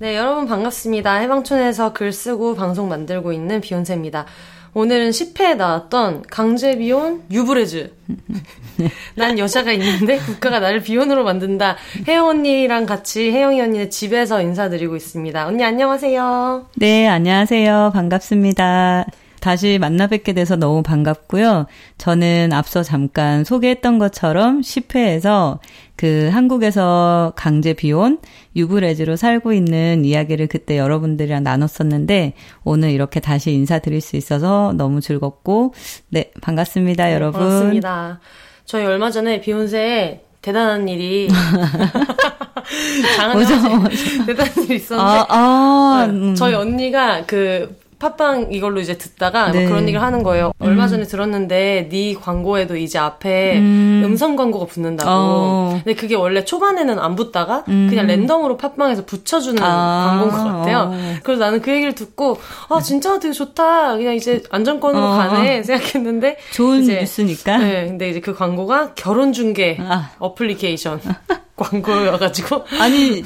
네, 여러분 반갑습니다. 해방촌에서 글 쓰고 방송 만들고 있는 비욘세입니다. 오늘은 10회에 나왔던 강제 비혼 유브레즈. 난 여자가 있는데 국가가 나를 비혼으로 만든다. 혜영 언니랑 같이 혜영이 언니네 집에서 인사드리고 있습니다. 언니 안녕하세요. 네, 안녕하세요. 반갑습니다. 다시 만나 뵙게 돼서 너무 반갑고요. 저는 앞서 잠깐 소개했던 것처럼 10회에서 그 한국에서 강제 비혼, 유브레즈로 살고 있는 이야기를 그때 여러분들이랑 나눴었는데 오늘 이렇게 다시 인사드릴 수 있어서 너무 즐겁고 네, 반갑습니다, 네, 여러분. 반갑습니다. 저희 얼마 전에 비욘세에 대단한 일이 장하지 대단한 일이 있었는데 아, 아, 음. 저희 언니가 그 팟빵 이걸로 이제 듣다가 네. 그런 얘기를 하는 거예요. 음. 얼마 전에 들었는데 네 광고에도 이제 앞에 음. 성 광고가 붙는다고. 어. 근데 그게 원래 초반에는 안 붙다가 음. 그냥 랜덤으로 팟빵에서 붙여주는 아. 광고인 것 같아요. 어. 그래서 나는 그 얘기를 듣고 아 진짜 되게 좋다. 그냥 이제 안정권으로 어. 가네 생각했는데 좋은 이제, 뉴스니까. 네, 근데 이제 그 광고가 결혼 중개 아. 어플리케이션 광고여가지고 아니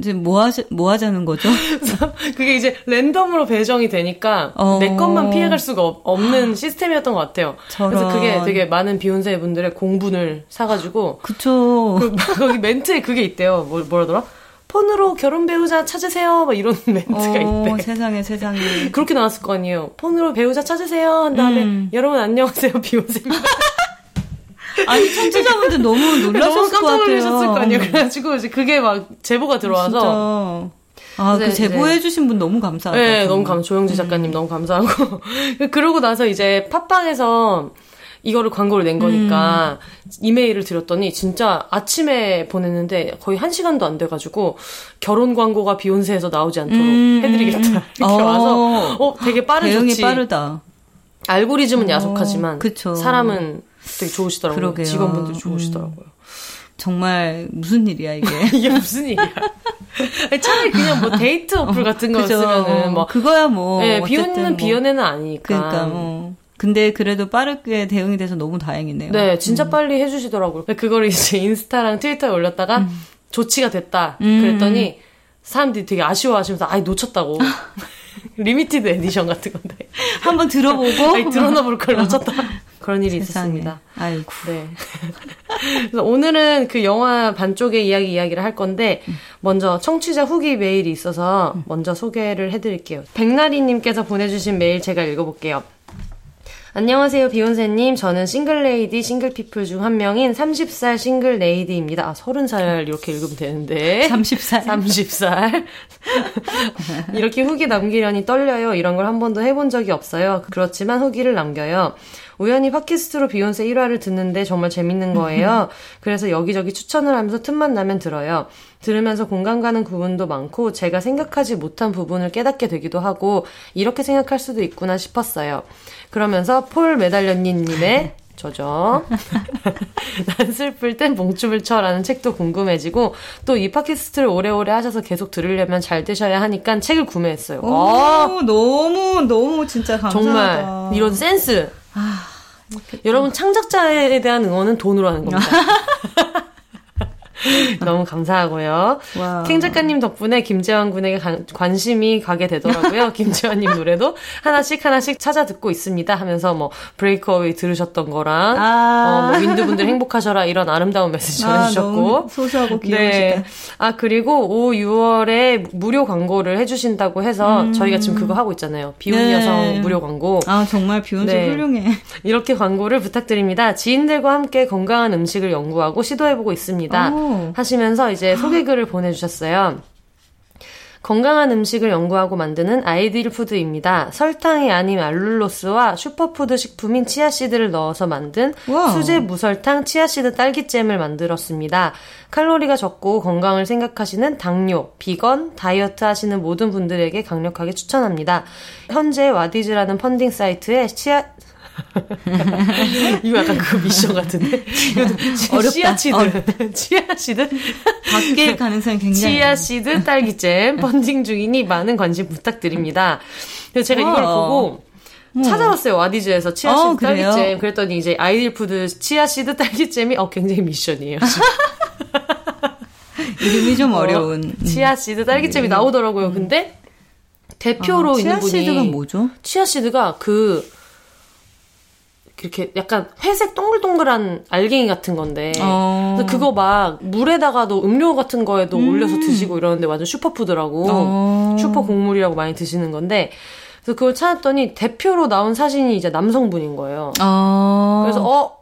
이제 뭐 하자, 뭐 하자는 거죠? 그게 이제 랜덤으로 배정이 되니까 어... 내 것만 피해갈 수가 없, 는 시스템이었던 것 같아요. 저런... 그래서 그게 되게 많은 비욘세 분들의 공분을 사가지고. 그쵸. 그, 거기 멘트에 그게 있대요. 뭐, 뭐라더라? 폰으로 결혼 배우자 찾으세요. 막 이런 멘트가 어, 있대. 세상에 세상에. 그렇게 나왔을 거 아니에요. 폰으로 배우자 찾으세요. 한 다음에 음. 여러분 안녕하세요. 비욘세입니다. 아니 청취자분들 너무 놀라셨을 너무 깜짝 놀라셨을 거 아니에요. 그래가지고 이제 그게 막 제보가 들어와서. 아, 그 제보해주신 분 너무 감사하다. 네, 너무 감, 조영지 작가님 음. 너무 감사하고. 그러고 나서 이제 팟빵에서 이거를 광고를 낸 거니까 음. 이메일을 드렸더니 진짜 아침에 보냈는데 거의 한 시간도 안 돼가지고 결혼 광고가 비욘세에서 나오지 않도록 음. 해드리겠다. 이렇게 어. 와서, 어, 되게 빠르지. 대응이 빠르다. 알고리즘은 어. 야속하지만 그쵸. 사람은 되게 좋으시더라고요. 그러게요. 직원분들 좋으시더라고요. 음. 정말 무슨 일이야 이게? 이게 무슨 일이야? 차라리 그냥 뭐 데이트 어플 같은 거 쓰면은 뭐 그거야 뭐 네, 비혼은 뭐. 비연애는 아니니까. 그러니까 어. 근데 그래도 빠르게 대응이 돼서 너무 다행이네요. 네, 진짜 음. 빨리 해주시더라고요. 그걸 이제 인스타랑 트위터에 올렸다가 음. 조치가 됐다. 음. 그랬더니 사람들이 되게 아쉬워하시면서 아이 놓쳤다고. limited edition 같은 건데. 한번 들어보고 아니, 들어나 볼걸 놓쳤다. 그런 일이 세상에. 있었습니다. 아이고. 네. 그래서 오늘은 그 영화 반쪽의 이야기 이야기를 할 건데 음. 먼저 청취자 후기 메일이 있어서 음. 먼저 소개를 해드릴게요. 백나리님께서 보내주신 메일 제가 읽어볼게요. 안녕하세요, 비혼세님. 저는 single lady, single people 중 한 명인 30살 single lady입니다. 아, 30살 이렇게 읽으면 되는데. 30살. 30살. 이렇게 후기 남기려니 떨려요. 이런 걸 한 번도 해본 적이 없어요. 그렇지만 후기를 남겨요. 우연히 팟캐스트로 비욘세 1화를 듣는데 정말 재밌는 거예요. 그래서 여기저기 추천을 하면서 틈만 나면 들어요. 들으면서 공감 가는 부분도 많고 제가 생각하지 못한 부분을 깨닫게 되기도 하고 이렇게 생각할 수도 있구나 싶었어요. 그러면서 폴 메달련님의 저죠. 난 슬플 땐 봉춤을 춰라는 책도 궁금해지고 또 이 팟캐스트를 오래오래 하셔서 계속 들으려면 잘 되셔야 하니까 책을 구매했어요. 오, 아, 너무 너무 진짜 감사하다. 정말 이런 센스. 아, 여러분 창작자에 대한 응원은 돈으로 하는 겁니다. 너무 감사하고요. 킹 작가님 덕분에 김재환 군에게 관, 관심이 가게 되더라고요. 김재환님 노래도 하나씩 하나씩 찾아 듣고 있습니다 하면서 뭐 브레이크어웨이 들으셨던 거랑 아~ 어, 뭐 윈드분들 행복하셔라 이런 아름다운 메시지 아, 전해주셨고 소소하고 귀여우시다. 네. 아 그리고 5, 6월에 무료 광고를 해주신다고 해서 음. 저희가 지금 그거 하고 있잖아요. 비혼 네. 여성 무료 광고. 아 정말 비혼 네. 훌륭해. 이렇게 광고를 부탁드립니다. 지인들과 함께 건강한 음식을 연구하고 시도해보고 있습니다. 오. 하시면서 이제 소개글을 보내주셨어요. 건강한 음식을 연구하고 만드는 아이디얼 푸드입니다. 설탕이 아닌 알룰로스와 슈퍼푸드 식품인 치아씨드를 넣어서 만든 와우. 수제 무설탕 치아씨드 딸기잼을 만들었습니다. 칼로리가 적고 건강을 생각하시는 당뇨, 비건, 다이어트 하시는 모든 분들에게 강력하게 추천합니다. 현재 와디즈라는 펀딩 사이트에 치아 이거 약간 그 미션 같은데. 어렵다. 치아씨드. 치아씨드. 바뀔 가능성이 굉장히. 치아씨드 딸기잼 펀딩 중이니 많은 관심 부탁드립니다. 그래서 제가 이걸 와. 보고 찾아봤어요. 와디즈에서 치아씨드 어? 딸기잼. 그랬더니 이제 아이들 푸드 치아씨드 딸기잼이 어 굉장히 미션이에요. 이름이 좀 어 려운. 음. 치아씨드 딸기잼이 나오더라고요. 근데 대표로 아, 있는 치아씨드가 분이 뭐죠? 치아씨드가 그 이렇게 약간 회색 동글동글한 알갱이 같은 건데 어. 그래서 그거 막 물에다가도 음료 같은 거에도 올려서 드시고 이러는데 완전 슈퍼푸드라고 어. 슈퍼 곡물이라고 많이 드시는 건데 그래서 그걸 찾았더니 대표로 나온 사진이 이제 남성분인 거예요. 어. 그래서 어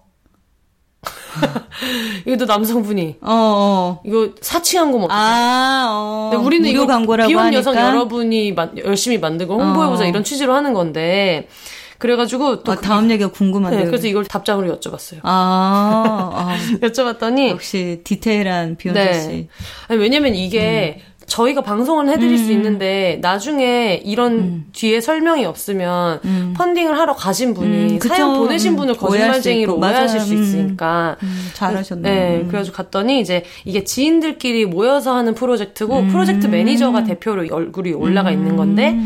이것도 남성분이 어, 어. 이거 사칭한 거 뭐? 아, 어. 근데 우리는 이거 광고라고 비혼. 여성 여러분이 마- 열심히 만들고 홍보해보자 어. 이런 취지로 하는 건데 그래가지고 또 아, 다음 얘기가 궁금한데요. 네, 그래서 이걸 답장으로 여쭤봤어요. 아, 아, 여쭤봤더니 역시 디테일한 비욘세 네. 씨. 아니, 왜냐면 이게 저희가 방송을 해드릴 수 있는데 나중에 이런 뒤에 설명이 없으면 펀딩을 하러 가신 분이 음. 사연 보내신 분을 음, 수 거짓말쟁이로. 오해하실. 수 음. 있으니까 음, 잘하셨네요. 네, 음. 그래가지고 갔더니 이제 이게 지인들끼리 모여서 하는 프로젝트고 음. 프로젝트 매니저가 대표로 이 얼굴이 올라가 있는 건데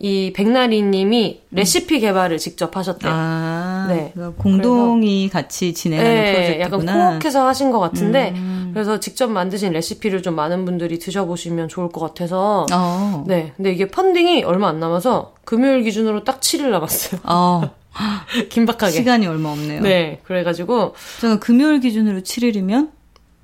이 백나리님이 레시피 개발을 직접 하셨대요. 아, 네. 공동이 같이 진행하는 네, 약간 프로젝트구나. 코워크해서 하신 것 같은데 음. 그래서 직접 만드신 레시피를 좀 많은 분들이 드셔보시면 좋을 것 같아서 어. 네, 근데 이게 펀딩이 얼마 안 남아서 금요일 기준으로 딱 7일 남았어요. 어. 긴박하게. 시간이 얼마 없네요. 네, 그래가지고 제가 금요일 기준으로 7일이면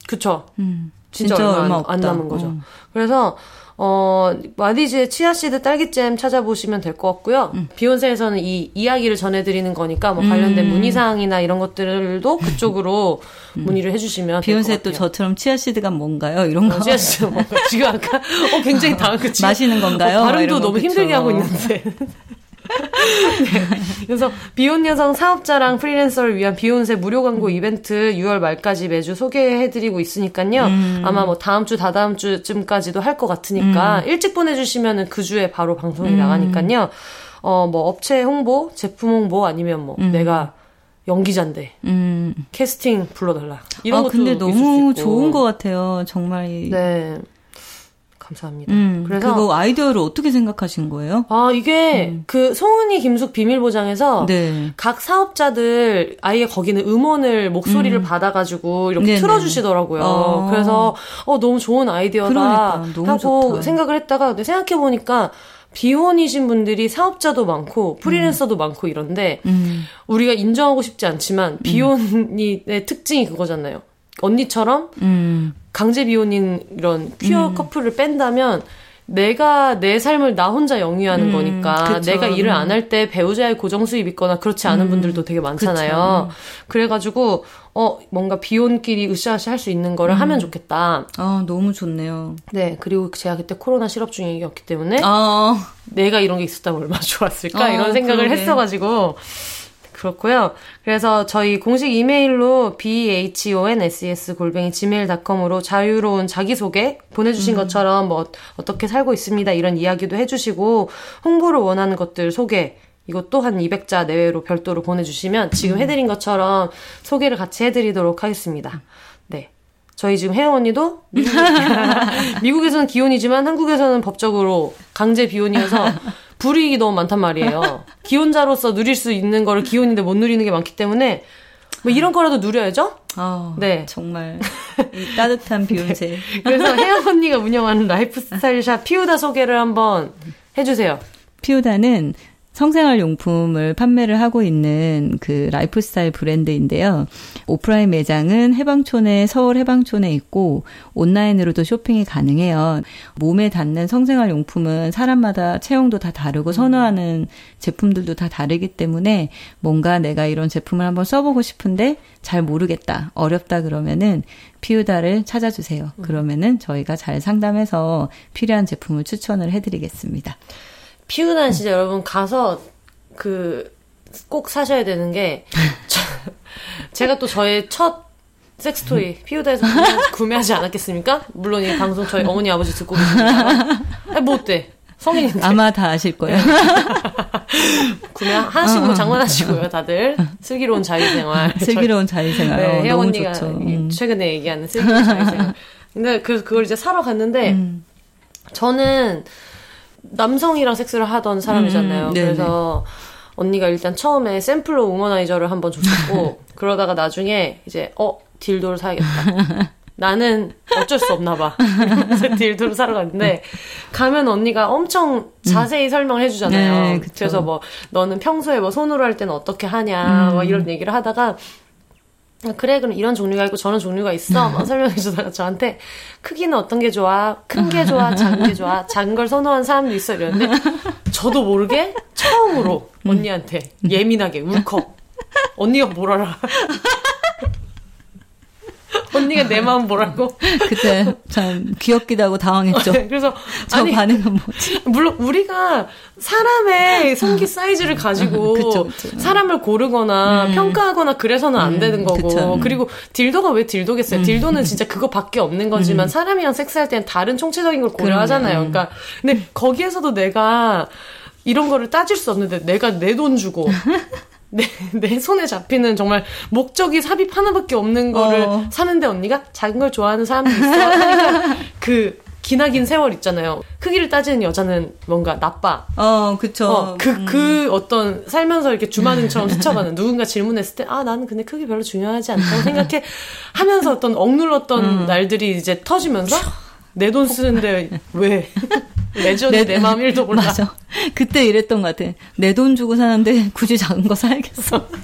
그쵸. 음, 진짜, 얼마, 안- 안 남은 거죠. 어. 그래서 어 와디즈의 치아씨드 딸기잼 찾아보시면 될 것 같고요. 음. 비욘세에서는 이 이야기를 전해드리는 거니까 뭐 관련된 음. 문의사항이나 이런 것들도 그쪽으로 문의를 해주시면 비욘세 또. 저처럼 치아시드가 뭔가요? 이런 거. 어, 치아씨드 뭔가 지금 아까 어 굉장히 당황 그치? 마시는 건가요? 어, 막 발음도 너무 그쵸. 힘들게 하고 있는데. 네. 그래서 비혼 여성 사업자랑 프리랜서를 위한 비욘세 무료 광고 이벤트 6월 말까지 매주 소개해드리고 있으니까요. 음. 아마 뭐 다음 주 다다음 주쯤까지도 할 것 같으니까 일찍 보내주시면은 그 주에 바로 방송이 음. 나가니까요. 어 뭐 업체 홍보, 제품 홍보 아니면 뭐 내가 연기자인데 음. 캐스팅 불러달라 이런 아, 것도 근데 너무. 좋은 것 같아요. 정말. 이- 네. 감사합니다. 음, 그래서 그거 아이디어를 어떻게 생각하신 거예요? 아, 이게 그 송은이 김숙 비밀보장에서 음. 네. 각 사업자들 아예 거기는 음원을 목소리를 받아가지고 이렇게 네네. 틀어주시더라고요. 어. 그래서 어 너무 좋은 아이디어다 그러니까, 너무 하고 좋다. 생각을 했다가 근데 생각해 보니까 비혼이신 분들이 사업자도 많고 프리랜서도 많고 이런데 음. 우리가 인정하고 싶지 않지만 비혼의 특징이 그거잖아요. 언니처럼 음. 강제 비혼인 이런 퀴어 커플을 뺀다면 내가 내 삶을 나 혼자 영위하는 음, 거니까 그쵸. 내가 일을 안 할 때 배우자의 고정 수입 있거나 그렇지 않은 분들도 되게 많잖아요. 그래가지고 어 뭔가 비혼끼리 으쌰으쌰 할 수 있는 거를 음. 하면 좋겠다. 아, 너무 좋네요. 네 그리고 제가 그때 코로나 실업 중이었기 때문에 아, 내가 이런 게 있었다면 얼마나 좋았을까 어, 이런 생각을 그러게. 했어가지고 그렇고요. 그래서 저희 공식 이메일로 bahonses 골뱅이 gmail.com으로 자유로운 자기소개 보내주신 것처럼 뭐 어떻게 살고 있습니다 이런 이야기도 해주시고 홍보를 원하는 것들 소개 이것도 한 200자 내외로 별도로 보내주시면 지금 해드린 것처럼 소개를 같이 해드리도록 하겠습니다. 네. 저희 지금 혜영 언니도 미국, 미국에서는 기혼이지만 한국에서는 법적으로 강제 비혼이어서 불이익이 너무 많단 말이에요. 기혼자로서 누릴 수 있는 거를 기혼인데 못 누리는 게 많기 때문에 뭐 이런 거라도 누려야죠? 아, 네. 정말 이 따뜻한 비혼세. 그래서 혜영 언니가 운영하는 라이프 스타일 샵 피우다 소개를 한번 해주세요. 피우다는 성생활 용품을 판매를 하고 있는 그 라이프스타일 브랜드인데요. 오프라인 매장은 해방촌에 서울 해방촌에 있고 온라인으로도 쇼핑이 가능해요. 몸에 닿는 성생활 용품은 사람마다 체형도 다 다르고 선호하는 제품들도 다 다르기 때문에 뭔가 내가 이런 제품을 한번 써보고 싶은데 잘 모르겠다, 어렵다 그러면은 피우다를 찾아주세요. 그러면은 저희가 잘 상담해서 필요한 제품을 추천을 해드리겠습니다. 피우다는 진짜 여러분 가서 그 꼭 사셔야 되는 게 저, 제가 또 저의 첫 섹스토이 피우다에서 구매, 하지 않았겠습니까? 물론 이 방송 저희 어머니 아버지 듣고 계시니까 아니 뭐 어때? 성인인데 아마 다 아실 거예요. 구매 하시고 뭐 장만하시고요, 다들 슬기로운 자유생활. 슬기로운 자유생활. 네, 어, 혜영 너무 언니가 좋죠. 음. 최근에 얘기하는 슬기로운 자유생활. 근데 그 그걸 이제 사러 갔는데 음. 저는 남성이랑 섹스를 하던 사람이잖아요. 음, 네네. 그래서 언니가 일단 처음에 샘플로 우머나이저를 한번 줬고 그러다가 나중에 이제 어 딜도를 사야겠다. 나는 어쩔 수 없나 봐. 그래서 딜도를 사러 갔는데 가면 언니가 엄청 자세히 설명을 해주잖아요. 음. 네. 그래서 뭐 너는 평소에 뭐 손으로 할 때는 어떻게 하냐, 음. 뭐 이런 얘기를 하다가 아, 그래 그럼 이런 종류가 있고 저런 종류가 있어. 막 설명해 주다가 저한테 크기는 어떤 게 좋아? 큰 게 좋아? 작은 게 좋아? 작은 걸 선호하는 사람도 있어 이러는데 저도 모르게 처음으로 언니한테 예민하게 울컥. 언니가 뭘 알아 언니가 내 마음 뭐라고 그때 참 귀엽기도 하고 당황했죠. 그래서 저 아니 반응은 뭐지? 물론 우리가 사람의 성기 사이즈를 가지고 그쵸, 그쵸. 사람을 고르거나 음. 평가하거나 그래서는 안 되는 거고 그쵸. 음. 그리고 딜도가 왜 딜도겠어요? 딜도는 진짜 그거밖에 없는 거지만 사람이랑 섹스할 때는 다른 총체적인 걸 고려하잖아요. 음. 그러니까 근데 거기에서도 내가 이런 거를 따질 수 없는데 내가 내 돈 주고 내, 내 손에 잡히는 정말 목적이 삽입 하나밖에 없는 거를 어. 사는데 언니가 작은 걸 좋아하는 사람도 있어. 하니까 그 기나긴 세월 있잖아요. 크기를 따지는 여자는 뭔가 나빠. 어, 그쵸. 어, 그, 그 어떤 살면서 이렇게 주마등처럼 스쳐가는 누군가 질문했을 때, 아, 나는 근데 크기 별로 중요하지 않다고 생각해 하면서 어떤 억눌렀던 날들이 이제 터지면서 내 돈 쓰는데 왜? 레전이 내, 마음 1도 몰라. 맞아. 그때 이랬던 것 같아. 내 돈 주고 사는데 굳이 작은 거 사야겠어.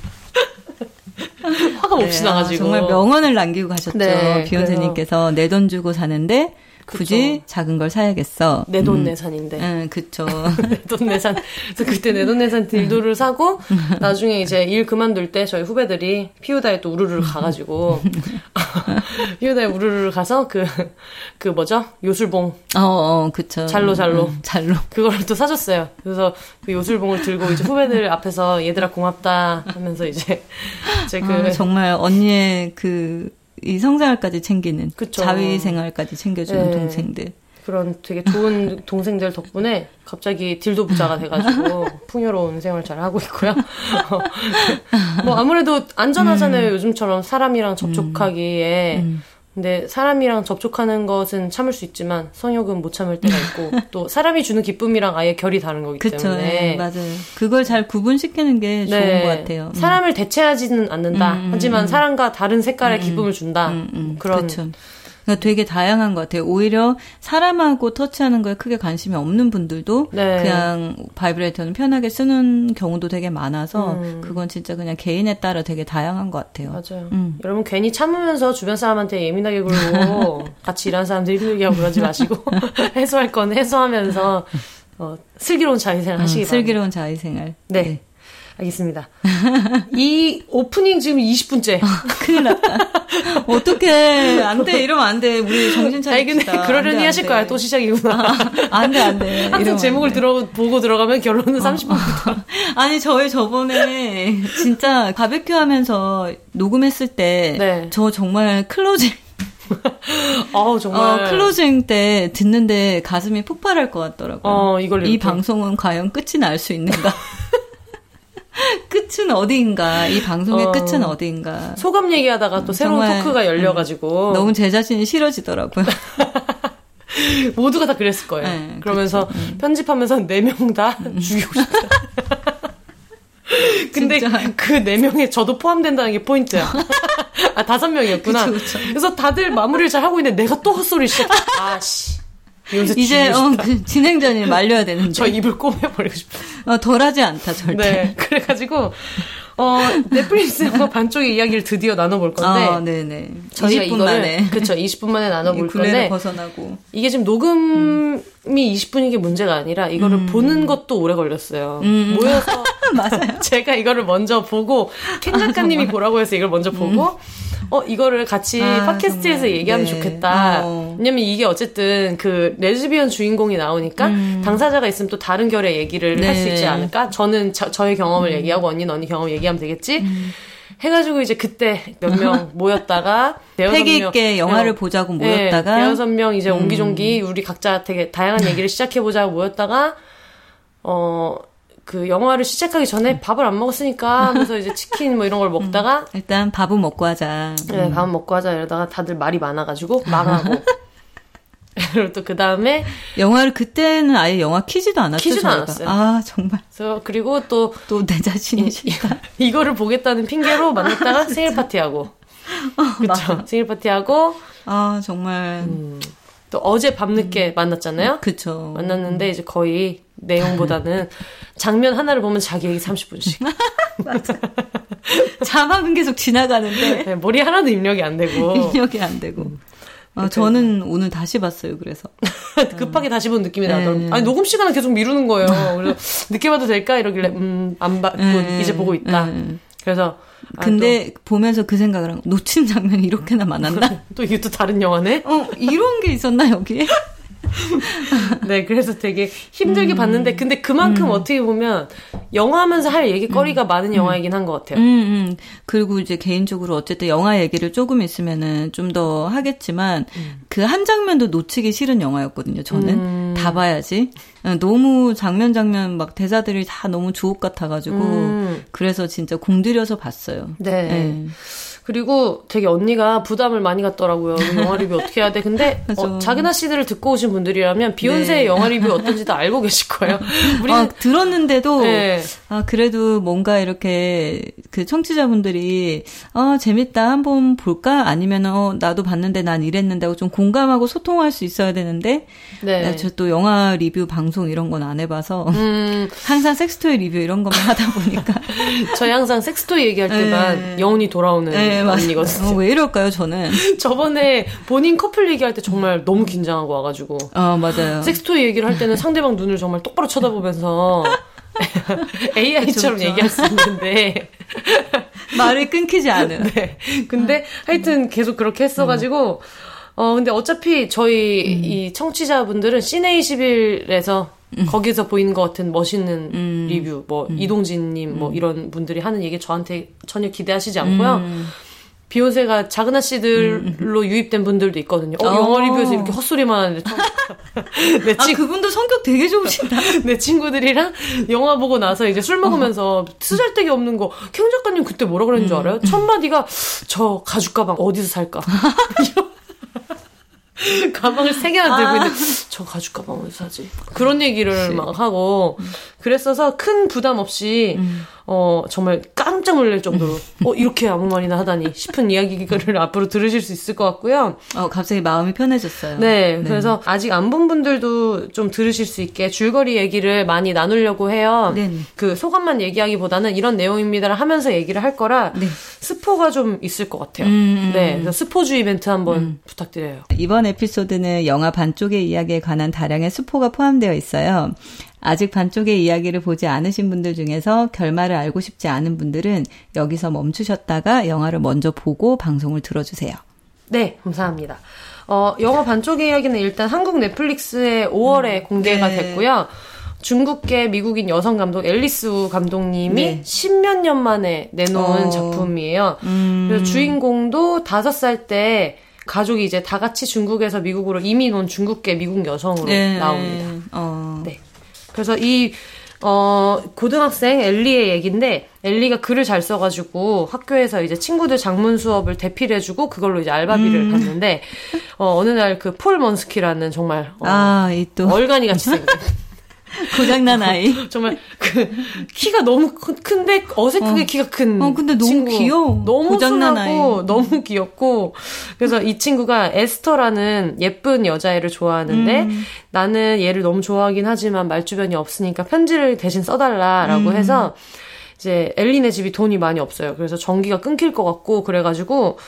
화가 몹시 네, 아, 나가지고. 정말 명언을 남기고 가셨죠. 네, 비욘세님께서 내 돈 주고 사는데 굳이 그쵸. 작은 걸 사야겠어. 내돈 음. 내산인데. 응, 그쵸. 내 돈 내산. 그래서 그때 내 돈 내산 딜도를 사고 나중에 이제 일 그만둘 때 저희 후배들이 피우다에 또 우르르 가가지고 피우다에 우르르 가서 그그 뭐죠 요술봉 어, 어, 그쵸. 잘로, 잘로. 응, 잘로. 그걸 또 사줬어요. 그래서 그 요술봉을 들고 이제 후배들 앞에서 얘들아 고맙다 하면서 이제 이제 그 아, 정말 언니의 그, 이 성생활까지 챙기는. 그쵸. 자위 생활까지 챙겨주는 네. 동생들. 그런 되게 좋은 동생들 덕분에 갑자기 딜도 부자가 돼가지고 풍요로운 생활 잘 하고 있고요. 어, 뭐 아무래도 안전하잖아요. 요즘처럼 사람이랑 접촉하기에. 음. 근데 사람이랑 접촉하는 것은 참을 수 있지만 성욕은 못 참을 때가 있고 또 사람이 주는 기쁨이랑 아예 결이 다른 거기 그쵸. 때문에 네, 맞아요. 그걸 잘 구분시키는 게 좋은 네. 것 같아요. 음. 사람을 대체하지는 않는다. 음, 음, 하지만 음. 사람과 다른 색깔의 기쁨을 준다. 음, 음, 그런 그렇죠. 그러니까 되게 다양한 것 같아요. 오히려 사람하고 터치하는 거에 크게 관심이 없는 분들도 네. 그냥 바이브레이터는 편하게 쓰는 경우도 되게 많아서 음. 그건 진짜 그냥 개인에 따라 되게 다양한 것 같아요. 맞아요. 음. 여러분 괜히 참으면서 주변 사람한테 예민하게 굴고 같이 일하는 사람들 힘들게 하고 그러지 마시고 해소할 건 해소하면서 어, 슬기로운 자위생활 하시기 음, 바랍니다. 슬기로운 자위생활. 네. 알겠습니다. 이 오프닝 지금 20분째. 큰일 났다. 어떻게 안 돼. 이러면 안 돼. 우리 정신 차립시다. 아니 근데 그러려니 안 돼, 하실 안 거야. 돼. 또 시작이구나. 안 돼, 안 돼. 항상 이러면 제목을 안 돼. 들어 보고 들어가면 결론은 30분. 아니 저희 저번에 진짜 바베큐 하면서 녹음했을 때 네. 저 정말 closing 아우 정말. 어, closing 때 듣는데 가슴이 폭발할 것 같더라고요. 어, 이걸 이. 방송은 과연 끝이 날 수 있는가? 끝은 어디인가? 이 방송의 어. 끝은 어디인가? 소감 얘기하다가 또 새로운 정말, 음, 토크가 열려가지고 너무 제 자신이 싫어지더라고요. 모두가 다 그랬을 거예요. 네, 그러면서 편집하면서 네 명 다 죽이고 싶다. 근데. 그 네 명에 저도 포함된다는 게 포인트야. 아 다섯 명이었구나. 그래서 다들 마무리를 잘 하고 있는데 내가 또 헛소리 시작. 아씨. 이제 어, 그 진행자님 말려야 되는데. 저 입을 꼬매버리고 싶어. 어, 덜하지 않다 절대. 네, 그래가지고 어, 넷플릭스 영화 반쪽의 이야기를 드디어 나눠볼 건데. 아, 네네. 저 20분 만에. 그쵸, 20분 만에 나눠볼 건데. 벗어나고. 이게 지금 녹음이 음. 20분인 게 문제가 아니라 이거를 음. 보는 것도 오래 걸렸어요. 음. 모여서. 맞아요. 제가 이거를 먼저 보고, 켄 작가님이 아, 보라고 해서 이걸 먼저 보고, 음. 어 이거를 같이 아, 팟캐스트에서 정말. 얘기하면 네. 좋겠다. 어. 왜냐면 이게 어쨌든 그 레즈비언 주인공이 나오니까 음. 당사자가 있으면 또 다른 결의 얘기를 네. 할수 있지 않을까? 저는 저, 의 경험을 음. 얘기하고 언니는 언니 경험 얘기하면 되겠지. 음. 해가지고 이제 그때 몇 명 모였다가 패기 있게 영화를 어, 보자고 모였다가 네, 대여섯 명 이제 옹기종기 음. 우리 각자 되게 다양한 얘기를 시작해 보자고 모였다가 어 그 영화를 시작하기 전에 밥을 안 먹었으니까 하면서 이제 치킨 뭐 이런 걸 먹다가 음, 일단 밥은 먹고 하자. 네, 밥은 먹고 하자 이러다가 다들 말이 많아가지고 망하고. 그리고 또 그 다음에 영화를 그때는 아예 영화 키지도 않았죠. 키지도 저희가. 않았어요. 아 정말. 그래서 그리고 또 또 내 자신이시다. 이거를 보겠다는 핑계로 만났다가 생일 파티하고. 어, 그렇죠. 생일 파티하고. 아 정말. 음, 또 어제 밤늦게 음. 만났잖아요. 그쵸. 만났는데 이제 거의 내용보다는 장면 하나를 보면 자기 얘기 30분씩. 맞아. 자막은 계속 지나가는데. 네, 머리 하나도 입력이 안 되고. 입력이 안 되고. 음. 아, 저는 오늘 다시 봤어요, 그래서. 급하게 다시 본 느낌이 네. 나더라고요. 아니, 녹음 시간을 계속 미루는 거예요. 그래서 늦게 봐도 될까? 이러길래, 음, 안 받고 네. 이제 보고 있다. 네. 그래서. 근데 아, 보면서 그 생각을 한 놓친 장면이 이렇게나 많았나? 또 이게 또 다른 영화네? 어, 이런 게 있었나, 여기에? 네, 그래서 되게 힘들게 음. 봤는데, 근데 그만큼 음. 어떻게 보면 영화 하면서 할 얘기거리가 음. 많은 영화이긴 한 것 같아요. 음, 음, 그리고 이제 개인적으로 어쨌든 영화 얘기를 조금 있으면은 좀 더 하겠지만, 음. 그한 장면도 놓치기 싫은 영화였거든요, 저는. 다 봐야지. 어, 너무 장면 장면 막 대사들이 다 너무 주옥 같아가지고, 그래서 진짜 공들여서 봤어요. 네. 네. 그리고 되게 언니가 부담을 많이 갖더라고요. 영화 리뷰 어떻게 해야 돼? 근데 어, 자기나 씨들을 듣고 오신 분들이라면 비욘세의 네. 영화 리뷰 어떤지 다 알고 계실 거예요. 우리는 아, 들었는데도 네. 아 그래도 뭔가 이렇게 그 청취자분들이 아 재밌다 한번 볼까 아니면 어 나도 봤는데 난 이랬는데 하고 좀 공감하고 소통할 수 있어야 되는데 네. 저또 영화 리뷰 방송 이런 건 안 해봐서 음. 항상 섹스토이 리뷰 이런 것만 하다 보니까 저희 항상 섹스토이 얘기할 때만 네. 영혼이 돌아오는 네. 네, 언니거든요. 어, 왜 이럴까요, 저는? 저번에 본인 커플 얘기할 때 정말 너무 긴장하고 와가지고. 아, 맞아요. 섹스토이 얘기를 할 때는 상대방 눈을 정말 똑바로 쳐다보면서 AI처럼 그쵸, 얘기할 수 있는데. 말을 끊기지 않은. 네. 근데 하여튼 계속 그렇게 했어가지고, 어, 근데 어차피 저희 음. 이 청취자분들은 시네21에서 음. 거기서 보이는 것 같은 멋있는 음. 리뷰, 뭐 음. 이동진님, 뭐 음. 이런 분들이 하는 얘기 저한테 전혀 기대하시지 않고요. 음. 비욘세가 작은 아씨들로 유입된 분들도 있거든요. 어, 영화 리뷰에서 이렇게 헛소리만 하는데 처음. 내 친... 아, 그분도 성격 되게 좋으신다. 내 친구들이랑 영화 보고 나서 이제 술 먹으면서 어. 쓰잘데기 없는 거, 캥 작가님 그때 뭐라 그랬는 줄 알아요? 첫 마디가 저 가죽 가방 어디서 살까? 가방을 세 개나 들고 아. 있는데 저 가죽 가방 어디서 사지? 그런 얘기를 그치. 막 하고 그랬어서 큰 부담 없이 음. 어, 정말 깜짝 놀랄 정도로, 어, 이렇게 아무 말이나 하다니 싶은 이야기를 앞으로 들으실 수 있을 것 같고요. 어, 갑자기 마음이 편해졌어요. 네, 네. 그래서 아직 안 본 분들도 좀 들으실 수 있게 줄거리 얘기를 많이 나누려고 해요. 네. 그 소감만 얘기하기보다는 이런 내용입니다 하면서 얘기를 할 거라 네. 스포가 좀 있을 것 같아요. 음, 네, 그래서 스포주의 멘트 한번 음. 부탁드려요. 이번 에피소드는 영화 반쪽의 이야기에 관한 다량의 스포가 포함되어 있어요. 아직 반쪽의 이야기를 보지 않으신 분들 중에서 결말을 알고 싶지 않은 분들은 여기서 멈추셨다가 영화를 먼저 보고 방송을 들어주세요. 네, 감사합니다. 어, 영화 반쪽의 이야기는 일단 한국 넷플릭스에 5월에 음, 공개가 네. 됐고요. 중국계 미국인 여성 감독 앨리스 감독님이 네. 10몇 년 만에 내놓은 어, 작품이에요. 음. 그래서 주인공도 5살 때 가족이 이제 다 같이 중국에서 미국으로 이민 온 중국계 미국 여성으로 네. 나옵니다. 어. 네. 그래서 이 어, 고등학생 엘리의 얘기인데, 엘리가 글을 잘 써가지고 학교에서 이제 친구들 장문 수업을 대필해주고 그걸로 이제 알바비를 음. 받는데, 어, 어느 날 그 폴 먼스키라는 정말, 어, 아, 이 또. 얼간이 같이 생긴. 고장난 아이. 정말 그 키가 너무 큰데 어색하게 어. 키가 큰. 어, 근데 너무 친구. 귀여워. 너무 고장난 아이. 너무 귀엽고 그래서 이 친구가 에스터라는 예쁜 여자애를 좋아하는데 음. 나는 얘를 너무 좋아하긴 하지만 말주변이 없으니까 편지를 대신 써달라라고 음. 해서 이제 엘리네 집이 돈이 많이 없어요. 그래서 전기가 끊길 것 같고 그래가지고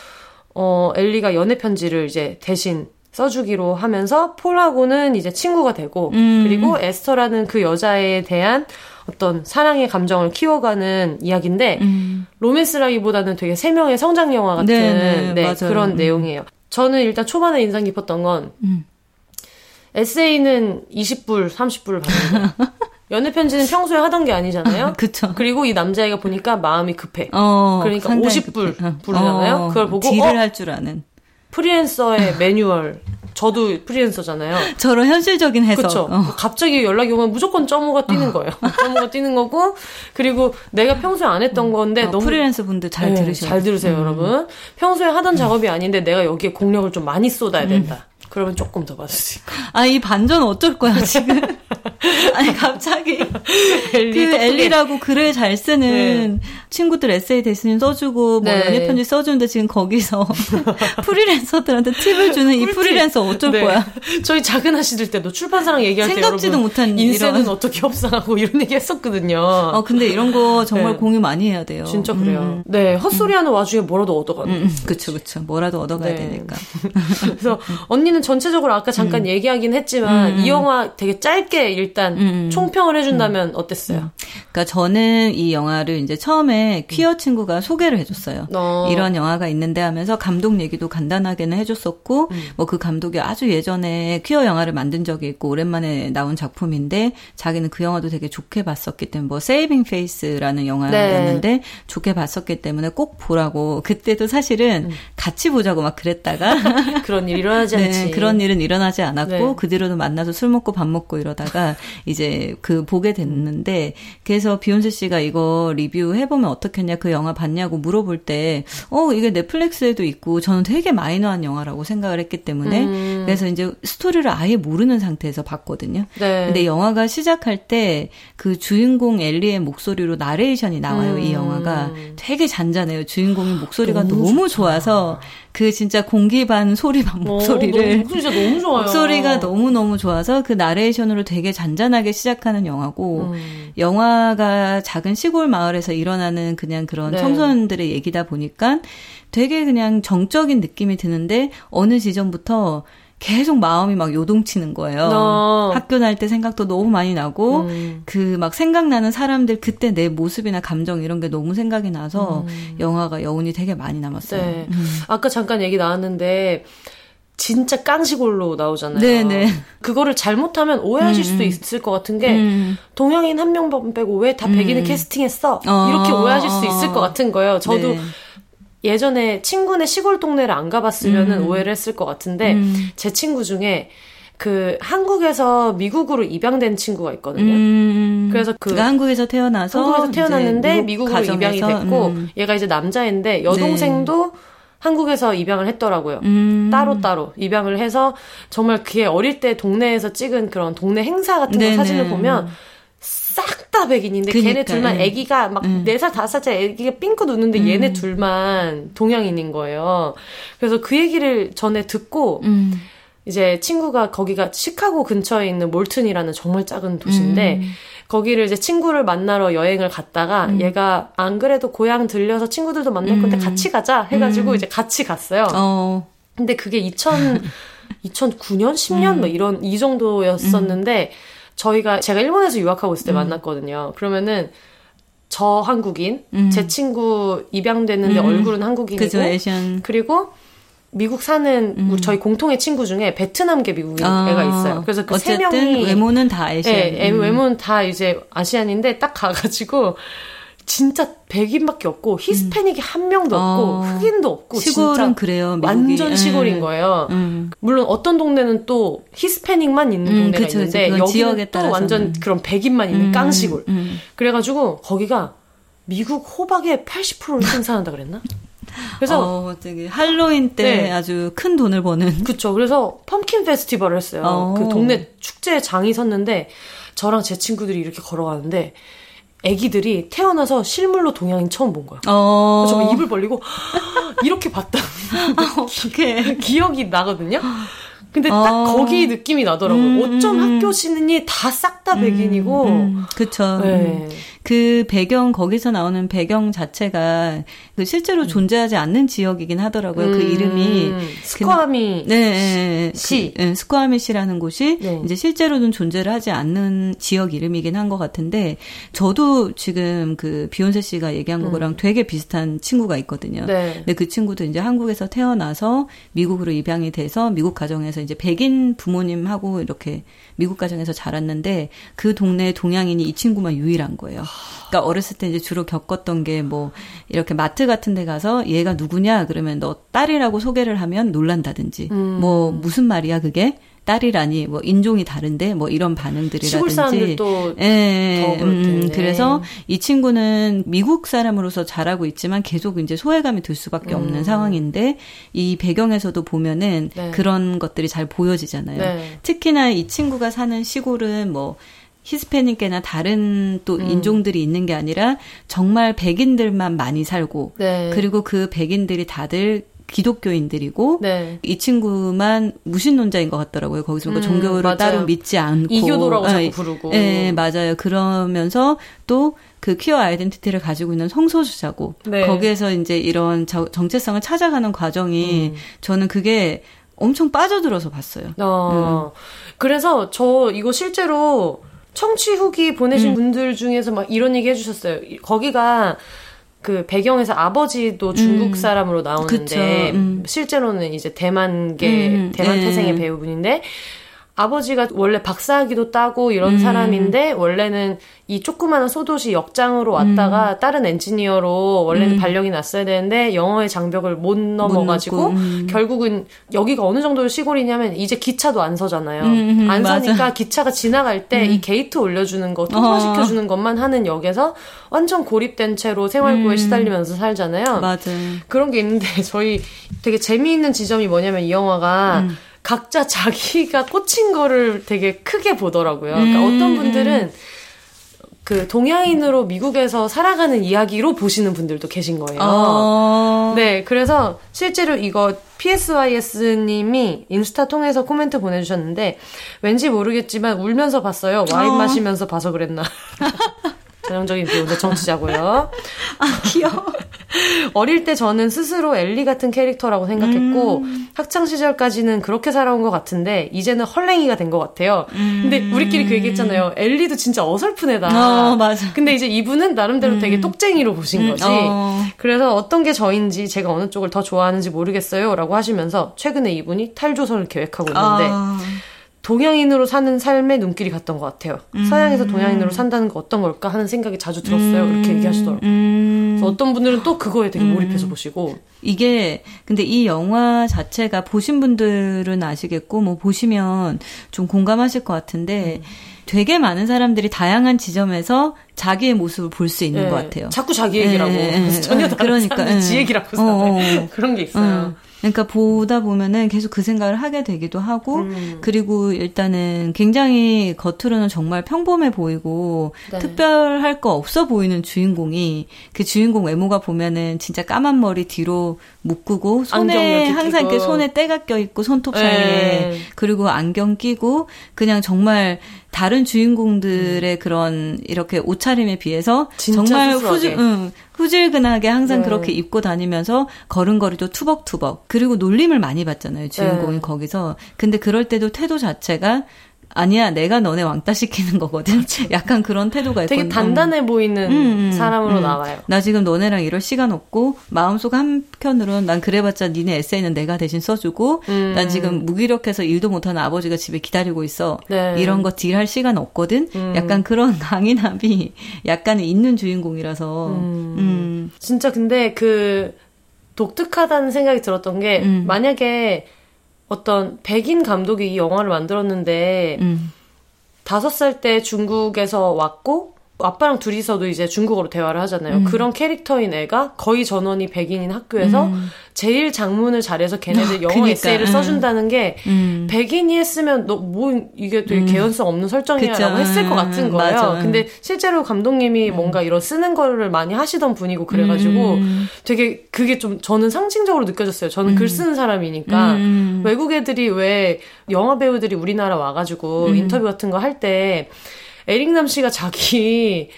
어 엘리가 연애 편지를 이제 대신 써주기로 하면서 폴하고는 이제 친구가 되고 음. 그리고 에스터라는 그 여자에 대한 어떤 사랑의 감정을 키워가는 이야기인데 음. 로맨스라기보다는 되게 세 명의 성장 영화 같은 네, 네, 네, 맞아요. 그런 음. 내용이에요. 저는 일단 초반에 인상 깊었던 건 음. 에세이는 20불, 30불을 받는 거예요. 연애 편지는 평소에 하던 게 아니잖아요. 그쵸. 그리고 이 남자애가 보니까 마음이 급해. 어, 그러니까 상당히 50불 급해. 어. 부르잖아요. 어, 그걸 보고 딜을 어? 할줄 아는. 프리랜서의 매뉴얼. 저도 프리랜서잖아요. 저런 현실적인 해석. 그렇죠. 어. 갑자기 연락이 오면 무조건 점호가 뛰는 거예요. 점호가 뛰는 거고 그리고 내가 평소에 안 했던 건데 어, 너무 프리랜서 분들 잘 네, 들으셔요. 잘 들으세요, 여러분. 평소에 하던 작업이 아닌데 내가 여기에 공력을 좀 많이 쏟아야 된다. 그러면 조금 더 받을 수 있고. 아, 이 반전 어쩔 거야, 지금. 아니, 갑자기. 엘리 그 엘리라고 글을 잘 쓰는 친구들 에세이 대신 써주고, 뭐, 네. 연애 편지 써주는데 지금 거기서 프리랜서들한테 팁을 주는 이. 프리랜서 어쩔 네. 거야. 저희 작은 아씨들 때도 출판사랑 얘기할 때 생각지도 못한 이런. 어떻게 협상하고 이런 얘기 했었거든요. 어, 근데 이런 거 정말 네. 공유 많이 해야 돼요. 진짜 그래요. 음, 네, 헛소리하는 와중에 뭐라도 얻어가는. 음, 음, 그쵸, 그쵸. 뭐라도 얻어가야 네. 되니까. 그래서 언니는 전체적으로 아까 잠깐 얘기하긴 했지만 이 영화 되게 짧게 일단 음. 총평을 해준다면 어땠어요? 그러니까 저는 이 영화를 이제 처음에 퀴어 친구가 소개를 해줬어요. 어. 이런 영화가 있는데 하면서 감독 얘기도 간단하게는 해줬었고, 뭐 그 감독이 아주 예전에 퀴어 영화를 만든 적이 있고, 오랜만에 나온 작품인데, 자기는 그 영화도 되게 좋게 봤었기 때문에, 뭐, 세이빙 페이스라는 영화였는데, 좋게 봤었기 때문에 꼭 보라고, 그때도 사실은 같이 보자고 막 그랬다가, 그런 일 일어나지 않지. 네, 그런 일은 일어나지 않았고 네. 그 뒤로도 만나서 술 먹고 밥 먹고 이러다가 이제 그 보게 됐는데 그래서 비욘세 씨가 이거 리뷰해 보면 어떻겠냐 그 영화 봤냐고 물어볼 때 어 이게 넷플릭스에도 있고 저는 되게 마이너한 영화라고 생각을 했기 때문에 음. 그래서 이제 스토리를 아예 모르는 상태에서 봤거든요. 네. 근데 영화가 시작할 때 그 주인공 엘리의 목소리로 나레이션이 나와요. 이 음. 영화가 되게 잔잔해요. 주인공의 목소리가 너무 너무, 좋아서 그 진짜 공기 반 소리 반 어, 목소리를 너무, 목소리 진짜 너무 좋아요. 목소리가 너무 너무 좋아서 그 나레이션으로 되게 잔잔하게 시작하는 영화고 음. 영화가 작은 시골 마을에서 일어나는 그냥 그런 네. 청소년들의 얘기다 보니까 되게 그냥 정적인 느낌이 드는데 어느 지점부터 계속 마음이 막 요동치는 거예요. 어. 학교 다닐 때 생각도 너무 많이 나고 음. 그막 생각나는 사람들 그때 내 모습이나 감정 이런 게 너무 생각이 나서 영화가 여운이 되게 많이 남았어요. 음. 네. 음. 아까 잠깐 얘기 나왔는데 진짜 깡시골로 나오잖아요. 네네. 그거를 잘못하면 오해하실 수도 있을 것 같은 게 음. 동양인 한명 빼고 왜 다 백인을 캐스팅했어? 어. 이렇게 오해하실 수 있을 것 같은 거예요. 저도 네. 예전에 친구네 시골 동네를 안 가봤으면은 음. 오해를 했을 것 같은데 음. 제 친구 중에 그 한국에서 미국으로 입양된 친구가 있거든요. 음. 그래서 그 그러니까 한국에서 태어나서 한국에서 태어났는데 이제 미국으로 가정에서, 입양이 됐고 음. 얘가 이제 남자인데 여동생도 한국에서 입양을 했더라고요. 음. 따로 따로 입양을 해서 정말 그게 어릴 때 동네에서 찍은 그런 동네 행사 같은 거 네네. 사진을 보면 싹 다 백인인데 걔네 그니까, 둘만 음. 애기가 막 음. 네살 다섯 살 애기가 삥긋 웃는데 얘네 둘만 동양인인 거예요. 그래서 그 얘기를 전에 듣고 음. 이제 친구가 거기가 시카고 근처에 있는 몰튼이라는 정말 작은 도시인데 음. 거기를 이제 친구를 만나러 여행을 갔다가 얘가 안 그래도 고향 들려서 친구들도 만날 건데 같이 가자 해가지고 이제 같이 갔어요. 음. 어. 근데 그게 2000 2009년 10년 음. 뭐 이런 이 정도였었는데 저희가 제가 일본에서 유학하고 있을 때 만났거든요. 그러면은 저 한국인, 음. 제 친구 입양됐는데 얼굴은 한국인이고 그죠 그리고 미국 사는 우리 저희 공통의 친구 중에 베트남계 미국인 아, 애가 있어요. 그래서 그 세 명이 외모는 다 Asian. 예, 애- 음. 외모는 다 이제 Asian인데 딱 가가지고 진짜 백인밖에 없고 히스패닉이 한 명도 없고 어. 흑인도 없고 시골은 그래요. 미국이. 완전 음. 시골인 거예요. 음. 물론 어떤 동네는 또 히스패닉만 있는 음, 동네가 그쵸. 있는데 여기는 또. 완전 그런 백인만 있는 음, 깡시골. 음. 그래가지고 거기가 미국 호박의 80%를 생산한다 그랬나? 그래서 어, 되게 할로윈 때 네. 아주 큰 돈을 버는. 그쵸. 그래서 펌킨 페스티벌을 했어요. 어. 그 동네 축제 장이 섰는데 저랑 제 친구들이 이렇게 걸어가는데 애기들이 태어나서 실물로 동양인 처음 본 거야. 어. 저 입을 벌리고 이렇게 봤다. 아, 어떡해. 기억이 나거든요. 근데 딱 어. 거기 느낌이 나더라고요. 음, 어쩜 음, 학교 시는이 다 싹다 백인이고. 음, 그쵸. 네. 그 배경, 거기서 나오는 배경 자체가 그 실제로 존재하지 않는 지역이긴 하더라고요. 그 음, 이름이. 스쿼미 네, 네, 네. 시. 그, 네, 스코아미 시라는 곳이 네. 이제 실제로는 존재를 하지 않는 지역 이름이긴 한 것 같은데 저도 지금 그 비욘세 씨가 얘기한 거랑 되게 비슷한 친구가 있거든요. 음. 네. 근데 그 친구도 이제 한국에서 태어나서 미국으로 입양이 돼서 미국 가정에서 이제 백인 부모님하고 이렇게 미국 가정에서 자랐는데 그 동네에 동양인이 이 친구만 유일한 거예요. 그러니까 어렸을 때 이제 주로 겪었던 게 뭐 이렇게 마트 같은 데 가서 얘가 누구냐 그러면 너 딸이라고 소개를 하면 놀란다든지 음. 뭐 무슨 말이야 그게 딸이라니 뭐 인종이 다른데 뭐 이런 반응들이라든지 시골 사람들도 예, 더 그럴 텐데. 그래서 이 친구는 미국 사람으로서 자라고 있지만 계속 이제 소외감이 들 수밖에 없는 음. 상황인데 이 배경에서도 보면은 네. 그런 것들이 잘 보여지잖아요. 네. 특히나 이 친구가 사는 시골은 뭐 히스패닉계나 다른 또 음. 인종들이 있는 게 아니라 정말 백인들만 많이 살고 네. 그리고 그 백인들이 다들 기독교인들이고 네. 이 친구만 무신론자인 것 같더라고요. 거기서 그 음, 종교를 맞아요. 따로 믿지 않고 이교도라고 자꾸 예, 부르고. 예, 맞아요. 그러면서 또 그 퀴어 아이덴티티를 가지고 있는 성소수자고 네. 거기에서 이제 이런 저- 정체성을 찾아가는 과정이 음. 저는 그게 엄청 빠져들어서 봤어요. 어. 그래서 저 이거 실제로 청취 후기 음. 보내신 분들 중에서 막 이런 얘기 해주셨어요. 이- 거기가 그 배경에서 아버지도 중국 음. 사람으로 나오는데 음. 실제로는 이제 대만계 음, 대만 네. 태생의 배우분인데 아버지가 원래 박사학위도 따고 이런 음. 사람인데 원래는 이 조그마한 소도시 역장으로 왔다가 음. 다른 엔지니어로 원래는 발령이 났어야 되는데 영어의 장벽을 못 넘어가지고 넘고, 음. 결국은 여기가 어느 정도로 시골이냐면 이제 기차도 안 서잖아요. 음, 음, 안 맞아. 음. 서니까 기차가 지나갈 때 이 게이트 올려주는 거 통과시켜 주는 것만 하는 역에서 완전 고립된 채로 생활고에 시달리면서 살잖아요. 맞아. 그런 게 있는데 저희 되게 재미있는 지점이 뭐냐면 이 영화가 음. 각자 자기가 꽂힌 거를 되게 크게 보더라고요. 그러니까 음, 어떤 분들은 그 동양인으로 미국에서 살아가는 이야기로 보시는 분들도 계신 거예요. 어. 네, 그래서 실제로 이거 PSYS님이 인스타 통해서 코멘트 보내주셨는데 왠지 모르겠지만 울면서 봤어요. 와인 어. 마시면서 봐서 그랬나. 전형적인 비혼의 정치자고요. 아, 귀여워. 어릴 때 저는 스스로 엘리 같은 캐릭터라고 생각했고 음. 학창 시절까지는 그렇게 살아온 것 같은데 이제는 헐랭이가 된 것 같아요. 근데 우리끼리 그 얘기 했잖아요. 엘리도 진짜 어설픈 애다. 음. 어, 맞아. 근데 이제 이분은 나름대로 되게 똑쟁이로 보신 거지. 어. 그래서 어떤 게 저인지 제가 어느 쪽을 더 좋아하는지 모르겠어요. 라고 하시면서 최근에 이분이 탈조선을 계획하고 있는데 아. 동양인으로 사는 삶에 눈길이 갔던 것 같아요. 음. 서양에서 동양인으로 산다는 거 어떤 걸까 하는 생각이 자주 들었어요. 이렇게 얘기하시더라고요. 음. 그래서 어떤 분들은 또 그거에 되게 몰입해서 보시고 이게 근데 이 영화 자체가 보신 분들은 아시겠고 뭐 보시면 좀 공감하실 것 같은데 되게 많은 사람들이 다양한 지점에서 자기의 모습을 볼 수 있는 예, 것 같아요. 자꾸 자기 얘기라고 예. 전혀 예, 다른 그러니까, 사람들 예. 지 얘기라고 어, 어, 어. 그런 게 있어요. 응. 그러니까 보다 보면은 계속 그 생각을 하게 되기도 하고 음. 그리고 일단은 굉장히 겉으로는 정말 평범해 보이고 네. 특별할 거 없어 보이는 주인공이 그 주인공 외모가 보면은 진짜 까만 머리 뒤로 묶고 손에 항상 이렇게. 손에 때가 껴 있고 손톱 사이에 네. 그리고 안경 끼고 그냥 정말 다른 주인공들의 그런 이렇게 옷차림에 비해서 정말. 후질, 응, 후질근하게 항상 네. 그렇게 입고 다니면서 걸음걸이도 투벅투벅 그리고 놀림을 많이 받잖아요 주인공이 네. 거기서 근데 그럴 때도 태도 자체가 아니야 내가 너네 왕따 시키는 거거든 약간 그런 태도가 있고 되게 단단해 보이는 음, 음, 사람으로 음. 나와요. 나 지금 너네랑 이럴 시간 없고 마음속 한편으로는 난 그래봤자 니네 에세이는 내가 대신 써주고 음. 난 지금 무기력해서 일도 못하는 아버지가 집에 기다리고 있어 네. 이런 거 딜할 시간 없거든 음. 약간 그런 강인함이 약간 있는 주인공이라서 음. 음. 진짜 근데 그 독특하다는 생각이 들었던 게 음. 만약에 어떤 백인 감독이 이 영화를 만들었는데 음. 다섯 살 때 중국에서 왔고 아빠랑 둘이서도 이제 중국어로 대화를 하잖아요. 음. 그런 캐릭터인 애가 거의 전원이 백인인 학교에서 음. 제일 장문을 잘해서 걔네들 영어 그러니까. 에세이를 써준다는 게 음. 백인이 했으면 너 뭐 이게 되게 음. 개연성 없는 설정이야라고 했을 것 같은 거예요. 맞아. 근데 실제로 감독님이 음. 뭔가 이런 쓰는 거를 많이 하시던 분이고 그래가지고 음. 되게 그게 좀 저는 상징적으로 느껴졌어요. 저는 글 쓰는 사람이니까 외국 애들이 왜 영화 배우들이 우리나라 와가지고 인터뷰 같은 거 할 때 에릭남 씨가 자기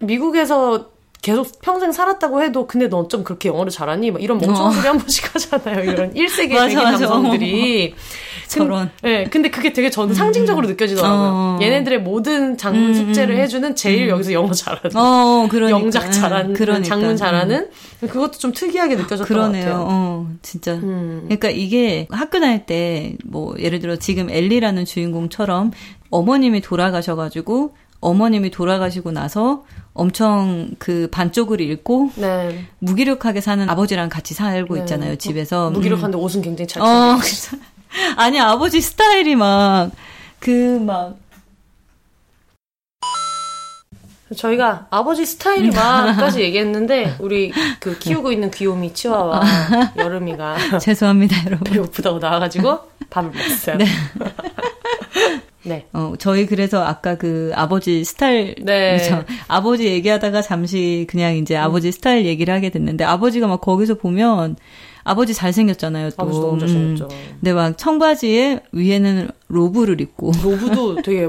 미국에서 계속 평생 살았다고 해도 근데 넌 좀 그렇게 영어를 잘하니? 막 이런 멍청한 어. 소리 한 번씩 하잖아요. 이런 1세기 백인 남성들이. 저런. 예, 네, 근데 그게 되게 저는 음. 상징적으로 느껴지더라고요. 어. 얘네들의 모든 장문 음, 숙제를 음. 해주는 제일 음. 여기서 영어 잘하는. 어, 그러니까. 영작 잘하는. 그러니까. 장문 잘하는. 음. 그것도 좀 특이하게 느껴졌던 그러네요. 것 같아요. 어, 진짜. 음. 그러니까 이게 학교 다닐 때, 뭐, 예를 들어 지금 엘리라는 주인공처럼 어머님이 돌아가셔가지고 어머님이 돌아가시고 나서 엄청 그 반쪽을 잃고 네. 무기력하게 사는 아버지랑 같이 살고 네. 있잖아요 집에서 무기력한데 음. 옷은 굉장히 잘 어, 아니 아버지 스타일이 막 그막 그 저희가 아버지 스타일이 막까지 얘기했는데 우리 그 키우고 있는 귀요미 치와와 여름이가 죄송합니다 여러분 배고프다고 나와가지고 밥을 먹었어요. 네. 네. 어, 저희 그래서 아까 그 아버지 스타일. 네. 아버지 얘기하다가 잠시 그냥 이제 음. 아버지 스타일 얘기를 하게 됐는데 아버지가 막 거기서 보면 아버지 잘생겼잖아요, 또. 아버지 너무 잘생겼죠. 음. 근데 막 청바지에 위에는 로브를 입고. 로브도 되게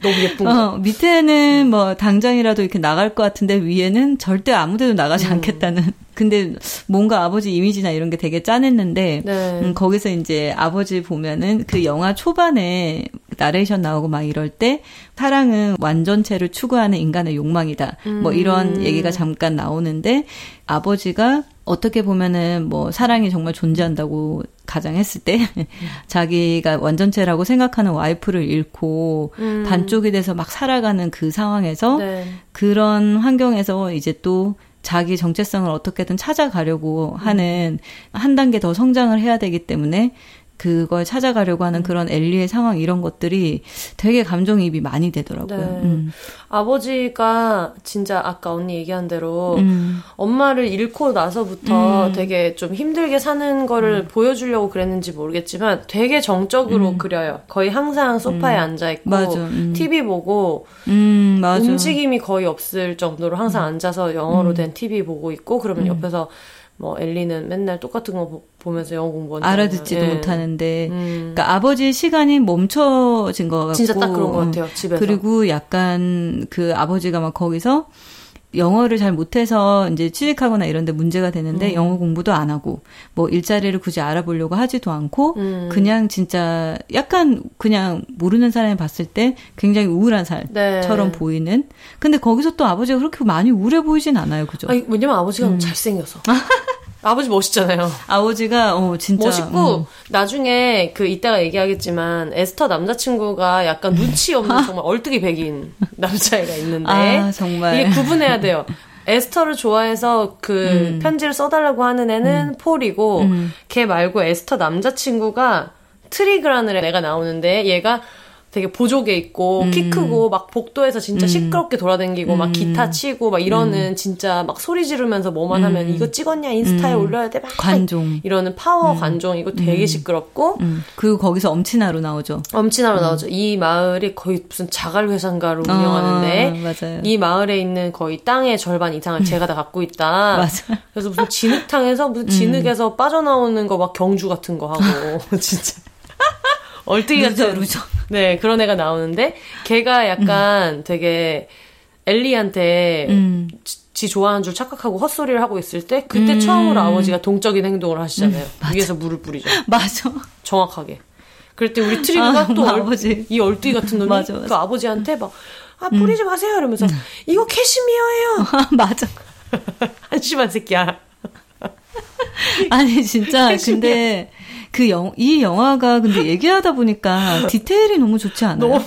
너무 예쁜 거. 어, 밑에는 뭐 당장이라도 이렇게 나갈 것 같은데 위에는 절대 아무데도 나가지 음. 않겠다는. 근데 뭔가 아버지 이미지나 이런 게 되게 짠했는데 네. 음, 거기서 이제 아버지 보면은 그 영화 초반에 나레이션 나오고 막 이럴 때 사랑은 완전체를 추구하는 인간의 욕망이다. 음. 뭐 이런 음. 얘기가 잠깐 나오는데 아버지가 어떻게 보면은 뭐 사랑이 정말 존재한다고 가정했을 때 자기가 완전체라고 생각하는 와이프를 잃고 음. 반쪽이 돼서 막 살아가는 그 상황에서 네. 그런 환경에서 이제 또 자기 정체성을 어떻게든 찾아가려고 하는 음. 한 단계 더 성장을 해야 되기 때문에 그걸 찾아가려고 하는 음. 그런 엘리의 상황 이런 것들이 되게 감정이입이 많이 되더라고요. 네. 음. 아버지가 진짜 아까 언니 얘기한 대로 음. 엄마를 잃고 나서부터 음. 되게 좀 힘들게 사는 거를 음. 보여주려고 그랬는지 모르겠지만 되게 정적으로 음. 그려요. 거의 항상 소파에 앉아 있고 TV 보고 움직임이 거의 없을 정도로 항상 앉아서 영어로 된 TV 보고 있고 그러면 옆에서 뭐 엘리는 맨날 똑같은 거 보면서 영어 공부하는 알아듣지도 예. 못하는데 음. 그러니까 아버지 시간이 멈춰진 것 같고 진짜 딱 그런 것 같아요 집에서 그리고 약간 그 아버지가 막 거기서 영어를 잘 못해서 이제 취직하거나 이런데 문제가 되는데 음. 영어 공부도 안 하고 뭐 일자리를 굳이 알아보려고 하지도 않고 음. 그냥 진짜 약간 그냥 모르는 사람이 봤을 때 굉장히 우울한 삶처럼 네. 보이는 근데 거기서 또 아버지가 그렇게 많이 우울해 보이진 않아요 그죠? 아니, 왜냐면 아버지가 음. 잘생겨서 아버지 멋있잖아요. 아버지가 어 진짜 멋있고 음. 나중에 그 이따가 얘기하겠지만 에스터 남자친구가 약간 눈치 없는 정말 얼뜨기 백인 남자애가 있는데 아, 정말 이게 구분해야 돼요. 에스터를 좋아해서 그 음. 편지를 써달라고 하는 애는 음. 폴이고 음. 걔 말고 에스터 남자친구가 트리그라는 애가 나오는데 얘가 되게 보조개 있고 음. 키 크고 막 복도에서 진짜 음. 시끄럽게 돌아다니고 음. 막 기타 치고 막 이러는 음. 진짜 막 소리 지르면서 뭐만 하면 음. 이거 찍었냐 인스타에 음. 올려야 돼 막 관종 이러는 파워 관종 이거 되게 시끄럽고 그리고 거기서 엄친아로 나오죠. 엄친아로 나오죠. 이 마을이 거의 무슨 자갈 회사인가로 아, 운영하는데 어, 이 마을에 있는 거의 땅의 절반 이상을 쟤가 다 갖고 있다. 맞아. 그래서 무슨 진흙탕에서 무슨 진흙에서 빠져나오는 거 막 경주 같은 거 하고 진짜 얼뜨기 같은 loser. 네 그런 애가 나오는데 걔가 약간 음. 되게 엘리한테 음. 지, 좋아하는 줄 착각하고 헛소리를 하고 있을 때 그때 음. 처음으로 아버지가 동적인 행동을 하시잖아요. 음, 위에서 물을 뿌리죠. 맞아. 정확하게. 그럴 때 우리 트리그가 아, 또 아버지. 이 얼뜨기 같은 놈이 맞아, 맞아. 그 아버지한테 막 아, 뿌리지 음. 마세요. 이러면서, 음. 이거 캐시미어예요. 맞아. 한심한 새끼야. 아니, 진짜, 근데, 그 영, 이 영화가 근데 얘기하다 보니까 디테일이 너무 좋지 않아요? 너무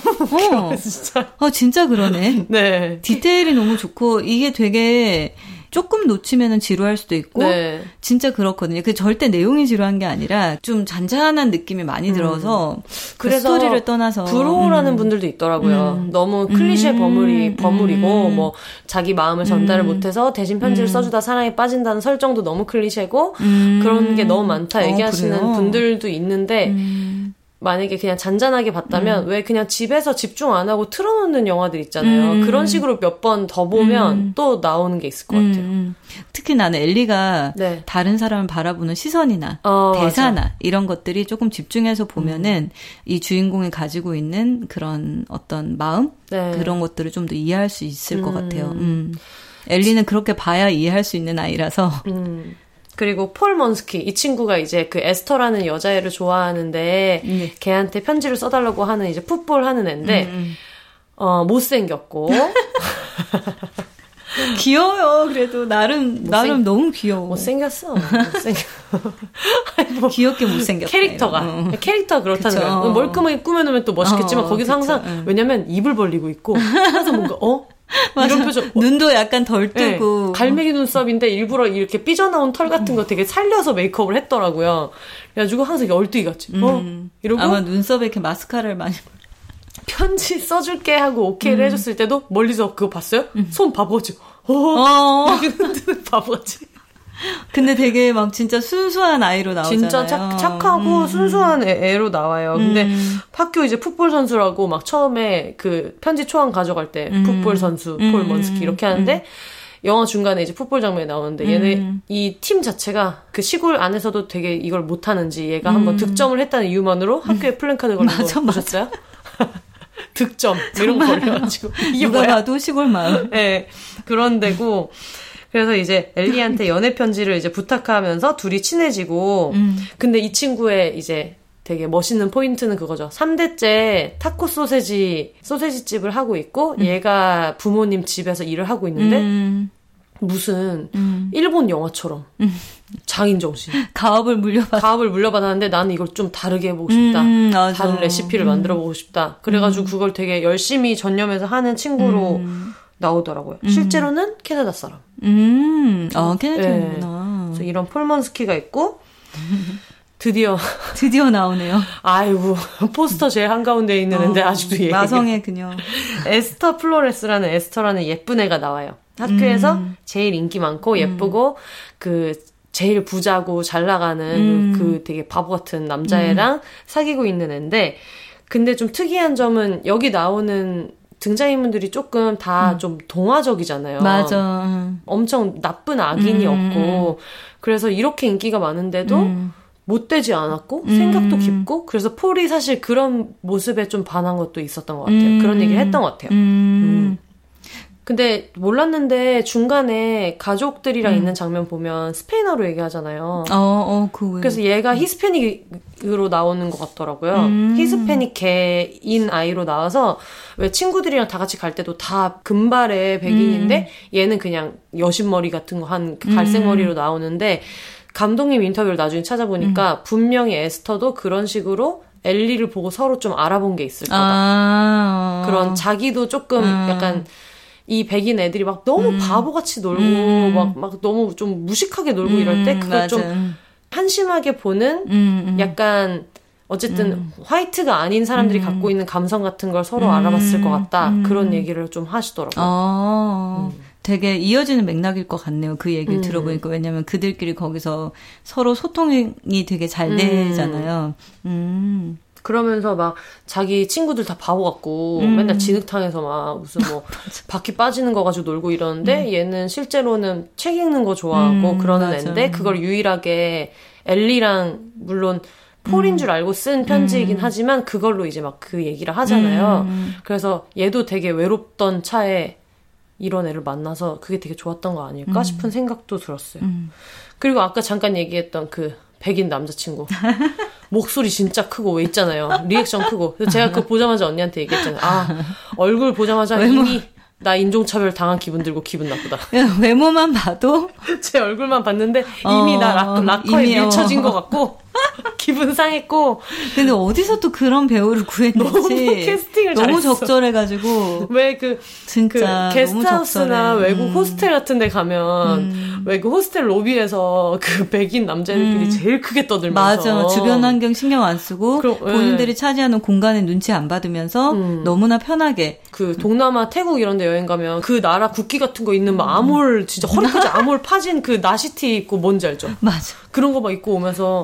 어. 진짜. 어, 진짜 그러네. 네. 디테일이 너무 좋고, 이게 되게, 조금 놓치면은 지루할 수도 있고 네. 진짜 그렇거든요. 그 절대 내용이 지루한 게 아니라 좀 잔잔한 느낌이 많이 들어서 그 그래서 스토리를 떠나서 부러워라는 음. 분들도 있더라고요. 음. 너무 클리셰 음. 버무리 버무리고 음. 뭐 자기 마음을 전달을 음. 못해서 대신 편지를 써주다 사랑에 빠진다는 설정도 너무 클리셰고 음. 그런 게 너무 많다 어, 얘기하시는 그래요? 분들도 있는데 음. 만약에 그냥 잔잔하게 봤다면 왜 그냥 집에서 집중 안 하고 틀어놓는 영화들 있잖아요. 음. 그런 식으로 몇 번 더 보면 음. 또 나오는 게 있을 것 같아요. 음. 특히 나는 엘리가 네. 다른 사람을 바라보는 시선이나 어, 대사나 이런 것들이 조금 집중해서 보면은 이 주인공이 가지고 있는 그런 어떤 마음 네. 그런 것들을 좀 더 이해할 수 있을 것 음. 같아요. 음. 엘리는 그렇게 봐야 이해할 수 있는 아이라서. 음. 그리고 폴 먼스키 이 친구가 이제 그 에스터라는 여자애를 좋아하는데 네. 걔한테 편지를 써달라고 하는 이제 풋볼 하는 애인데 음, 어 못생겼고 귀여워요. 그래도 나름 나름 너무 귀여워. 못 생겼어 못 생겨 귀엽게 못 생겼다. 캐릭터가 어. 캐릭터가 그렇다는 그쵸. 거야 멀끔하게 꾸며놓으면 또 멋있겠지만 어, 거기서 그쵸. 항상 응. 왜냐면 입을 벌리고 있고 항상 뭔가 어. 이런 표정 어, 눈도 약간 덜 네, 뜨고. 갈매기 눈썹인데 일부러 이렇게 삐져나온 털 같은 거 되게 살려서 메이크업을 했더라고요. 그래가지고 항상 얼뜨기 같이. 어? 음. 이러고 아마 눈썹에 이렇게 마스카라를 많이. 편지 써줄게 하고 오케이를 해줬을 때도 멀리서 그거 봤어요? 손 바보지. 어. 어. 바보같이. 근데 되게 막 진짜 순수한 아이로 나오잖아요. 진짜 착, 착하고 음. 순수한 애, 로 나와요. 근데 음. 학교 이제 풋볼 선수라고 막 처음에 그 편지 초안 가져갈 때 음. 풋볼 선수, 폴 음. 먼스키 이렇게 하는데 영화 중간에 이제 풋볼 장면이 나오는데 얘네 음. 이팀 자체가 그 시골 안에서도 되게 이걸 못하는지 얘가 한번 득점을 했다는 이유만으로 학교에 플랜카드 걸린 거 음. 맞아, 맞아. 보셨어요? 득점 이런 거 걸려가지고 이게 누가 뭐야? 봐도 시골 마을. 네, 그런 데고. 그래서 이제 엘리한테 연애 편지를 이제 부탁하면서 둘이 친해지고. 음. 근데 이 친구의 이제 되게 멋있는 포인트는 그거죠. 3대째 타코 소세지, 소세지 집을 하고 있고, 얘가 부모님 집에서 일을 하고 있는데, 음. 무슨, 음. 일본 영화처럼. 장인 정신. 가업을 물려받. 가업을 물려받았는데 나는 이걸 좀 다르게 해보고 싶다. 음. 다른 레시피를 만들어 보고 싶다. 그래가지고 그걸 되게 열심히 전념해서 하는 친구로 음. 나오더라고요. 실제로는 캐나다 사람. 음. 아, 캐나다구나. 그래서 이런 폴먼스키가 있고 드디어 드디어 나오네요. 아이고 포스터 제일 한가운데 있는 애인데 아직도 얘기 마성의 그녀. 에스터 플로레스라는 에스터라는 예쁜 애가 나와요. 학교에서 음. 제일 인기 많고 예쁘고 그 제일 부자고 잘 나가는 음. 그 되게 바보 같은 남자애랑 사귀고 있는 애인데 근데 좀 특이한 점은 여기 나오는 등장인물들이 조금 다좀 동화적이잖아요. 음. 맞아. 엄청 나쁜 악인 없고 음. 그래서 이렇게 인기가 많은데도 음. 못되지 않았고 음. 생각도 깊고 그래서 폴이 사실 그런 모습에 좀 반한 것도 있었던 것 같아요. 음. 그런 얘기를 했던 것 같아요. 음. 근데 몰랐는데 중간에 가족들이랑 있는 장면 보면 스페인어로 얘기하잖아요. 어, 어, 그 왜. 그래서 얘가 히스패닉으로 나오는 것 같더라고요. 음. 히스패닉 개인 아이로 나와서 왜 친구들이랑 다 같이 갈 때도 다 금발의 백인인데 얘는 그냥 여신머리 같은 거 한 갈색 머리로 나오는데 감독님 인터뷰를 나중에 찾아보니까 분명히 에스터도 그런 식으로 엘리를 보고 서로 좀 알아본 게 있을 거다. 아, 그런 자기도 조금 음. 약간 이 백인 애들이 막 너무 바보같이 놀고 음. 막, 막 너무 좀 무식하게 놀고 음, 이럴 때 그걸 맞아. 좀 한심하게 보는 음, 음. 약간 어쨌든 화이트가 아닌 사람들이 갖고 있는 감성 같은 걸 서로 알아봤을 것 같다 음. 그런 얘기를 좀 하시더라고요. 어, 되게 이어지는 맥락일 것 같네요. 그 얘기를 음. 들어보니까. 왜냐면 그들끼리 거기서 서로 소통이 되게 잘 음. 되잖아요. 음. 그러면서 막 자기 친구들 다 바보 같고 음. 맨날 진흙탕에서 막 무슨 뭐 바퀴 빠지는 거 가지고 놀고 이러는데 얘는 실제로는 책 읽는 거 좋아하고 음, 그러는 맞아. 애인데 그걸 유일하게 엘리랑 물론 폴인 음. 줄 알고 쓴 편지이긴 하지만 그걸로 이제 막 그 얘기를 하잖아요. 음. 그래서 얘도 되게 외롭던 차에 이런 애를 만나서 그게 되게 좋았던 거 아닐까 싶은 생각도 들었어요. 음. 그리고 아까 잠깐 얘기했던 그 백인 남자친구. 목소리 진짜 크고 왜 있잖아요. 리액션 크고. 그래서 제가 그거 보자마자 언니한테 얘기했잖아요. 아, 얼굴 보자마자 이미 나 인종차별 당한 기분 들고 기분 나쁘다. 외모만 봐도 제 얼굴만 봤는데 이미 어, 나 락, 락커에 이미, 어. 밀쳐진 것 같고 기분 상했고. 근데 어디서 또 그런 배우를 구했는지 너무 캐스팅을 너무. 적절해가지고 왜 그 진짜 그 게스트하우스나. 외국 음. 호스텔 같은 데 가면 음. 외국 호스텔 로비에서 그 백인 남자애들끼리 음. 제일 크게 떠들면서 맞아. 주변 환경 신경 안 쓰고 그럼, 예. 본인들이 차지하는 공간에 눈치 안 받으면서 음. 너무나 편하게 그 동남아 태국 이런 데 여행 가면 그 나라 국기 같은 거 있는 막 아몰 진짜 허리까지 아몰 파진 그 나시티 입고 뭔지 알죠? 맞아. 그런 거 막 입고 오면서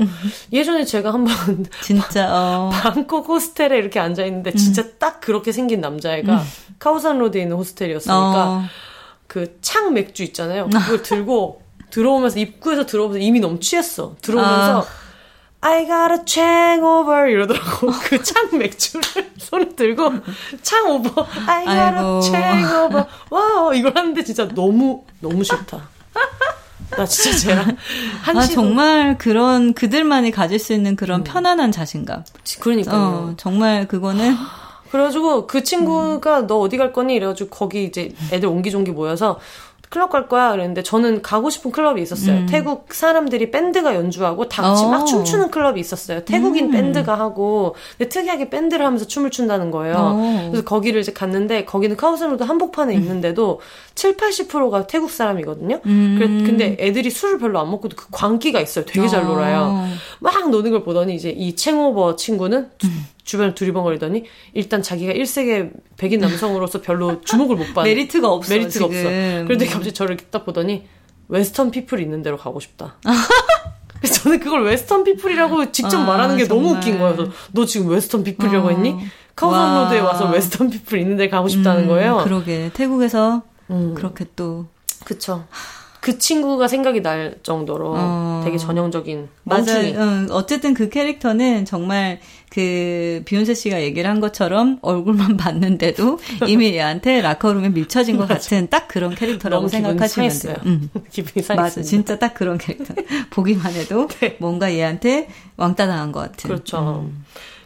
예전에 제가 한번 진짜 어. 방콕 호스텔에 이렇게 앉아 있는데 진짜 음. 딱 그렇게 생긴 남자애가 카오산 로드에 있는 호스텔이었으니까 어. 그창 맥주 있잖아요. 그걸 들고 들어오면서 입구에서 들어오면서 이미 너무 취했어. 들어오면서 아. I got a hangover 이러더라고. 그 창 맥주를 손에 들고 창 오버 I got 아이고. a hangover. 와 이걸 하는데 진짜 너무 너무 싫다. 나 진짜 쟤랑 한아 정말 그런 그들만이 가질 수 있는 그런 편안한 자신감. 그러니까요. 어, 정말 그거는 그래가지고 그 친구가 너 어디 갈 거니? 이래가지고 거기 이제 애들 옹기종기 모여서 클럽 갈 거야 그랬는데 저는 가고 싶은 클럽이 있었어요. 태국 사람들이 밴드가 연주하고 다 같이 어. 막 춤추는 클럽이 있었어요. 태국인 밴드가 하고 근데 특이하게 밴드를 하면서 춤을 춘다는 거예요. 어. 그래서 거기를 이제 갔는데 거기는 카오산로드 한복판에 있는데도 7, 80%가 태국 사람이거든요. 음. 그래, 근데 애들이 술을 별로 안 먹고도 그 광기가 있어요. 되게 잘 어. 놀아요. 막 노는 걸 보더니 이제 이 hangover 친구는 주, 음. 주변을 두리번거리더니 일단 자기가 1세계 백인 남성으로서 별로 주목을 못 받는 메리트가 없어. 메리트가 지금. 없어. 그런데 갑자기 저를 딱 보더니 western people 있는 데로 가고 싶다. 그래서 저는 그걸 western people이라고 직접 아, 말하는 게 너무 정말. 웃긴 거예요. 그래서 너 지금 western people이라고 어. 했니? 카오산 와. 로드에 와서 western people 있는 데 가고 싶다는 음, 거예요. 그러게 태국에서 음. 그렇게 또 그쵸. 그 친구가 생각이 날 정도로 어. 되게 전형적인 맞아요. 멍충이. 응, 어쨌든 그 캐릭터는 정말 그 비욘세 씨가 얘기를 한 것처럼 얼굴만 봤는데도 이미 얘한테 라커룸에 밀쳐진 것 같은 딱 그런 캐릭터라고 생각하시면. 돼요. 음. 기분이 맞아, 상했어요. 진짜 딱 그런 캐릭터. 보기만 해도 네. 뭔가 얘한테 왕따 당한 것 같은. 그렇죠.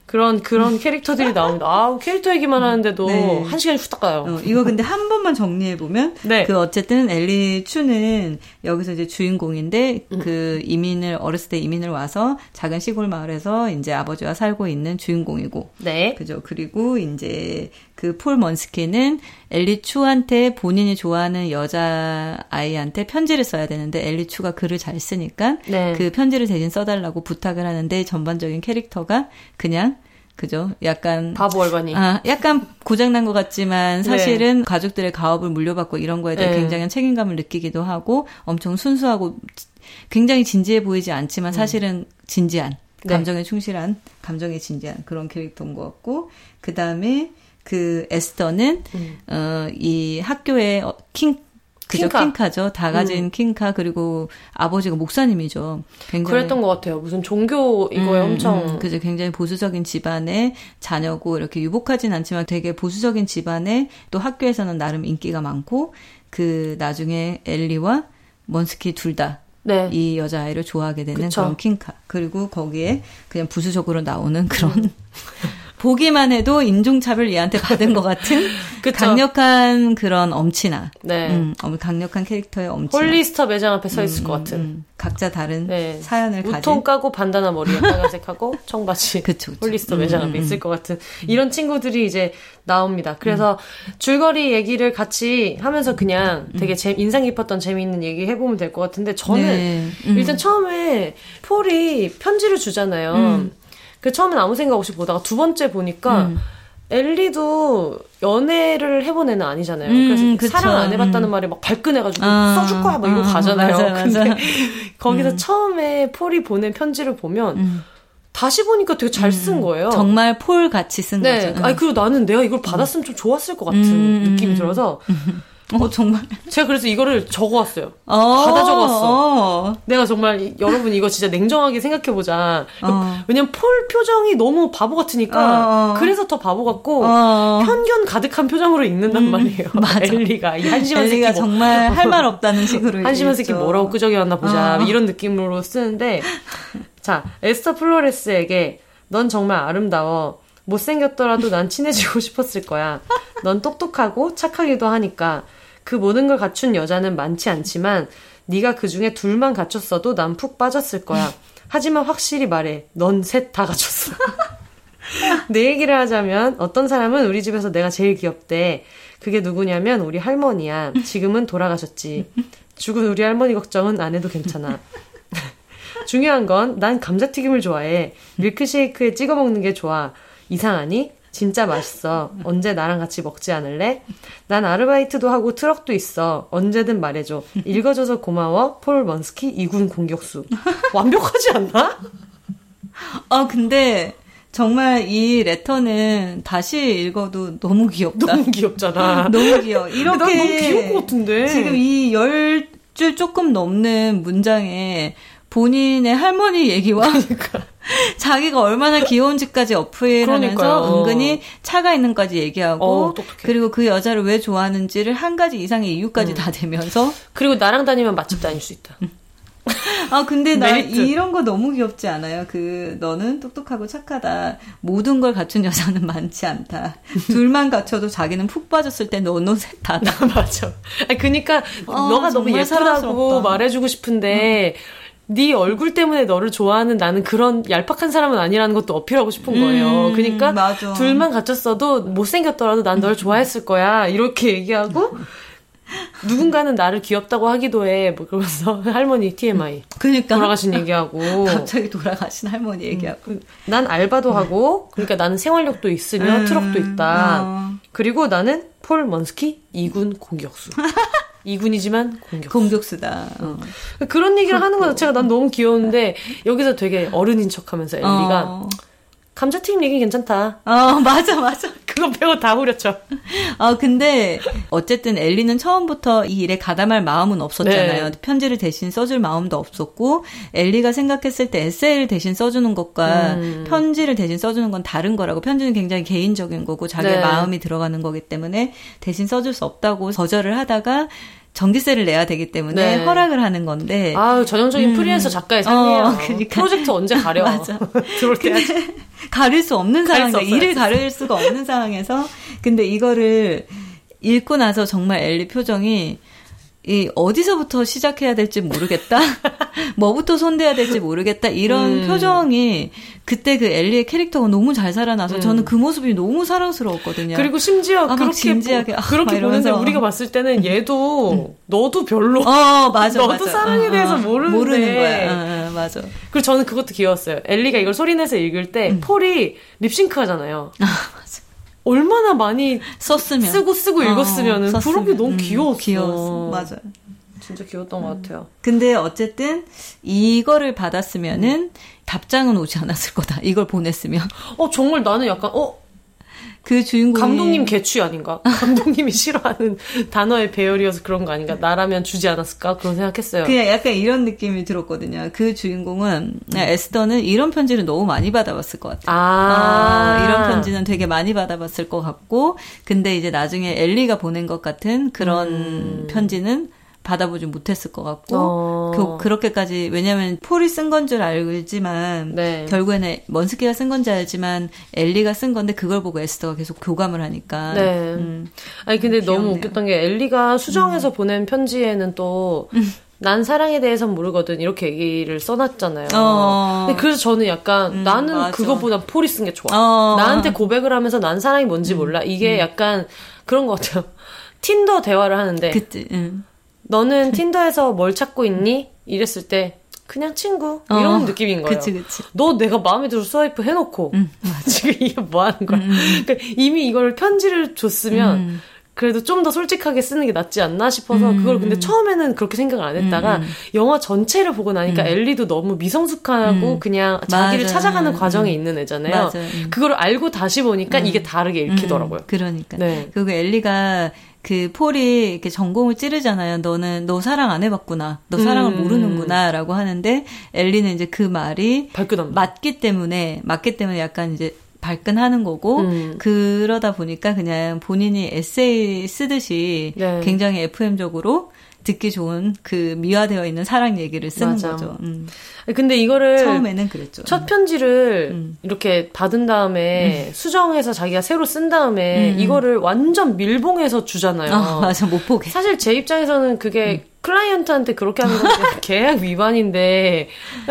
그런 그런 캐릭터들이 나옵니다. 아우 캐릭터 얘기만 하는데도 네. 한 시간이 후딱 가요. 어, 이거 근데 한 번만 정리해 보면 네. 그 어쨌든 엘리 추는 여기서 이제 주인공인데 음. 그 이민을 어렸을 때 이민을 와서 작은 시골 마을에서 이제 아버지와 살고 있는 주인공이고 네. 그죠. 그리고 이제 그 폴 먼스키는 엘리 추한테 본인이 좋아하는 여자 아이한테 편지를 써야 되는데 엘리 추가 글을 잘 쓰니까 네. 그 편지를 대신 써달라고 부탁을 하는데 전반적인 캐릭터가 그냥 그죠. 약간 바보 얼반이. 아, 약간 고장난 것 같지만 사실은 가족들의 가업을 물려받고 이런 거에 대해 네. 굉장한 책임감을 느끼기도 하고 엄청 순수하고 굉장히 진지해 보이지 않지만 사실은 진지한 네. 감정에 충실한 감정에 진지한 그런 캐릭터인 것 같고 그 다음에 그 에스더는 음. 어, 이 학교의 어, 킹 그죠 킹카. 음. 킹카죠 다 가진 킹카 그리고 아버지가 목사님이죠 굉장히 그랬던 것 같아요. 무슨 종교 이거에 음, 엄청 음, 그죠. 굉장히 보수적인 집안의 자녀고 이렇게 유복하진 않지만 되게 보수적인 집안에 또 학교에서는 나름 인기가 많고 그 나중에 엘리와 먼스키 둘 다 이 네. 여자아이를 좋아하게 되는 그쵸. 그런 킹카. 그리고 거기에 그냥 부수적으로 나오는 그런 음. 보기만 해도 인종차별 얘한테 받은 것 같은. 강력한 그런 엄친아. 네. 음, 어, 강력한 캐릭터의 엄친아. 홀리스터 매장 앞에 서 있을 음, 것 같은. 음, 각자 다른 네. 사연을 우통 가진. 까고 반다나 머리에 빨간색하고 청바지. 그쵸, 그쵸. 홀리스터 음, 매장 음, 앞에 음. 있을 것 같은 이런 친구들이 이제 나옵니다. 그래서 음. 줄거리 얘기를 같이 하면서 그냥 되게 재- 인상 깊었던 재미있는 얘기 해보면 될 것 같은데 저는 네. 음. 일단 처음에 폴이 편지를 주잖아요. 음. 그 처음엔 아무 생각 없이 보다가 두 번째 보니까 음. 엘리도 연애를 해본 애는 아니잖아요. 음, 그래서 그쵸. 사랑 안 해봤다는 음. 말에 막 발끈해가지고 아, 써줄 거야 막 이러고 아, 가잖아요. 맞아, 맞아. 근데 거기서 처음에 폴이 보낸 편지를 보면 음. 다시 보니까 되게 잘 쓴 거예요. 정말 폴 같이 쓴 네. 거죠. 아니 그리고 나는 내가 이걸 받았으면 좀 좋았을 것 같은 음, 느낌이 음. 들어서 어, 정말. 제가 그래서 이거를 적어왔어요. 어, 받아 적었어. 어. 내가 정말 이- 여러분 이거 진짜 냉정하게 생각해 보자. 어. 왜냐면 폴 표정이 너무 바보 같으니까 어, 어. 그래서 더 바보 같고 어. 편견 가득한 표정으로 읽는단 말이에요. 맞아. 엘리가 이 한심한 엘리가 새끼 뭐, 정말 할 말 없다는 식으로. 한심한 새끼. 뭐라고 끄적여놨나 보자 어. 이런 느낌으로 쓰는데 자 에스터 플로레스에게 넌 정말 아름다워 못생겼더라도 난 친해지고 싶었을 거야 넌 똑똑하고 착하기도 하니까 그 모든 걸 갖춘 여자는 많지 않지만 네가 그 중에 둘만 갖췄어도 난 푹 빠졌을 거야 하지만 확실히 말해. 넌 셋 다 갖췄어. 내 얘기를 하자면 어떤 사람은 우리 집에서 내가 제일 귀엽대. 그게 누구냐면 우리 할머니야. 지금은 돌아가셨지. 죽은 우리 할머니 걱정은 안 해도 괜찮아. 중요한 건 난 감자튀김을 좋아해. 밀크쉐이크에 찍어 먹는 게 좋아. 이상하니? 진짜 맛있어. 언제 나랑 같이 먹지 않을래? 난 아르바이트도 하고 트럭도 있어. 언제든 말해줘. 읽어줘서 고마워. 폴 먼스키 이군 공격수. 완벽하지 않나? 아, 근데 정말 이 레터는 다시 읽어도 너무 귀엽다. 너무 귀엽잖아. 너무 귀여워. 이렇게 너무 귀여울 것 같은데. 지금 이 열 줄 조금 넘는 문장에 본인의 할머니 얘기와 그러니까. 자기가 얼마나 귀여운지까지 어플하면서 은근히 차가 있는까지 얘기하고 어, 그리고 그 여자를 왜 좋아하는지를 한 가지 이상의 이유까지 음. 다 대면서 그리고 나랑 다니면 맛집 다닐 수 있다. 아 근데 나 메리트. 이런 거 너무 귀엽지 않아요? 그 너는 똑똑하고 착하다. 모든 걸 갖춘 여자는 많지 않다. 둘만 갖춰도 자기는 푹 빠졌을 때 너는 셋다. 맞아. 아 그니까 아, 너가 너무 예쁘다고 사랑스럽다. 말해주고 싶은데 음. 네 얼굴 때문에 너를 좋아하는 나는 그런 얄팍한 사람은 아니라는 것도 어필하고 싶은 거예요. 음, 그러니까 맞아. 둘만 갖췄어도 못생겼더라도 난널 좋아했을 거야. 이렇게 얘기하고 누군가는 나를 귀엽다고 하기도 해. 뭐 그러면서 할머니 TMI. 그러니까 돌아가신 얘기하고 갑자기 돌아가신 할머니 얘기하고. 음, 난 알바도 하고 그러니까 나는 생활력도 있으며 음, 트럭도 있다. 어. 그리고 나는 폴 먼스키 2군 공격수. 2군이지만 공격수. 공격수 다. 어. 그런 얘기를 하는 것 자체가 난 너무 귀여운데 여기서 되게 어른인 척하면서 엘리가 어. 감자튀김 얘기 괜찮다. 어, 맞아, 맞아. 그거 배워 다 후렸죠. 어, 근데, 어쨌든 엘리는 처음부터 이 일에 가담할 마음은 없었잖아요. 네. 편지를 대신 써줄 마음도 없었고, 엘리가 생각했을 때 에세이를 대신 써주는 것과 음. 편지를 대신 써주는 건 다른 거라고. 편지는 굉장히 개인적인 거고, 자기의 네. 마음이 들어가는 거기 때문에 대신 써줄 수 없다고 거절을 하다가, 전기세를 내야 되기 때문에 네. 허락을 하는 건데. 아 전형적인 음. 프리랜서 작가의 삶이에요. 어, 그러니까. 프로젝트 언제 가려? 맞아. 들어올 때 가릴 수 없는 상황에 일을 가릴 수가 없는 상황에서 근데 이거를 읽고 나서 정말 엘리 표정이 이 어디서부터 시작해야 될지 모르겠다. 뭐부터 손대야 될지 모르겠다. 이런 음. 표정이 그때 그 엘리의 캐릭터가 너무 잘 살아나서 음. 저는 그 모습이 너무 사랑스러웠거든요. 그리고 심지어 아, 그렇게 진지하게 아, 그렇게 보는데 우리가 봤을 때는 얘도 음. 너도 별로 어, 맞아, 너도 맞아. 사랑에 어, 대해서 어, 모르는데 모르는 거야. 어, 어, 맞아. 그리고 저는 그것도 귀여웠어요. 엘리가 이걸 소리내서 읽을 때 음. 폴이 립싱크 하잖아요. 아, 맞아. 얼마나 많이 썼으면 쓰고 쓰고 어, 읽었으면은 어, 그런 게 너무 귀여웠어. 음, 귀여웠어. 맞아요. 진짜 귀여웠던 음. 것 같아요. 근데 어쨌든 이거를 받았으면은 음. 답장은 오지 않았을 거다. 이걸 보냈으면. 어 정말 나는 약간 어 그 주인공 감독님 개취 아닌가? 감독님이 싫어하는 단어의 배열이어서 그런 거 아닌가? 나라면 주지 않았을까? 그런 생각했어요. 그냥 약간 이런 느낌이 들었거든요. 그 주인공은 음. 에스더는 이런 편지를 너무 많이 받아봤을 것 같아요. 아~ 어, 이런 편지는 되게 많이 받아봤을 것 같고, 근데 이제 나중에 엘리가 보낸 것 같은 그런 음. 편지는 받아보지 못했을 것 같고 어. 그, 그렇게까지 왜냐하면 폴이 쓴 건 줄 알지만 네. 결국에는 먼스키가 쓴 건지 알지만 엘리가 쓴 건데 그걸 보고 에스더가 계속 교감을 하니까. 네. 음, 아니 근데 귀엽네요. 너무 웃겼던 게 엘리가 수정해서 음. 보낸 편지에는 또. 음. 난 사랑에 대해선 모르거든 이렇게 얘기를 써놨잖아요. 어. 근데 그래서 저는 약간 음, 나는 맞아. 그거보다 폴이 쓴 게 좋아. 어. 나한테 고백을 하면서 난 사랑이 뭔지 음. 몰라. 이게 음. 약간 그런 것 같아요. 틴더 대화를 하는데 그치, 응. 너는 틴더에서 뭘 찾고 있니? 이랬을 때 그냥 친구 어, 이런 느낌인 거예요. 그치, 그치. 너 내가 마음에 들어 스와이프 해놓고 음, 지금 이게 뭐 하는 거야? 음, 음. 그러니까 이미 이걸 편지를 줬으면 음. 그래도 좀 더 솔직하게 쓰는 게 낫지 않나 싶어서 음. 그걸 근데 처음에는 그렇게 생각을 안 했다가 음. 영화 전체를 보고 나니까 엘리도 너무 미성숙하고 그냥 자기를 맞아. 찾아가는 과정에 있는 애잖아요. 맞아. 그걸 알고 다시 보니까 이게 다르게 읽히더라고요. 그러니까. 네. 그리고 엘리가 그 폴이 이렇게 전공을 찌르잖아요. 너는 너 사랑 안 해봤구나. 너 사랑을 음. 모르는구나라고 하는데 엘리는 이제 그 말이 발끈함. 맞기 때문에 맞기 때문에 약간 이제 발끈하는 거고 음. 그러다 보니까 그냥 본인이 에세이 쓰듯이 네. 굉장히 FM적으로 듣기 좋은 그 미화되어 있는 사랑 얘기를 쓰는 맞아. 거죠. 음. 근데 이거를 처음에는 그랬죠. 첫 편지를 음. 이렇게 받은 다음에 음. 수정해서 자기가 새로 쓴 다음에 음. 이거를 완전 밀봉해서 주잖아요. 아, 맞아 못 보게. 사실 제 입장에서는 그게 음. 클라이언트한테 그렇게 하는 건 계약 위반인데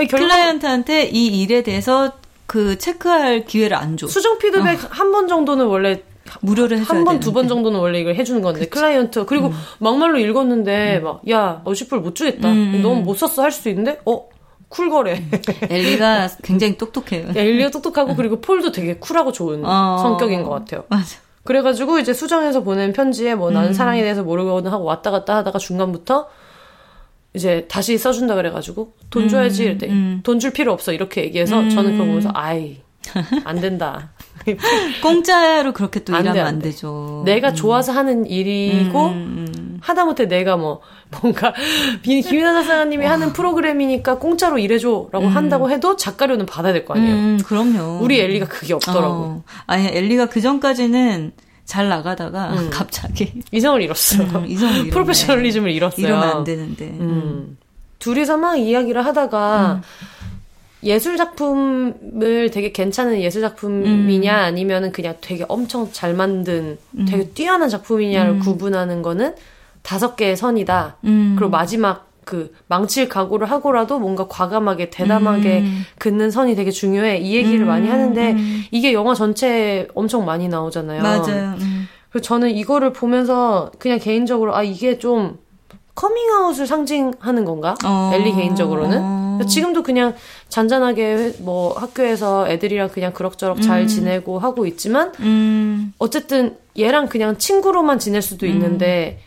클라이언트한테 이 일에 대해서 그 체크할 기회를 안 줘. 수정 피드백 어. 한번 정도는 원래 무료를 한 번, 두 번 정도는 원래 이걸 해주는 건데, 그치. 클라이언트. 그리고 음. 막말로 읽었는데, 음. 막, 야, 어시풀 못 주겠다. 음. 너무 못 썼어 할 수 있는데, 어? 쿨거래. 엘리가 굉장히 똑똑해요. 엘리가 똑똑하고, 그리고 폴도 되게 쿨하고 좋은 어. 성격인 것 같아요. 맞아. 그래가지고 이제 수정해서 보낸 편지에 뭐 나는 음. 사랑에 대해서 모르거든 하고 왔다 갔다 하다가 중간부터 이제 다시 써준다 그래가지고 돈 음, 줘야지 이랬더니 음. 돈줄 필요 없어 이렇게 얘기해서 음. 저는 그거 보면서 아이 안 된다. 공짜로 그렇게 또 일하면 안, 돼, 안, 안 되죠. 내가 음. 좋아서 하는 일이고 음, 하다못해 내가 뭐 뭔가 김윤아 작가님이 하는 프로그램이니까 공짜로 일해줘라고 음. 한다고 해도 작가료는 받아야 될 거 아니에요. 음, 그럼요. 우리 엘리가 그게 없더라고. 어. 아니 엘리가 그 전까지는 잘 나가다가 음. 갑자기 이성을 잃었어. 음, 이성을 프로페셔널리즘을 잃었어요. 이러면 안 되는데. 음. 음. 둘이서 막 이야기를 하다가 예술 작품을 되게 괜찮은 예술 작품이냐 아니면은 그냥 되게 엄청 잘 만든 되게 뛰어난 작품이냐를 구분하는 거는 다섯 개의 선이다. 음. 그리고 마지막 그 망칠 각오를 하고라도 뭔가 과감하게 대담하게 음. 긋는 선이 되게 중요해. 이 얘기를 음. 많이 하는데 음. 이게 영화 전체에 엄청 많이 나오잖아요. 맞아요. 음. 그래서 저는 이거를 보면서 그냥 개인적으로 아 이게 좀 커밍아웃을 상징하는 건가? 어. 엘리 개인적으로는. 어. 지금도 그냥 잔잔하게 뭐 학교에서 애들이랑 그냥 그럭저럭 잘 음. 지내고 하고 있지만 음. 어쨌든 얘랑 그냥 친구로만 지낼 수도 있는데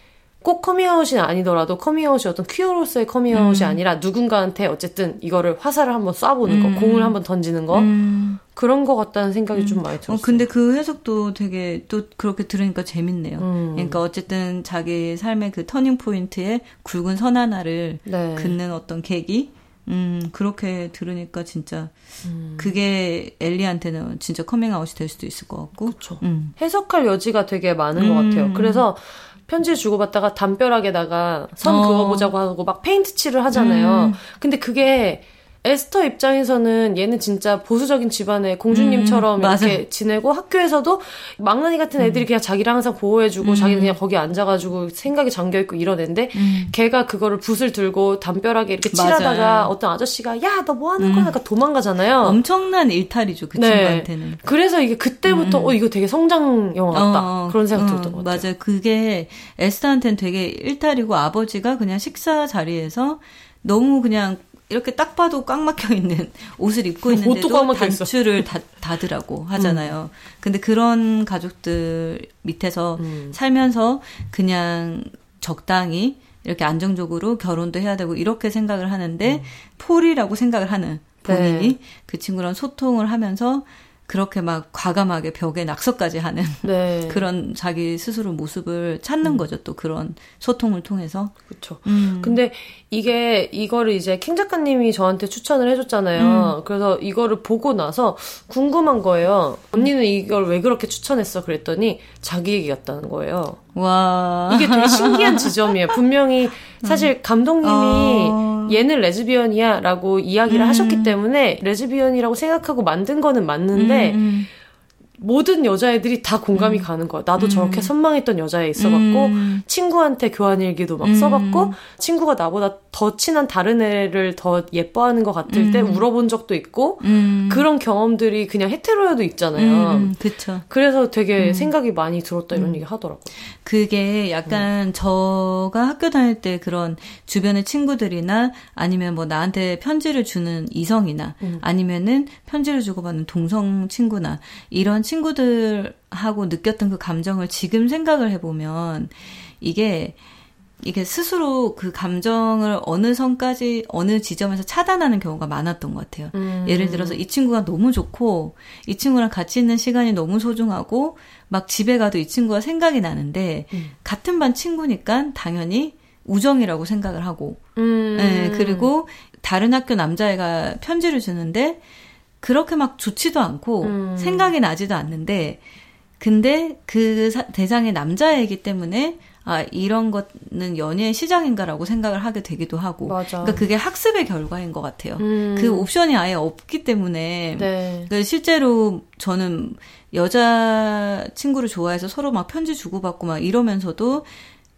꼭 커밍아웃이 아니더라도 커밍아웃이 어떤 퀴어로서의 커밍아웃이 음. 아니라 누군가한테 어쨌든 이거를 화살을 한번 쏴보는 음. 거, 공을 한번 던지는 거 음. 그런 거 같다는 생각이 좀 음. 많이 들었어요. 어, 근데 그 해석도 되게 또 그렇게 들으니까 재밌네요. 음. 그러니까 어쨌든 자기 삶의 그 터닝 포인트에 굵은 선 하나를 네. 긋는 어떤 계기. 음, 그렇게 들으니까 진짜, 음. 그게 엘리한테는 진짜 커밍아웃이 될 수도 있을 것 같고. 그쵸. 음. 해석할 여지가 되게 많은 것 같아요. 그래서 편지 주고받다가 담벼락에다가 선 어. 그어보자고 하고 막 페인트 칠을 하잖아요. 음. 근데 그게 에스터 입장에서는 얘는 진짜 보수적인 집안의 공주님처럼 음, 이렇게 지내고 학교에서도 망나니 같은 애들이 음. 그냥 자기를 항상 보호해주고 음. 자기는 그냥 거기 앉아가지고 생각이 잠겨있고 이런 애인데 음. 걔가 그거를 붓을 들고 담벼락에 이렇게 칠하다가 맞아요. 어떤 아저씨가 야 너 뭐 하는 거야? 약간 도망가잖아요. 엄청난 일탈이죠 그 네. 친구한테는. 그래서 이게 그때부터 음. 어 이거 되게 성장 영화 같다 어, 그런 생각 어, 들었던 것 같아요. 맞아요. 그게 에스터한테는 되게 일탈이고 아버지가 그냥 식사 자리에서 너무 그냥 이렇게 딱 봐도 꽉 막혀 있는 옷을 입고 있는데도 단추를 다, 닫으라고 하잖아요. 음. 근데 그런 가족들 밑에서 음. 살면서 그냥 적당히 이렇게 안정적으로 결혼도 해야 되고 이렇게 생각을 하는데 음. 폴이라고 생각을 하는 본인이 네. 그 친구랑 소통을 하면서 그렇게 막 과감하게 벽에 낙서까지 하는 네. 그런 자기 스스로 모습을 찾는 음. 거죠. 또 그런 소통을 통해서. 그렇죠. 음. 근데 이게 이거를 이제 킹 작가님이 저한테 추천을 해줬잖아요. 음. 그래서 이거를 보고 나서 궁금한 거예요. 언니는 이걸 왜 그렇게 추천했어? 그랬더니 자기 얘기 같다는 거예요. 와. 이게 되게 신기한 지점이에요. 분명히 사실 음. 감독님이 어... 얘는 레즈비언이야 라고 이야기를 음. 하셨기 때문에 레즈비언이라고 생각하고 만든 거는 맞는데 음. 음. 모든 여자애들이 다 공감이 음. 가는 거야. 나도 음. 저렇게 선망했던 여자애 있어봤고, 음. 친구한테 교환일기도 막 써봤고, 음. 친구가 나보다 더 친한 다른 애를 더 예뻐하는 것 같을 때 음. 울어본 적도 있고, 음. 그런 경험들이 그냥 hetero여도 있잖아요. 그쵸. 그래서 되게 생각이 많이 들었다 이런 얘기 하더라고요. 그게 약간 저가 학교 다닐 때 그런 주변의 친구들이나 아니면 뭐 나한테 편지를 주는 이성이나 아니면은 편지를 주고받는 동성 친구나 이런 친구들하고 느꼈던 그 감정을 지금 생각을 해보면 이게 이게 스스로 그 감정을 어느 선까지 어느 지점에서 차단하는 경우가 많았던 것 같아요. 음. 예를 들어서 이 친구가 너무 좋고 이 친구랑 같이 있는 시간이 너무 소중하고 막 집에 가도 이 친구가 생각이 나는데 음. 같은 반 친구니까 당연히 우정이라고 생각을 하고 음. 네, 그리고 다른 학교 남자애가 편지를 주는데 그렇게 막 좋지도 않고 음. 생각이 나지도 않는데 근데 그 사, 대상의 남자이기 때문에 아 이런 것은 연애의 시장인가라고 생각을 하게 되기도 하고 맞아. 그러니까 그게 학습의 결과인 것 같아요. 음. 그 옵션이 아예 없기 때문에 네. 그 실제로 저는 여자 친구를 좋아해서 서로 막 편지 주고받고 막 이러면서도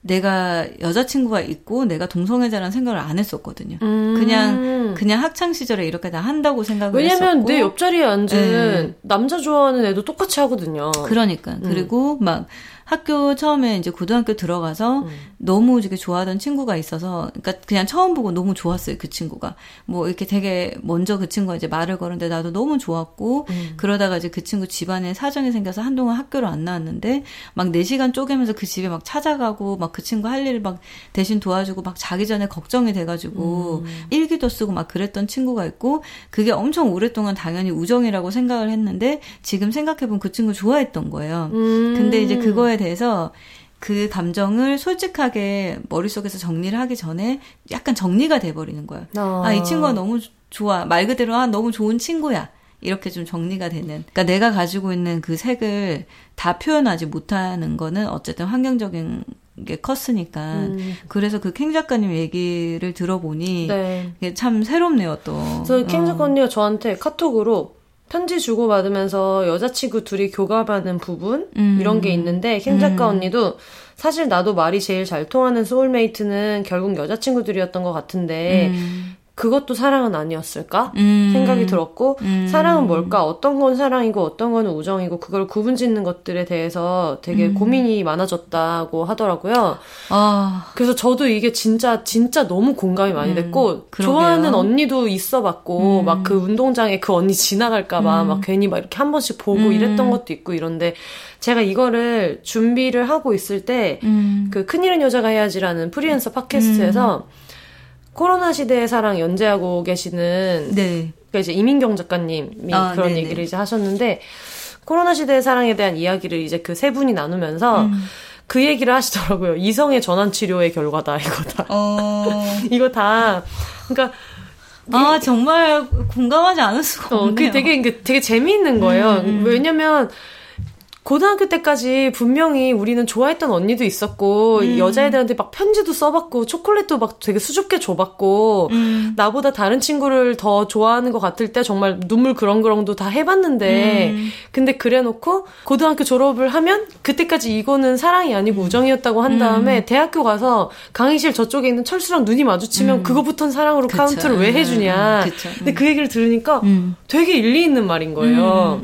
내가 여자친구가 있고 내가 동성애자라는 생각을 안 했었거든요. 음. 그냥 그냥 학창 시절에 이렇게 다 한다고 생각을 왜냐면 했었고. 내 옆자리에 앉은 네. 남자 좋아하는 애도 똑같이 하거든요. 그러니까 음. 그리고 막 학교 처음에 이제 고등학교 들어가서 음. 너무 이렇게 좋아하던 친구가 있어서, 그러니까 그냥 처음 보고 너무 좋았어요 그 친구가. 뭐 이렇게 되게 먼저 그 친구가 이제 말을 거는데 나도 너무 좋았고 음. 그러다가 이제 그 친구 집안에 사정이 생겨서 한동안 학교를 안 나왔는데 막 4시간 쪼개면서 그 집에 막 찾아가고 막 그 친구 할 일을 막 대신 도와주고 막 자기 전에 걱정이 돼가지고 음. 일기도 쓰고 막 그랬던 친구가 있고 그게 엄청 오랫동안 당연히 우정이라고 생각을 했는데 지금 생각해보면 그 친구 좋아했던 거예요. 음. 근데 이제 그거에 대해서 그 감정을 솔직하게 머릿속에서 정리를 하기 전에 약간 정리가 돼버리는 거예요. 어. 아, 이 친구가 너무 좋아. 말 그대로, 아, 너무 좋은 친구야. 이렇게 좀 정리가 되는. 그러니까 내가 가지고 있는 그 색을 다 표현하지 못하는 거는 어쨌든 환경적인 게 컸으니까. 음. 그래서 그 캥 작가님 얘기를 들어보니 네. 참 새롭네요, 또. 그래서 캥 어. 작가님이 저한테 카톡으로 편지 주고받으면서 여자친구 둘이 교감하는 부분 음. 이런 게 있는데 킹 작가 음. 언니도 사실 나도 말이 제일 잘 통하는 소울메이트는 결국 여자친구들이었던 것 같은데 음. 그것도 사랑은 아니었을까 음. 생각이 들었고 음. 사랑은 뭘까 어떤 건 사랑이고 어떤 건 우정이고 그걸 구분짓는 것들에 대해서 되게 음. 고민이 많아졌다고 하더라고요. 아. 그래서 저도 이게 진짜 진짜 너무 공감이 많이 음. 됐고 좋아하는 언니도 있어봤고 음. 막그 운동장에 그 언니 지나갈까봐 음. 막 괜히 막 이렇게 한 번씩 보고 이랬던 것도 있고 이런데 제가 이거를 준비를 하고 있을 때 그 큰일은 여자가 해야지라는 프리랜서 팟캐스트에서 코로나 시대의 사랑 연재하고 계시는 네. 그러니까 이제 이민경 작가님이 아, 그런 네네. 얘기를 이제 하셨는데 코로나 시대의 사랑에 대한 이야기를 이제 그 세 분이 나누면서 음. 그 얘기를 하시더라고요. 이성의 전환 치료의 결과다 이거 다. 어... 이거 다 그러니까 아 정말 공감하지 않을 수가 없네요. 어, 그게 되게 되게 재미있는 거예요. 음. 왜냐면 고등학교 때까지 분명히 우리는 좋아했던 언니도 있었고 음. 여자애들한테 막 편지도 써봤고 초콜릿도 막 되게 수줍게 줘봤고 음. 나보다 다른 친구를 더 좋아하는 것 같을 때 정말 눈물 그렁그렁도 다 해봤는데 음. 근데 그래놓고 고등학교 졸업을 하면 그때까지 이거는 사랑이 아니고 음. 우정이었다고 한 다음에 음. 대학교 가서 강의실 저쪽에 있는 철수랑 눈이 마주치면 음. 그거부터는 사랑으로 그쵸. 카운트를 왜 해주냐 근데 그 얘기를 들으니까 되게 일리 있는 말인 거예요.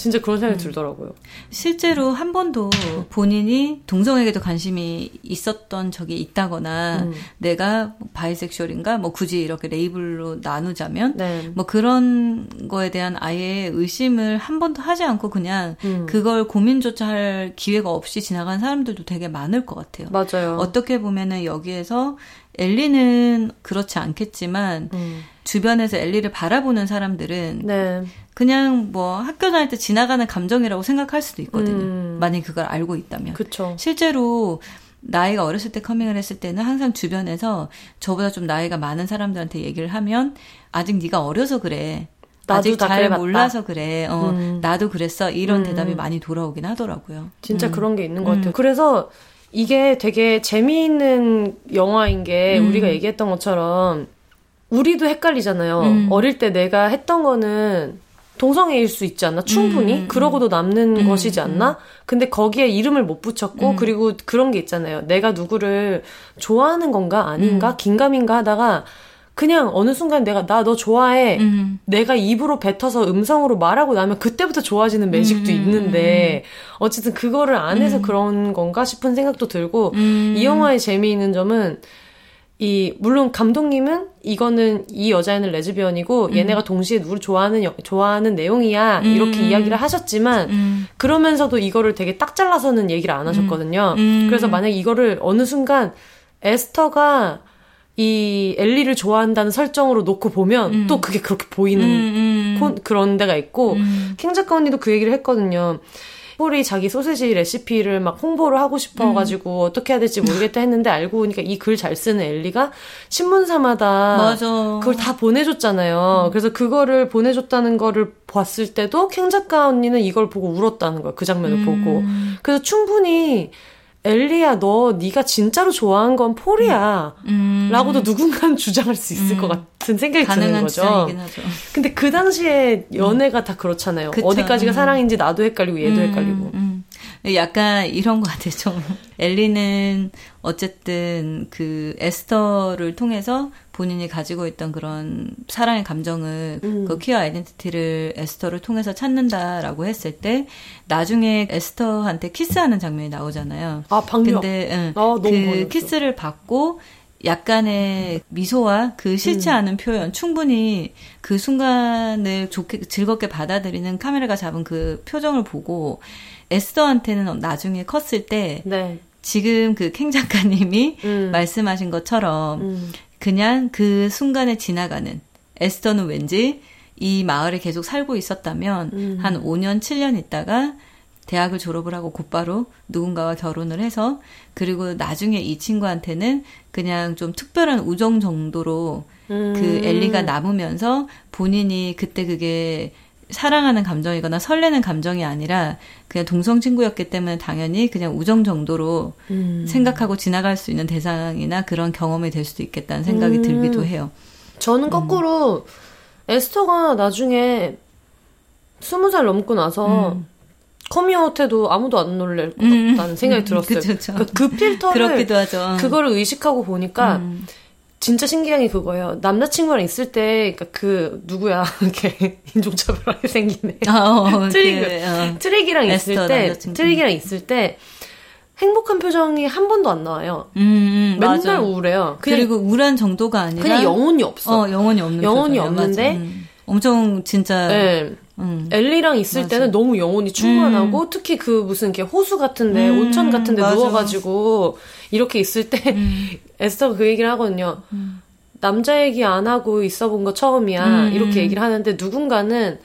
진짜 그런 생각이 음. 들더라고요. 실제로 한 번도 본인이 동성에게도 관심이 있었던 적이 있다거나 음. 내가 바이섹슈얼인가 뭐 굳이 이렇게 레이블로 나누자면 네. 뭐 그런 거에 대한 아예 의심을 한 번도 하지 않고 그냥 음. 그걸 고민조차 할 기회가 없이 지나간 사람들도 되게 많을 것 같아요. 맞아요. 어떻게 보면은 여기에서 엘리는 그렇지 않겠지만 음. 주변에서 엘리를 바라보는 사람들은 네. 그냥 뭐 학교 다닐 때 지나가는 감정이라고 생각할 수도 있거든요. 음. 만약 그걸 알고 있다면. 그쵸. 실제로 나이가 어렸을 때 커밍을 했을 때는 항상 주변에서 저보다 좀 나이가 많은 사람들한테 얘기를 하면 아직 네가 어려서 그래. 아직 잘 그래봤다. 몰라서 그래. 어, 음. 나도 그랬어. 이런 음. 대답이 많이 돌아오긴 하더라고요. 진짜 음. 그런 게 있는 것 같아요. 음. 그래서 이게 되게 재미있는 영화인 게 음. 우리가 얘기했던 것처럼 우리도 헷갈리잖아요. 음. 어릴 때 내가 했던 거는 동성애일 수 있지 않나? 충분히? 음, 그러고도 남는 음, 것이지 않나? 음. 근데 거기에 이름을 못 붙였고, 음. 그리고 그런 게 있잖아요. 내가 누구를 좋아하는 건가? 아닌가? 음. 긴가민가 하다가, 그냥 어느 순간 내가 나 너 좋아해. 음. 내가 입으로 뱉어서 음성으로 말하고 나면 그때부터 좋아지는 매직도 음. 있는데 어쨌든 그거를 안 해서 음. 그런 건가 싶은 생각도 들고 이 영화의 재미있는 점은 이 물론 감독님은 이거는 이 여자애는 레즈비언이고 음. 얘네가 동시에 누구를 좋아하는 좋아하는 내용이야 음. 이렇게 이야기를 하셨지만 음. 그러면서도 이거를 되게 딱 잘라서는 얘기를 안 하셨거든요. 음. 음. 그래서 만약 이거를 어느 순간 에스터가 이 엘리를 좋아한다는 설정으로 놓고 보면 음. 또 그게 그렇게 보이는 코, 그런 데가 있고 킹 작가 언니도 그 얘기를 했거든요. 폴이 자기 소세지 레시피를 막 홍보를 하고 싶어가지고 음. 어떻게 해야 될지 모르겠다 했는데 알고 보니까 이 글 잘 쓰는 엘리가 신문사마다 맞아. 그걸 다 보내줬잖아요. 음. 그래서 그거를 보내줬다는 거를 봤을 때도 캥 작가 언니는 이걸 보고 울었다는 거야. 그 장면을 음. 보고. 그래서 충분히 엘리야 너 네가 진짜로 좋아한 건 폴이야 음. 라고도 누군가는 주장할 수 있을 음. 것 같은 생각이 드는 거죠. 근데 그 당시에 연애가 음. 다 그렇잖아요. 그쵸. 어디까지가 음. 사랑인지 나도 헷갈리고 얘도 음, 헷갈리고. 약간 이런 것 같아요. 좀 엘리는 어쨌든 그 에스터를 통해서 본인이 가지고 있던 그런 사랑의 감정을 음. 그 퀴어 아이덴티티를 에스터를 통해서 찾는다라고 했을 때 나중에 에스터한테 키스하는 장면이 나오잖아요. 아 방금. 근데 응, 아, 그 보였어. 키스를 받고 약간의 미소와 그 싫지 음. 않은 표현, 충분히 그 순간을 좋게, 즐겁게 받아들이는 카메라가 잡은 그 표정을 보고, 에스더한테는 나중에 컸을 때, 네. 지금 그 캥 작가님이 음. 말씀하신 것처럼, 음. 그냥 그 순간에 지나가는, 에스더는 왠지 이 마을에 계속 살고 있었다면, 음. 한 5년, 7년 있다가, 대학을 졸업을 하고 곧바로 누군가와 결혼을 해서 그리고 나중에 이 친구한테는 그냥 좀 특별한 우정 정도로 그 음. 그 엘리가 남으면서 본인이 그때 그게 사랑하는 감정이거나 설레는 감정이 아니라 그냥 동성 친구였기 때문에 당연히 그냥 우정 정도로 음. 생각하고 지나갈 수 있는 대상이나 그런 경험이 될 수도 있겠다는 생각이 음. 들기도 해요. 저는 음. 거꾸로 에스터가 나중에 스무 살 넘고 나서 음. 커밍아웃해도 아무도 안 놀랄 것 음. 같다는 음, 생각이 들었어요. 그쵸, 그쵸. 그러니까 그 필터를 그거를 의식하고 보니까 음. 진짜 신기한 게 그거예요. 남자친구랑 있을 때, 그러니까 그 누구야 이렇게 인종차별하게 생기네. 어, 어 트릭 그, 어. 트릭이랑 있을 때, 남자친구. 트릭이랑 있을 때 행복한 표정이 한 번도 안 나와요. 음, 음 맨날 맞아. 우울해요. 그냥, 그리고 우울한 정도가 아니라 그냥 영혼이 없어. 어, 영혼이 없는 영혼이 표정이야. 없는데 음. 엄청 진짜 네. 음. 엘리랑 있을 맞아. 때는 너무 영혼이 충만하고 음. 특히 그 무슨 이렇게 호수 같은데 음. 온천 같은데 누워가지고 이렇게 있을 때 음. 에스터가 그 얘기를 하거든요. 음. 남자 얘기 안 하고 있어 본 거 처음이야. 음. 이렇게 얘기를 하는데 누군가는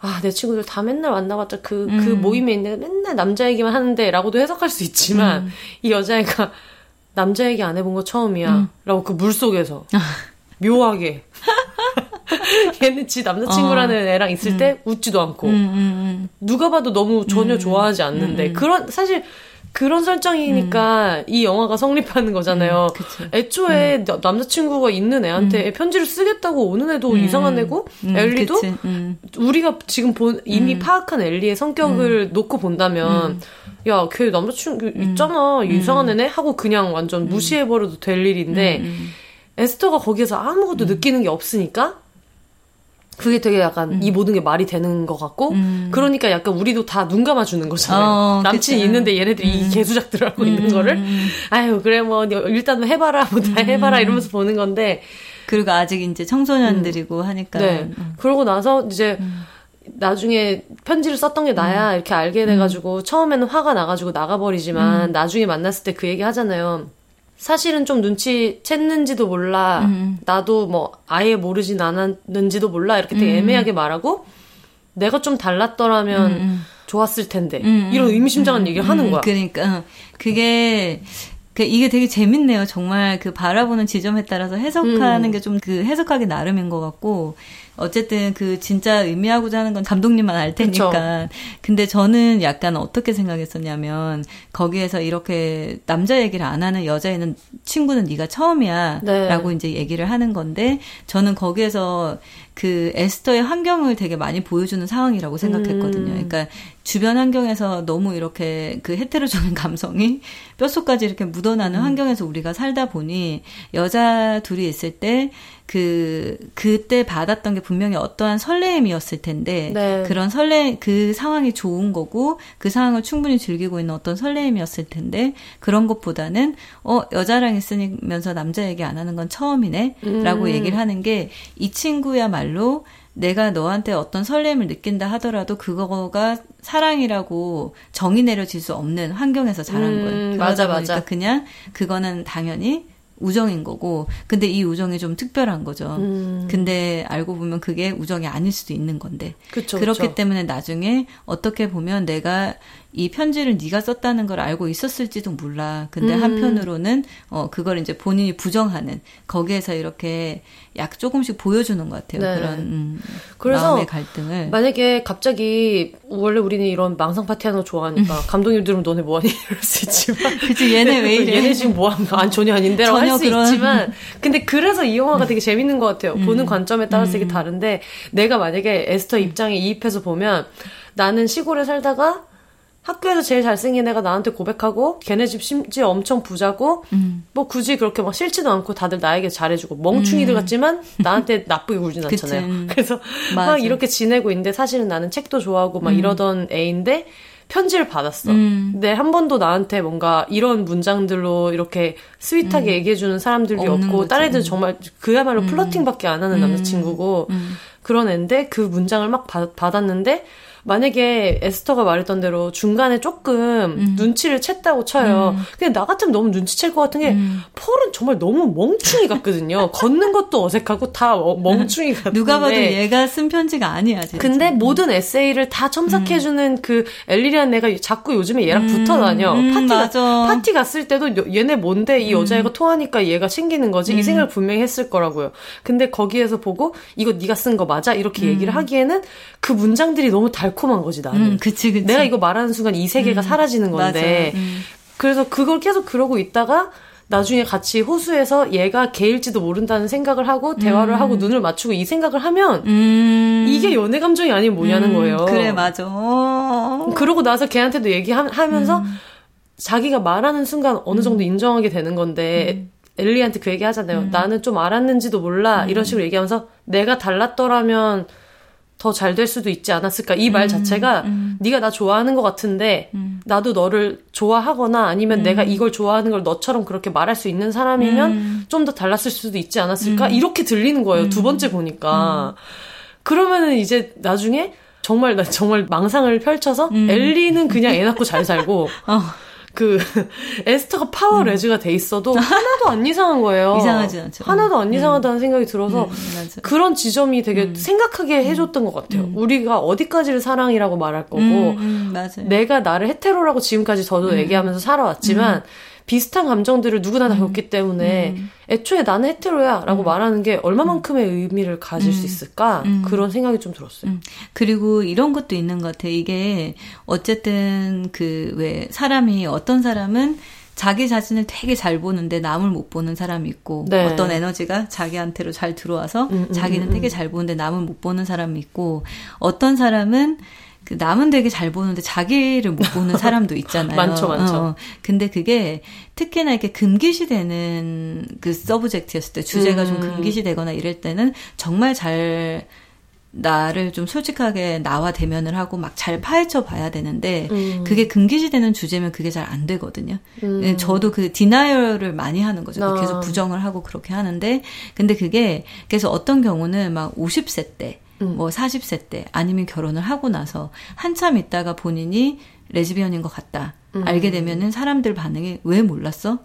아, 내 친구들 다 맨날 만나봤자 그, 그 모임에 있는 맨날 남자 얘기만 하는데 라고도 해석할 수 있지만 이 여자애가 남자 얘기 안 해본 거 처음이야. 라고 그 물 속에서 묘하게 얘는 지 남자친구라는 어. 애랑 있을 음. 때 웃지도 않고 음, 음, 음. 누가 봐도 너무 전혀 음, 좋아하지 않는데 그런 사실 그런 설정이니까 이 영화가 성립하는 거잖아요. 애초에 남자친구가 있는 애한테 편지를 쓰겠다고 오는 애도 이상한 애고 엘리도 우리가 지금 본 이미 파악한 엘리의 성격을 놓고 본다면 야, 걔 남자친구 있잖아. 이상한 애네? 하고 그냥 완전 무시해버려도 될 일인데, 에스터가 거기에서 아무것도 음. 느끼는 게 없으니까 그게 되게 약간 음. 이 모든 게 말이 되는 것 같고 음. 그러니까 약간 우리도 다 눈 감아주는 거잖아요. 어, 남친이 그치. 있는데 얘네들이 이 음. 개수작들을 하고 있는 음. 거를 아유 그래 뭐 일단 해봐라 뭐 다 해봐라 이러면서 보는 건데 그리고 아직 이제 청소년들이고 하니까 네. 그러고 나서 이제 나중에 편지를 썼던 게 나야 이렇게 알게 돼가지고 처음에는 화가 나가지고 나가버리지만 나중에 만났을 때 그 얘기 하잖아요. 사실은 좀 눈치 챘는지도 몰라. 음. 나도 뭐 아예 모르진 않았는지도 몰라. 이렇게 되게 음. 애매하게 말하고 내가 좀 달랐더라면 음. 음. 좋았을 텐데. 음, 이런 의미심장한 얘기를 하는 거야. 그러니까 그게 그 이게 되게 재밌네요. 정말 그 바라보는 지점에 따라서 해석하는 게 좀 그 해석하기 나름인 것 같고 어쨌든 그 진짜 의미하고자 하는 건 감독님만 알 테니까. 그쵸. 근데 저는 약간 어떻게 생각했었냐면 거기에서 이렇게 남자 얘기를 안 하는 여자애는 친구는 네가 처음이야라고 네. 이제 얘기를 하는 건데 저는 거기에서 그 에스터의 환경을 되게 많이 보여주는 상황이라고 생각했거든요. 음. 그러니까 주변 환경에서 너무 이렇게 그 헤테로적인 감성이 뼛속까지 이렇게 묻어나는 음. 환경에서 우리가 살다 보니 여자 둘이 있을 때 그, 그때 받았던 게 분명히 어떠한 설레임이었을 텐데, 네. 그런 설레, 그 상황이 좋은 거고, 그 상황을 충분히 즐기고 있는 어떤 설레임이었을 텐데, 그런 것보다는, 어, 여자랑 있으면서 남자 얘기 안 하는 건 처음이네? 음. 라고 얘기를 하는 게, 이 친구야말로 내가 너한테 어떤 설렘을 느낀다 하더라도 그거가 사랑이라고 정의 내려질 수 없는 환경에서 자란 음, 거예요. 맞아, 맞아. 그냥 그거는 당연히 우정인 거고, 근데 이 우정이 좀 특별한 거죠. 음. 근데 알고 보면 그게 우정이 아닐 수도 있는 건데. 그쵸, 그렇기 그쵸. 때문에 나중에 어떻게 보면 내가 이 편지를 네가 썼다는 걸 알고 있었을지도 몰라. 근데 음. 한편으로는 어 그걸 이제 본인이 부정하는 거기에서 이렇게 약 조금씩 보여주는 것 같아요. 네. 그런 음, 그래서 마음의 갈등을. 만약에 갑자기 원래 우리는 이런 망상 파티하는 거 좋아하니까 음. 감독님들은 너네 뭐하니 이럴 수 있지만. 그치 얘네 왜 이래? 얘네 지금 뭐하는 거? 전혀 아닌데라고 할 수 있지만. 근데 그래서 이 영화가 되게 재밌는 것 같아요. 보는 음. 관점에 따라서 되게 음. 다른데 내가 만약에 에스터 입장에 이입해서 보면 나는 시골에 살다가 학교에서 제일 잘생긴 애가 나한테 고백하고 걔네 집 심지어 엄청 부자고 음. 뭐 굳이 그렇게 막 싫지도 않고 다들 나에게 잘해주고 멍충이들 음. 같지만 나한테 나쁘게 굴진 않잖아요. 음. 그래서 맞아. 막 이렇게 지내고 있는데 사실은 나는 책도 좋아하고 막 음. 이러던 애인데 편지를 받았어. 음. 근데 한 번도 나한테 뭔가 이런 문장들로 이렇게 sweet하게 음. 얘기해주는 사람들이 없고, 다른 애들은 정말 그야말로 음. flirting밖에 안 하는 남자친구고, 그런 애인데 그 문장을 막 받, 받았는데, 만약에 에스터가 말했던 대로 중간에 조금 음. 눈치를 챘다고 쳐요. 음. 근데 나 같으면 너무 눈치챌 것 같은 게 음. 폴은 정말 너무 멍충이 같거든요. 걷는 것도 어색하고 다 멍충이 같은데 누가 봐도 얘가 쓴 편지가 아니야. 진짜. 근데 모든 에세이를 다 첨삭해주는 음. 그 엘리라는 애가 자꾸 요즘에 얘랑 음. 붙어 다녀. 음, 파티 맞아. 파티 갔을 때도 얘네 뭔데 이 여자애가 토하니까 얘가 챙기는 거지 이 생각을 분명히 했을 거라고요. 근데 거기에서 보고 이거 네가 쓴 거 맞아 이렇게 얘기를 하기에는 그 문장들이 너무 달콤 달콤한 거지 나는. 음, 그치, 그치. 내가 이거 말하는 순간 이 세계가 음, 사라지는 건데. 음. 그래서 그걸 계속 그러고 있다가 나중에 같이 호수에서 얘가 개일지도 모른다는 생각을 하고 대화를 음. 하고 눈을 맞추고 이 생각을 하면 음. 이게 연애 감정이 아니면 뭐냐는 음. 거예요. 그래 맞아. 그러고 나서 걔한테도 얘기하면서 음. 자기가 말하는 순간 어느 정도 인정하게 되는 건데 엘리한테 그 얘기 하잖아요. 나는 좀 알았는지도 몰라 이런 식으로 얘기하면서 내가 달랐더라면 더 잘 될 수도 있지 않았을까 이말 음, 자체가 음. 네가 나 좋아하는 것 같은데 음. 나도 너를 좋아하거나 아니면 내가 음. 이걸 좋아하는 걸 너처럼 그렇게 말할 수 있는 사람이면 음. 좀더 달랐을 수도 있지 않았을까 음. 이렇게 들리는 거예요 두 번째 보니까 그러면은 이제 나중에 정말 나 정말 망상을 펼쳐서 엘리는 그냥 애 낳고 잘 살고 어. 그 에스터가 파워 음. 레즈가 돼 있어도 하나도 안 이상한 거예요. 이상하지 않죠. 하나도 안 음. 이상하다는 생각이 들어서 음, 그런 지점이 되게 음. 생각하게 해줬던 것 같아요. 음. 우리가 어디까지를 사랑이라고 말할 거고 음, 내가 나를 헤테로라고 지금까지 저도 얘기하면서 살아왔지만 비슷한 감정들을 누구나 다 음. 겪기 때문에 음. 애초에 나는 헤테로야라고 음. 말하는 게 얼마만큼의 의미를 가질 수 음. 있을까 음. 그런 생각이 좀 들었어요. 음. 그리고 이런 것도 있는 것 같아. 이게 어쨌든 그 왜 사람이 어떤 사람은 자기 자신을 되게 잘 보는데 남을 못 보는 사람이 있고 네. 어떤 에너지가 자기한테로 잘 들어와서 자기는 되게 잘 보는데 남을 못 보는 사람이 있고 어떤 사람은 그 남은 되게 잘 보는데 자기를 못 보는 사람도 있잖아요. 많죠, 많죠. 어, 근데 그게 특히나 이렇게 금기시 되는 그 서브젝트였을 때 주제가 음. 좀 금기시 되거나 이럴 때는 정말 잘 나를 좀 솔직하게 나와 대면을 하고 막 잘 파헤쳐 봐야 되는데 음. 그게 금기시되는 주제면 그게 잘 안 되거든요. 음. 네, 저도 그 디나이얼을 많이 하는 거죠. 아. 계속 부정을 하고 그렇게 하는데 근데 그게 그래서 어떤 경우는 막 50세 때 음. 뭐 40세 때 아니면 결혼을 하고 나서 한참 있다가 본인이 레즈비언인 것 같다. 음. 알게 되면은 사람들 반응이 왜 몰랐어?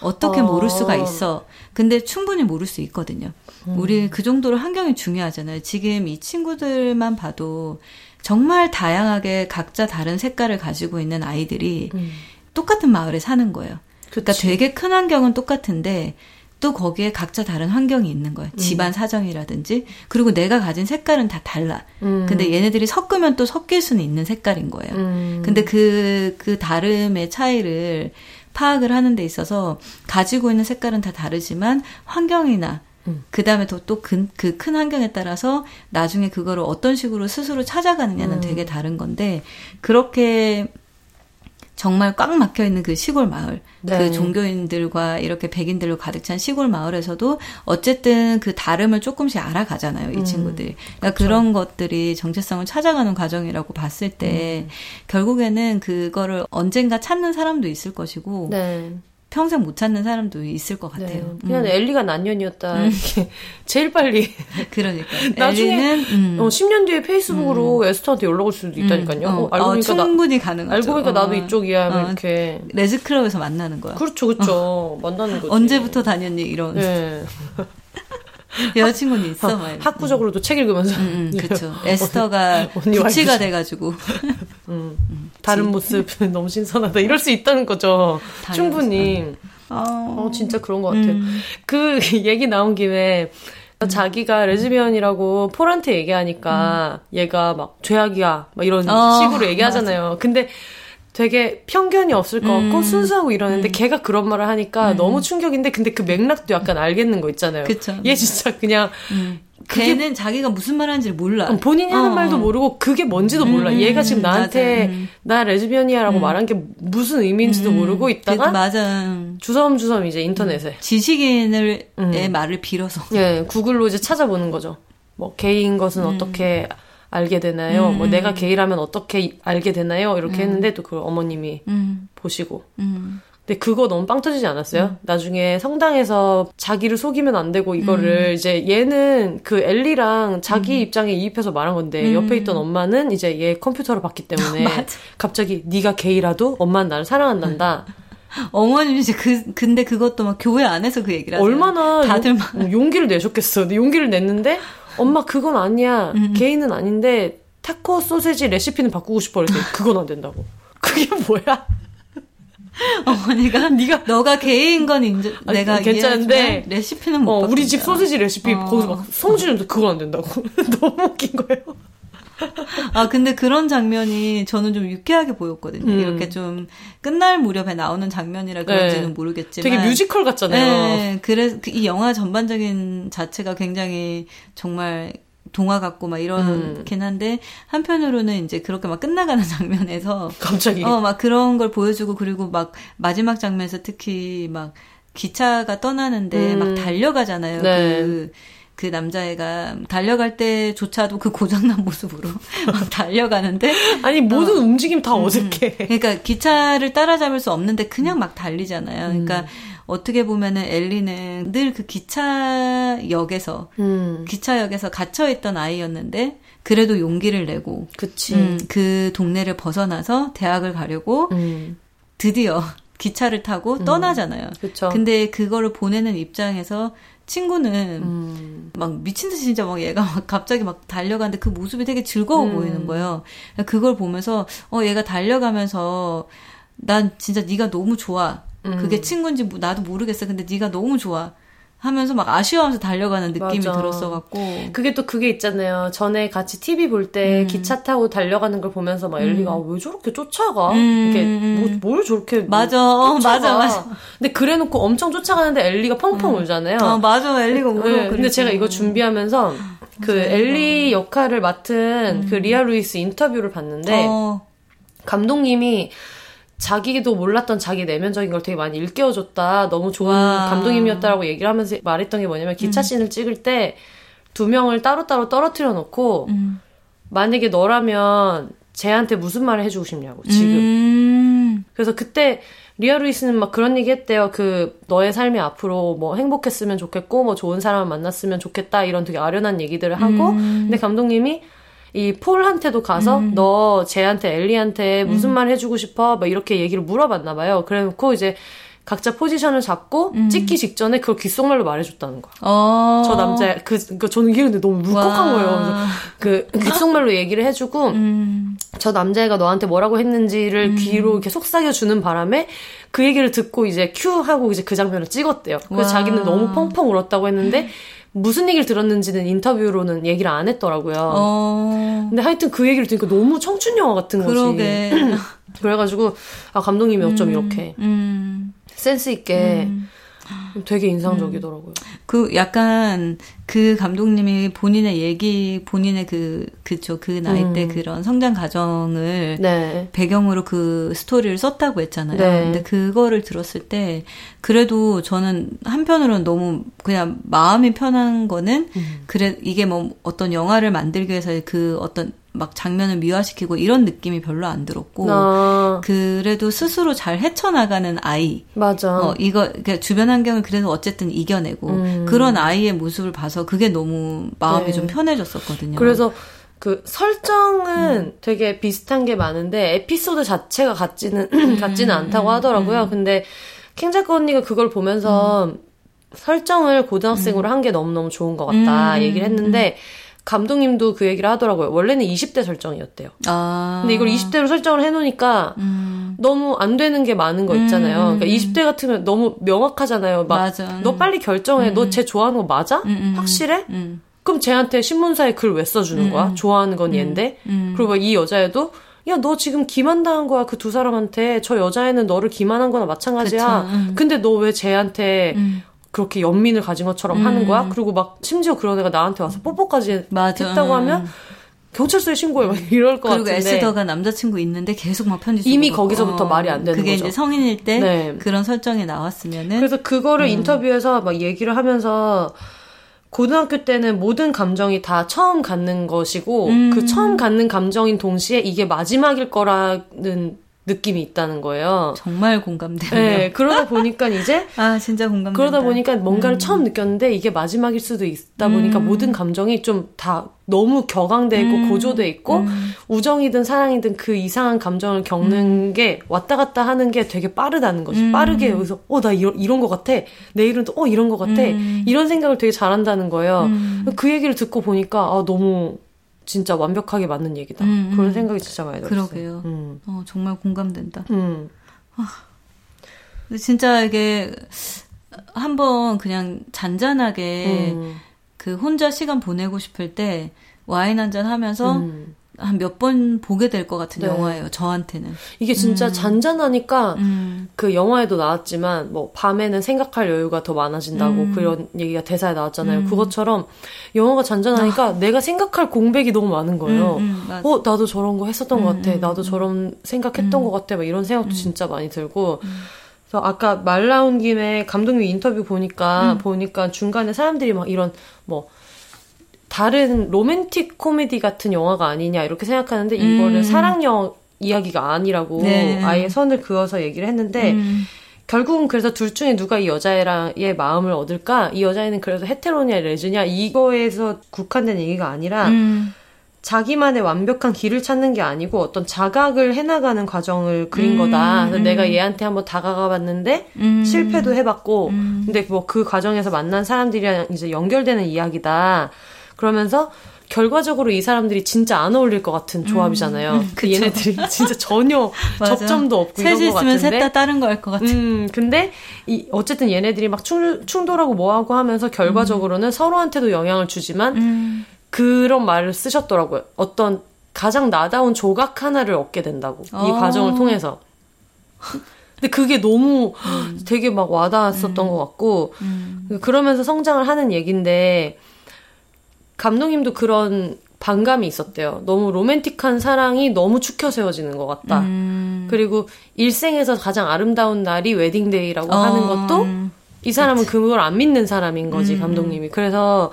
어떻게 어. 모를 수가 있어. 근데 충분히 모를 수 있거든요. 음. 우리 그 정도로 환경이 중요하잖아요. 지금 이 친구들만 봐도 정말 다양하게 각자 다른 색깔을 가지고 있는 아이들이 음. 똑같은 마을에 사는 거예요. 그러니까 되게 큰 환경은 똑같은데 또 거기에 각자 다른 환경이 있는 거예요. 음. 집안 사정이라든지. 그리고 내가 가진 색깔은 다 달라. 음. 근데 얘네들이 섞으면 또 섞일 수는 있는 색깔인 거예요. 음. 근데 그, 그 다름의 차이를 파악을 하는 데 있어서 가지고 있는 색깔은 다 다르지만 환경이나 음. 그 다음에 또 또 그 큰 환경에 따라서 나중에 그거를 어떤 식으로 스스로 찾아가느냐는 음. 되게 다른 건데 그렇게 정말 꽉 막혀 있는 그 시골 마을, 그 네. 그 종교인들과 이렇게 백인들로 가득 찬 시골 마을에서도 어쨌든 그 다름을 조금씩 알아가잖아요, 이 음, 친구들이. 그러니까 그쵸. 그런 것들이 정체성을 찾아가는 과정이라고 봤을 때 음. 결국에는 그거를 언젠가 찾는 사람도 있을 것이고 네. 평생 못 찾는 사람도 있을 것 같아요. 네. 그냥 음. 엘리가 난년이었다. 음. 제일 빨리. 그러니까. 나중에 엘리는, 음. 어, 10년 뒤에 페이스북으로 음. 에스터한테 연락 올 수도 있다니까요. 음. 어, 알고 어, 보니까 충분히 나, 가능하죠. 알고 보니까 나도 어. 이쪽이야. 어. 이렇게. 레즈클럽에서 만나는 거야. 그렇죠, 그렇죠. 만나는 거지. 언제부터 다녔니? 이런. 네. 여자친구는 있어. 어, 학구적으로도 책 읽으면서. 음, 그렇죠. 에스터가 부치가 돼가지고. 음, 다른 모습 너무 신선하다. 이럴 수 있다는 거죠. 충분히. 어, 어, 진짜 그런 것 같아요. 음. 그 얘기 나온 김에 음. 자기가 레즈비언이라고 폴한테 얘기하니까 음. 얘가 막 죄악이야 막 이런 어, 식으로 얘기하잖아요. 맞아. 근데 되게 편견이 없을 것 같고 음. 순수하고 이러는데 음. 걔가 그런 말을 하니까 음. 너무 충격인데 근데 그 맥락도 약간 알겠는 거 있잖아요. 그쵸. 얘 진짜 그냥 걔는 자기가 무슨 말 하는지를 몰라. 본인이 하는 어. 말도 모르고 그게 뭔지도 몰라. 음, 얘가 지금 나한테 음. 나 레즈비언이야라고 음. 말한 게 무슨 의미인지도 음, 모르고 있다가 그, 맞아. 주섬주섬 이제 인터넷에 지식인의 음. 말을 빌어서 예 구글로 이제 찾아보는 거죠. 뭐 게이인 것은 어떻게 알게 되나요? 뭐 내가 게이라면 어떻게 알게 되나요? 이렇게 했는데 또그 어머님이 보시고 근데 그거 너무 빵 터지지 않았어요? 음. 나중에 성당에서 자기를 속이면 안 되고 이거를 음. 이제 얘는 그 엘리랑 자기 음. 입장에 이입해서 말한 건데 음. 옆에 있던 엄마는 이제 얘 컴퓨터로 봤기 때문에 갑자기 네가 게이라도 엄마는 나를 사랑한단다. 어머님이 이제 그 근데 그것도 막 교회 안에서 그 얘기를 하세요. 얼마나 다들 막 용, 용기를 내셨겠어. 근데 용기를 냈는데 엄마 그건 아니야. 음. 게이는 아닌데 타코 소세지 레시피는 바꾸고 싶어 그랬더니 그건 안 된다고. 그게 뭐야? 어머니가 네가 너가 개인 건 인정 아니, 내가 괜찮은데 레시피는 못 어, 우리 집 소시지 레시피 어. 거기서 막 성질인데 그거 안 된다고 너무 웃긴 거예요. 아 근데 그런 장면이 저는 좀 유쾌하게 보였거든요. 음. 이렇게 좀 끝날 무렵에 나오는 장면이라 그런지는 네. 모르겠지만 되게 뮤지컬 같잖아요. 네, 그래서 그이 영화 전반적인 자체가 굉장히 정말 동화 같고 막 이러긴 음. 한데 한편으로는 이제 그렇게 막 끝나가는 장면에서 갑자기 어 막 그런 걸 보여주고 그리고 막 마지막 장면에서 특히 막 기차가 떠나는데 음. 막 달려가잖아요. 네. 그, 그 남자애가 달려갈 때조차도 그 고장난 모습으로 막 달려가는데 아니 모든 어, 움직임 다 음, 어색해. 그러니까 기차를 따라잡을 수 없는데 그냥 막 달리잖아요. 그러니까 음. 어떻게 보면은 엘리는 늘 그 기차역에서 음. 기차역에서 갇혀 있던 아이였는데 그래도 용기를 내고 그치. 음, 그 동네를 벗어나서 대학을 가려고 음. 드디어 기차를 타고 음. 떠나잖아요. 그쵸. 근데 그거를 보내는 입장에서 친구는 음. 막 미친 듯이 진짜 막 얘가 막 갑자기 막 달려가는데 그 모습이 되게 즐거워 음. 보이는 거예요. 그걸 보면서 어 얘가 달려가면서 난 진짜 네가 너무 좋아. 음. 그게 친구인지 나도 모르겠어. 근데 네가 너무 좋아. 하면서 막 아쉬워하면서 달려가는 느낌이 맞아. 들었어갖고 그게 또 그게 있잖아요. 전에 같이 TV 볼때 음. 기차 타고 달려가는 걸 보면서 막 엘리가 음. 아, 왜 저렇게 쫓아가? 음. 이렇게 뭐, 뭘 저렇게 맞아, 뭐 맞아, 맞아. 근데 그래놓고 엄청 쫓아가는데 엘리가 펑펑 음. 울잖아요. 아 맞아, 엘리가 울어. 네, 근데 제가 이거 준비하면서 그 맞아, 엘리 역할을 맡은 그 음. 리아 루이스 인터뷰를 봤는데 어. 감독님이 자기도 몰랐던 자기 내면적인 걸 되게 많이 일깨워줬다. 너무 좋은 와. 감독님이었다라고 얘기를 하면서 말했던 게 뭐냐면 기차 음. 씬을 찍을 때 두 명을 따로따로 떨어뜨려 놓고 음. 만약에 너라면 쟤한테 무슨 말을 해주고 싶냐고 지금. 음. 그래서 그때 리아 루이스는 막 그런 얘기 했대요. 그 너의 삶이 앞으로 뭐 행복했으면 좋겠고 뭐 좋은 사람을 만났으면 좋겠다 이런 되게 아련한 얘기들을 하고 음. 근데 감독님이 이 폴한테도 가서 음. 너 쟤한테 엘리한테 무슨 음. 말 해주고 싶어? 막 이렇게 얘기를 물어봤나 봐요. 그래놓고 이제 각자 포지션을 잡고 음. 찍기 직전에 그걸 귓속말로 말해줬다는 거야. 어. 저 남자 그, 그 저는 이게 근데 너무 울컥한 거예요. 그래서 그 귓속말로 얘기를 해주고 음. 저 남자애가 너한테 뭐라고 했는지를 음. 귀로 이렇게 속삭여 주는 바람에 그 얘기를 듣고 이제 큐 하고 이제 그 장면을 찍었대요. 그래서 와. 자기는 너무 펑펑 울었다고 했는데 무슨 얘기를 들었는지는 인터뷰로는 얘기를 안 했더라고요. 어... 근데 하여튼 그 얘기를 들으니까 너무 청춘 영화 같은 그러게. 거지. 그래가지고 아 감독님이 어쩜 음, 이렇게 음. 센스 있게 음. 되게 인상적이더라고요. 음. 그 약간 그 감독님이 본인의 얘기, 본인의 그, 그쵸, 그 나이 때 음. 그런 성장 과정을 네. 배경으로 그 스토리를 썼다고 했잖아요. 네. 근데 그거를 들었을 때 그래도 저는 한편으로는 너무 그냥 마음이 편한 거는 음. 그래, 이게 뭐 어떤 영화를 만들기 위해서 그 어떤 막 장면을 미화시키고 이런 느낌이 별로 안 들었고 아. 그래도 스스로 잘 헤쳐나가는 아이 맞아 어 이거 그러니까 주변 환경을 그래도 어쨌든 이겨내고 음. 그런 아이의 모습을 봐서 그게 너무 마음이 네. 좀 편해졌었거든요. 그래서 그 설정은 음. 되게 비슷한 게 많은데 에피소드 자체가 같지는 음. 같지는 않다고 하더라고요. 음. 근데 킹자크 언니가 그걸 보면서 음. 설정을 고등학생으로 한 게 너무너무 좋은 것 같다 얘기를 했는데 감독님도 그 얘기를 하더라고요. 원래는 20대 설정이었대요. 아. 근데 이걸 20대로 설정을 해놓으니까 음. 너무 안 되는 게 많은 거 있잖아요. 음. 그러니까 20대 같으면 너무 명확하잖아요. 막, 맞아. 너 빨리 결정해. 음. 너쟤 좋아하는 거 맞아? 음, 음, 음. 확실해? 그럼 쟤한테 신문사에 글 왜 써주는 거야? 좋아하는 건 얘인데. 그리고 이 여자애도 야, 너 지금 기만당한 거야. 그 두 사람한테. 저 여자애는 너를 기만한 거나 마찬가지야. 근데 너 왜 쟤한테 그렇게 연민을 가진 것처럼 음. 하는 거야? 그리고 막 심지어 그런 애가 나한테 와서 뽀뽀까지 맞아. 했다고 하면 경찰서에 신고해 막 이럴 것 그리고 같은데 에스더가 남자친구 있는데 계속 막 편지 이미 막, 거기서부터 말이 안 되는 그게 거죠. 이제 성인일 때 네. 그런 설정이 나왔으면은 그래서 그거를 음. 인터뷰에서 막 얘기를 하면서 고등학교 때는 모든 감정이 다 처음 갖는 것이고 음. 그 처음 갖는 감정인 동시에 이게 마지막일 거라는 느낌이 있다는 거예요. 정말 공감돼요. 네, 그러다 보니까 이제 아 진짜 공감된다. 그러다 보니까 뭔가를 음. 처음 느꼈는데 이게 마지막일 수도 있다 보니까 음. 모든 감정이 좀 다 너무 격앙돼 있고 음. 고조돼 있고 음. 우정이든 사랑이든 그 이상한 감정을 겪는 게 왔다 갔다 하는 게 되게 빠르다는 거지. 음. 빠르게 여기서 어 나 이런 이런 거 같아. 내일은 또 어 이런 거 같아. 음. 이런 생각을 되게 잘한다는 거예요. 음. 그 얘기를 듣고 보니까 아 너무 진짜 완벽하게 맞는 얘기다. 음, 음. 그런 생각이 진짜 많이 들었어요. 그러게요. 음. 어, 정말 공감된다. 음. 근데 진짜 이게 한번 그냥 잔잔하게 음. 그 혼자 시간 보내고 싶을 때 와인 한 잔 하면서 음. 한 몇 번 보게 될 것 같은 네. 영화예요. 저한테는. 이게 진짜 음. 잔잔하니까 음. 그 영화에도 나왔지만 뭐 밤에는 생각할 여유가 더 많아진다고 음. 그런 얘기가 대사에 나왔잖아요. 음. 그것처럼 영화가 잔잔하니까 내가 생각할 공백이 너무 많은 거예요. 음, 음. 어 나도 저런 거 했었던 것 음, 같아. 음, 나도 음. 저런 생각했던 음. 것 같아. 막 이런 생각도 음. 진짜 많이 들고. 그래서 아까 말 나온 김에 감독님 인터뷰 보니까 음. 보니까 중간에 사람들이 막 이런 뭐 다른 로맨틱 코미디 같은 영화가 아니냐 이렇게 생각하는데 이거를 음. 사랑 영 이야기가 아니라고 네. 아예 선을 그어서 얘기를 했는데 음. 결국은 그래서 둘 중에 누가 이 여자애랑의 마음을 얻을까? 이 여자애는 그래서 헤테로냐 레즈냐 이거에서 국한된 얘기가 아니라 음. 자기만의 완벽한 길을 찾는 게 아니고 어떤 자각을 해나가는 과정을 그린 음, 거다. 그래서 음. 내가 얘한테 한번 다가가 봤는데 음. 실패도 해봤고 음. 근데 뭐 그 과정에서 만난 사람들이랑 이제 연결되는 이야기다. 그러면서 결과적으로 이 사람들이 진짜 안 어울릴 것 같은 조합이잖아요. 음, 그쵸. 얘네들이 진짜 전혀. 접점도 없고 이런 것 있으면 같은데. 셋 다 다른 거 할 것 같아. 음, 근데 이 어쨌든 얘네들이 막 충, 충돌하고 뭐하고 하면서 결과적으로는 서로한테도 영향을 주지만 음. 그런 말을 쓰셨더라고요. 어떤 가장 나다운 조각 하나를 얻게 된다고 이 어. 과정을 통해서. 근데 그게 너무 되게 막 와닿았었던 것 같고 음. 그러면서 성장을 하는 얘긴데 감독님도 그런 반감이 있었대요. 너무 로맨틱한 사랑이 너무 축혀 세워지는 것 같다. 음. 그리고 일생에서 가장 아름다운 날이 웨딩데이라고 어. 하는 것도 이 사람은 그걸 안 믿는 사람인 거지 음. 감독님이. 그래서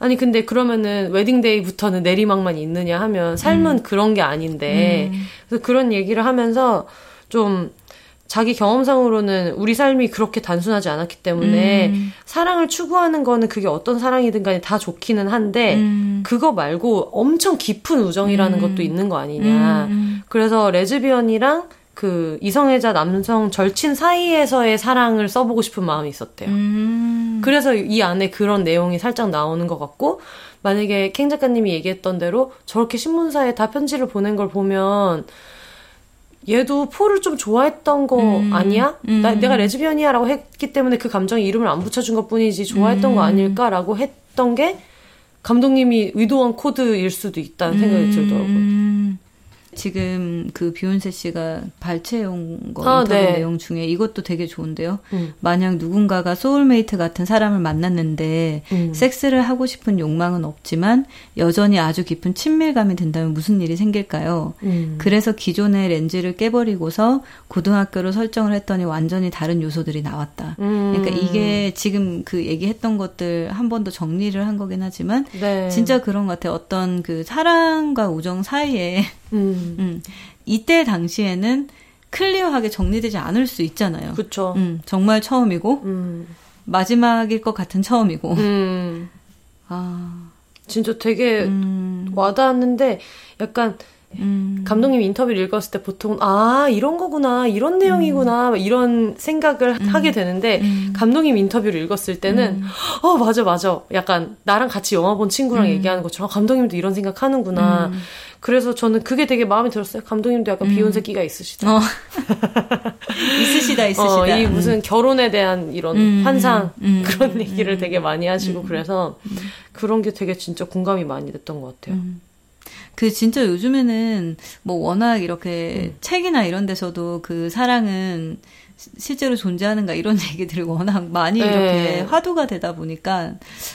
아니 근데 그러면은 웨딩데이부터는 내리막만 있느냐 하면 삶은 그런 게 아닌데 음. 그래서 그런 얘기를 하면서 좀 자기 경험상으로는 우리 삶이 그렇게 단순하지 않았기 때문에 음. 사랑을 추구하는 거는 그게 어떤 사랑이든 간에 다 좋기는 한데 음. 그거 말고 엄청 깊은 우정이라는 음. 것도 있는 거 아니냐. 음. 그래서 레즈비언이랑 그 이성애자 남성 절친 사이에서의 사랑을 써보고 싶은 마음이 있었대요. 음. 그래서 이 안에 그런 내용이 살짝 나오는 것 같고 만약에 캥 작가님이 얘기했던 대로 저렇게 신문사에 다 편지를 보낸 걸 보면 얘도 폴을 좀 좋아했던 거 음. 아니야? 음. 나, 내가 레즈비언이야라고 했기 때문에 그 감정에 이름을 안 붙여준 것 뿐이지 좋아했던 거 음. 아닐까라고 했던 게 감독님이 의도한 코드일 수도 있다는 생각이 들더라고요. 음. 지금 그 비욘세 씨가 발췌해온 거 아, 인터뷰 네. 내용 중에 이것도 되게 좋은데요. 음. 만약 누군가가 소울메이트 같은 사람을 만났는데 음. 섹스를 하고 싶은 욕망은 없지만 여전히 아주 깊은 친밀감이 든다면 무슨 일이 생길까요? 음. 그래서 기존의 렌즈를 깨버리고서 고등학교로 설정을 했더니 완전히 다른 요소들이 나왔다. 음. 그러니까 이게 지금 그 얘기했던 것들 한 번 더 정리를 한 거긴 하지만 네. 진짜 그런 것 같아요. 어떤 그 사랑과 우정 사이에 음. 음, 이때 당시에는 클리어하게 정리되지 않을 수 있잖아요. 그쵸. 음, 정말 처음이고 음. 마지막일 것 같은 처음이고. 음. 아, 진짜 되게 음, 와닿았는데 약간 음, 감독님 인터뷰를 읽었을 때 보통 아 이런 거구나 이런 내용이구나 이런 생각을 하게 되는데 음. 감독님 인터뷰를 읽었을 때는 어 맞아 맞아 약간 나랑 같이 영화 본 친구랑 음. 얘기하는 것처럼 아, 감독님도 이런 생각하는구나 음. 그래서 저는 그게 되게 마음에 들었어요 감독님도 약간 음. 비욘세 끼가 있으시다 어. 있으시다, 있으시다. 어, 이 음. 무슨 결혼에 대한 이런 음, 환상 음, 그런 음, 얘기를 음, 되게 많이 하시고 음, 그래서 그런 게 되게 진짜 공감이 많이 됐던 것 같아요. 음. 그 진짜 요즘에는 뭐 워낙 이렇게 음. 책이나 이런 데서도 그 사랑은 시- 실제로 존재하는가 이런 얘기들이 워낙 많이 네. 이렇게 화두가 되다 보니까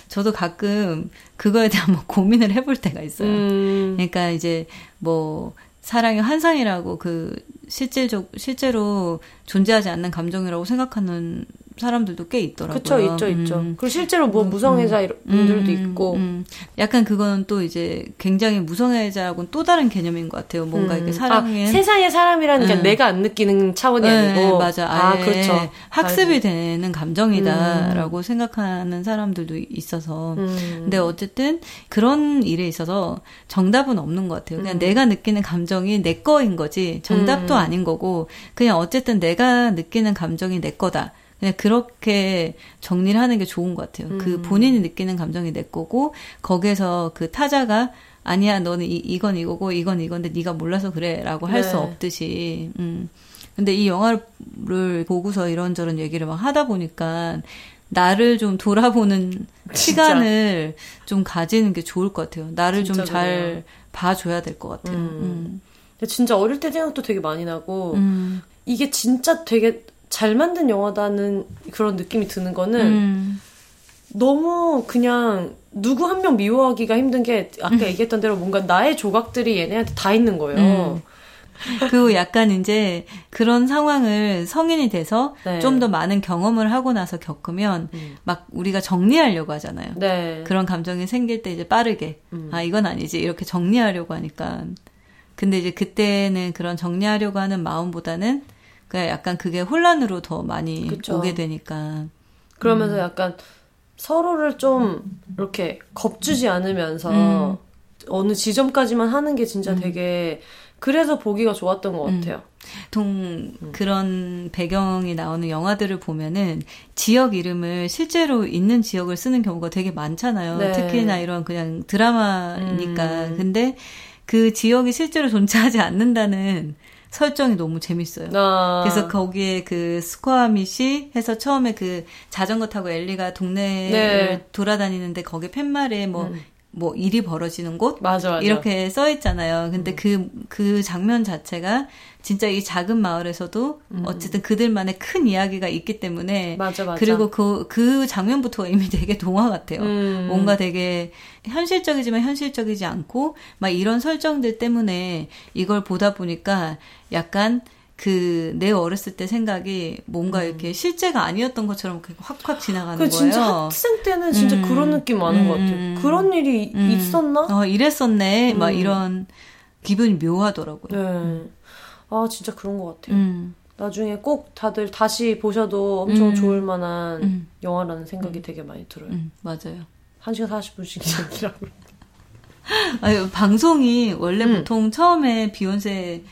저도 가끔 그거에 대한 뭐 고민을 해볼 때가 있어요. 음. 그러니까 이제 뭐 사랑의 환상이라고 그 실제적 실제로 존재하지 않는 감정이라고 생각하는 사람들도 꽤 있더라고요. 그쵸, 있죠, 있죠. 음. 그리고 실제로 뭐 무성애자 이런 분들도 음, 있고. 음. 약간 그거는 또 이제 굉장히 무성애자하고는 또 다른 개념인 것 같아요. 뭔가 이렇게 음. 사랑에 아, 세상의 사람이라는 게 음. 내가 안 느끼는 차원이 네, 아니고. 맞아. 아, 그렇죠. 학습이 알지. 되는 감정이다라고 생각하는 사람들도 있어서. 음. 근데 어쨌든 그런 일에 있어서 정답은 없는 것 같아요. 그냥 음. 내가 느끼는 감정이 내 거인 거지 정답도 음. 아닌 거고 그냥 어쨌든 내가 느끼는 감정이 내 거다. 그냥 그렇게 정리를 하는 게 좋은 것 같아요. 그 음. 본인이 느끼는 감정이 내 거고 거기에서 그 타자가 아니야 너는 이, 이건 이거고 이건 이건데 네가 몰라서 그래라고 할수 네. 없듯이. 음. 근데 이 영화를 보고서 이런저런 얘기를 막 하다 보니까 나를 좀 돌아보는 시간을 좀 가지는 게 좋을 것 같아요. 나를 좀 진짜 잘. 봐줘야 될 것 같아요. 음. 음. 진짜 어릴 때 생각도 되게 많이 나고, 음. 이게 진짜 되게 잘 만든 영화다는 그런 느낌이 드는 거는 음. 너무 그냥 누구 한 명 미워하기가 힘든 게 아까 얘기했던 대로 뭔가 나의 조각들이 얘네한테 다 있는 거예요. 그리고 약간 이제 그런 상황을 성인이 돼서 네. 좀더 많은 경험을 하고 나서 겪으면 음. 막 우리가 정리하려고 하잖아요. 네. 그런 감정이 생길 때 이제 빠르게 음. 아 이건 아니지 이렇게 정리하려고 하니까 근데 이제 그때는 그런 정리하려고 하는 마음보다는 그냥 약간 그게 혼란으로 더 많이 그쵸. 오게 되니까 그러면서 약간 서로를 좀 이렇게 겁주지 않으면서 음. 어느 지점까지만 하는 게 진짜 되게 그래서 보기가 좋았던 것 음. 같아요. 보통 그런 배경이 나오는 영화들을 보면은 지역 이름을 실제로 있는 지역을 쓰는 경우가 되게 많잖아요. 네. 특히나 이런 그냥 드라마니까. 음. 근데 그 지역이 실제로 존재하지 않는다는 설정이 너무 재밌어요. 아. 그래서 거기에 그 스코아밋이 해서 처음에 그 자전거 타고 엘리가 동네를 네. 돌아다니는데 거기 팻말에 뭐, 뭐 일이 벌어지는 곳? 맞아, 맞아. 이렇게 써 있잖아요. 근데 그, 그 장면 자체가 진짜 이 작은 마을에서도 어쨌든 그들만의 큰 이야기가 있기 때문에 맞아, 맞아. 그리고 그, 그 장면부터가 이미 되게 동화 같아요. 음. 뭔가 되게 현실적이지만 현실적이지 않고 막 이런 설정들 때문에 이걸 보다 보니까 약간 그 내 어렸을 때 생각이 뭔가 이렇게 실제가 아니었던 것처럼 확확 지나가는 음. 그 거예요. 진짜 학생 때는 진짜 음. 그런 느낌 많은 것 같아요. 음. 그런 일이 음. 있었나? 어, 이랬었네. 막 음. 이런 기분이 묘하더라고요. 네. 아 진짜 그런 것 같아요. 음. 나중에 꼭 다들 다시 보셔도 엄청 음. 좋을 만한 음. 영화라는 생각이 되게 많이 들어요. 음, 맞아요. 1시간 40분씩 얘기라고. 아니, 방송이 원래 음. 보통 처음에 비욘세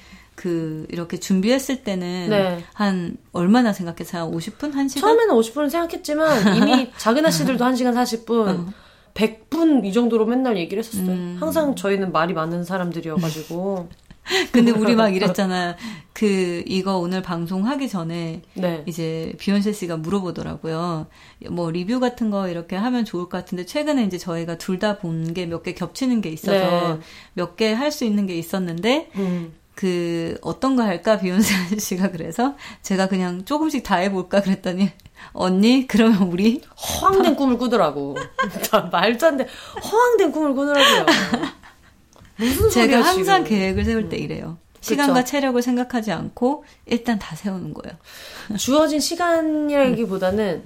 그 이렇게 준비했을 때는 네. 한 얼마나 생각했어요? 한 50분? 1시간? 처음에는 50분을 생각했지만 이미 작은 아씨들도 1시간 40분, 100분 이 정도로 맨날 얘기를 했었어요. 음. 항상 저희는 말이 많은 사람들이어가지고. 근데 우리 막 이랬잖아. 그 이거 오늘 방송하기 전에 네. 이제 비욘세 씨가 물어보더라고요. 뭐 리뷰 같은 거 이렇게 하면 좋을 것 같은데 최근에 이제 저희가 둘 다 본 게 몇 개 겹치는 게 있어서 네. 몇개 할 수 있는 게 있었는데 음. 그 어떤 거 할까 비욘세 씨가 그래서 제가 그냥 조금씩 다 해볼까 그랬더니 언니 그러면 우리 허황된 꿈을 꾸더라고. 다 말도 안 돼. 허황된 꿈을 꾸더라고요. 무슨 소리야, 제가 항상 지금. 계획을 세울 때 이래요. 시간과 체력을 생각하지 않고 일단 다 세우는 거예요. 주어진 시간이라기보다는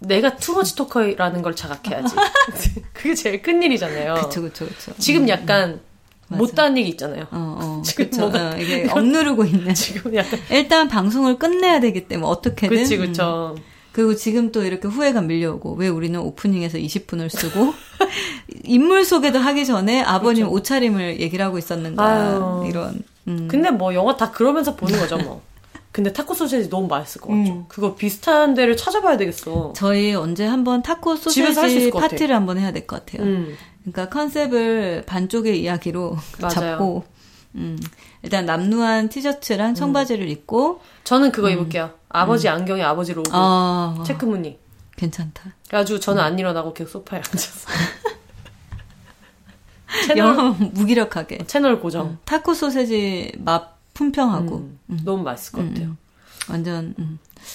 내가 투머치 토커라는 걸 자각해야지. 그게 제일 큰 일이잖아요. 그쵸 그쵸 그쵸. 지금 약간 맞아. 못다한 얘기 있잖아요. 어, 어, 지금 그쵸. 뭐가- 어, 이게 억누르고 있는. 지금 약간 일단 방송을 끝내야 되기 때문에 어떻게든. 그치 음. 그쵸. 그리고 지금 또 이렇게 후회가 밀려오고 왜 우리는 오프닝에서 20분을 쓰고 인물 소개도 하기 전에 아버님 옷차림을 얘기를 하고 있었는가 아유. 이런. 음. 근데 뭐 영화 다 그러면서 보는 거죠 뭐. 근데 타코 소시지 너무 맛있을 것 같죠. 음. 그거 비슷한 데를 찾아봐야 되겠어. 저희 언제 한번 타코 소세지. 파티를 한번 해야 될 것 같아요. 음. 그러니까 컨셉을 반쪽의 이야기로 맞아요. 잡고 음, 일단 남루한 티셔츠랑 청바지를 입고 저는 그거 입을게요. 아버지 안경에 아버지 로고 음. 아 체크 무늬. 괜찮다. 그래가지고 저는 안 일어나고 계속 소파에 앉았어. 영어 무기력하게. 채널 고정. 음, 타코 소세지 맛 품평하고. 음, 음. 너무 맛있을 것 같아요. 완전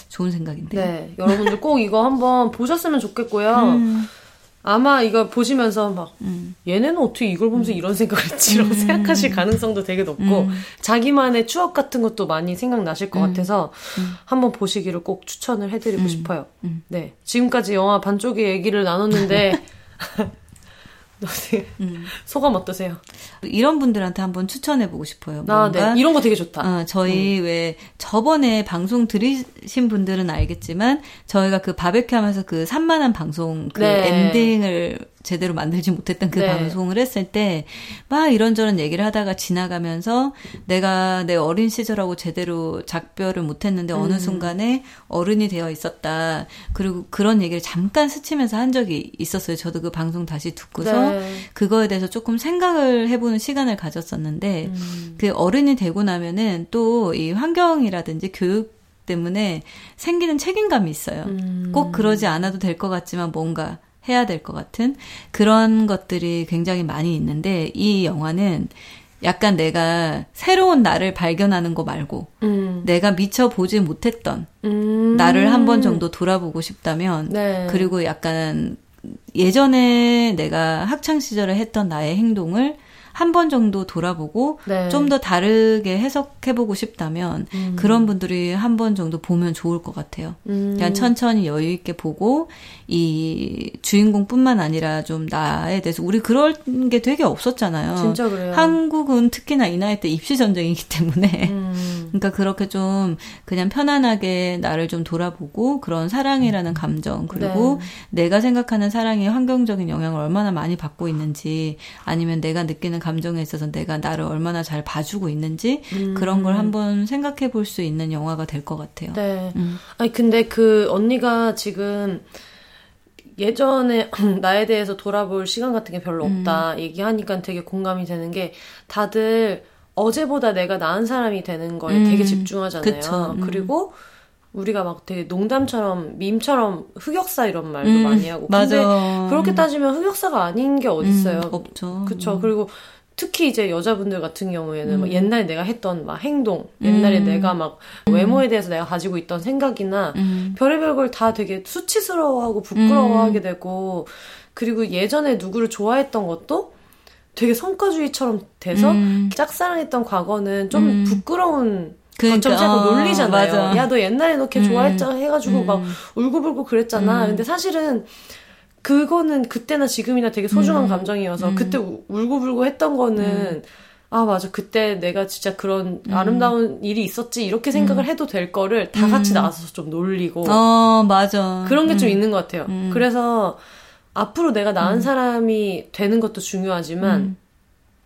좋은 생각인데요. 네, 여러분들 꼭 이거 한번 보셨으면 좋겠고요. 아마 이거 보시면서 막 음. 얘네는 어떻게 이걸 보면서 음. 이런 생각을 했지라고 음. 생각하실 가능성도 되게 높고 음. 자기만의 추억 같은 것도 많이 생각나실 것 음. 같아서 음. 한번 보시기를 꼭 추천을 해드리고 싶어요. 네, 지금까지 영화 반쪽의 얘기를 나눴는데 음. 소감 어떠세요? 이런 분들한테 한번 추천해보고 싶어요. 아, 네. 이런 거 되게 좋다. 어, 저희 음. 왜 저번에 방송 들으신 분들은 알겠지만 저희가 그 바베큐 하면서 그 산만한 방송 그 네. 엔딩을 제대로 만들지 못했던 그 네. 방송을 했을 때 막 이런저런 얘기를 하다가 지나가면서 내가 내 어린 시절하고 제대로 작별을 못했는데 어느 음. 순간에 어른이 되어 있었다. 그리고 그런 얘기를 잠깐 스치면서 한 적이 있었어요. 저도 그 방송 다시 듣고서 네. 그거에 대해서 조금 생각을 해보는 시간을 가졌었는데 음. 그 어른이 되고 나면은 또 이 환경이라든지 교육 때문에 생기는 책임감이 있어요. 음. 꼭 그러지 않아도 될 것 같지만 뭔가 해야 될 것 같은 그런 것들이 굉장히 많이 있는데 이 영화는 약간 내가 새로운 나를 발견하는 거 말고 음. 내가 미처 보지 못했던 음. 나를 한 번 정도 돌아보고 싶다면 네. 그리고 약간 예전에 내가 학창 시절에 했던 나의 행동을 한 번 정도 돌아보고 네. 좀더 다르게 해석해보고 싶다면 음. 그런 분들이 한 번 정도 보면 좋을 것 같아요. 음. 그냥 천천히 여유 있게 보고 이 주인공뿐만 아니라 좀 나에 대해서 우리 그런 게 되게 없었잖아요. 진짜 그래요. 한국은 특히나 이 나이 때 입시 전쟁이기 때문에 음. 그러니까 그렇게 좀 그냥 편안하게 나를 좀 돌아보고 그런 사랑이라는 감정 그리고 네. 내가 생각하는 사랑이 환경적인 영향을 얼마나 많이 받고 있는지 아니면 내가 느끼는 감정에 있어서 내가 나를 얼마나 잘 봐주고 있는지 음. 그런 걸 한번 생각해 볼 수 있는 영화가 될 것 같아요. 네. 음. 아니 근데 그 언니가 지금 예전에 나에 대해서 돌아볼 시간 같은 게 별로 없다 음. 얘기하니까 되게 공감이 되는 게 다들 어제보다 내가 나은 사람이 되는 거에 음. 되게 집중하잖아요. 음. 그리고 우리가 막 되게 농담처럼 밈처럼 흑역사 이런 말도 음, 많이 하고 근데 맞아. 그렇게 따지면 흑역사가 아닌 게 어딨어요. 음, 없죠. 그쵸. 음. 그리고 특히 이제 여자분들 같은 경우에는 음. 옛날에 내가 했던 막 행동, 옛날에 음. 내가 막 외모에 대해서 내가 가지고 있던 생각이나 음. 별의별 걸 다 되게 수치스러워하고 부끄러워하게 음. 되고 그리고 예전에 누구를 좋아했던 것도 되게 성과주의처럼 돼서 음. 짝사랑했던 과거는 좀 음. 부끄러운 그러니까, 것처럼 자꾸 어, 놀리잖아요. 야 너 옛날에 너 걔 좋아했잖아 해가지고 막 울고불고 그랬잖아. 근데 사실은 그거는 그때나 지금이나 되게 소중한 음. 감정이어서 음. 그때 울고불고 했던 거는 음. 아 맞아 그때 내가 진짜 그런 음. 아름다운 일이 있었지 이렇게 생각을 음. 해도 될 거를 다 같이 음. 나와서 좀 놀리고 어 맞아 그런 게 좀 있는 것 같아요 그래서 앞으로 내가 나은 사람이 되는 것도 중요하지만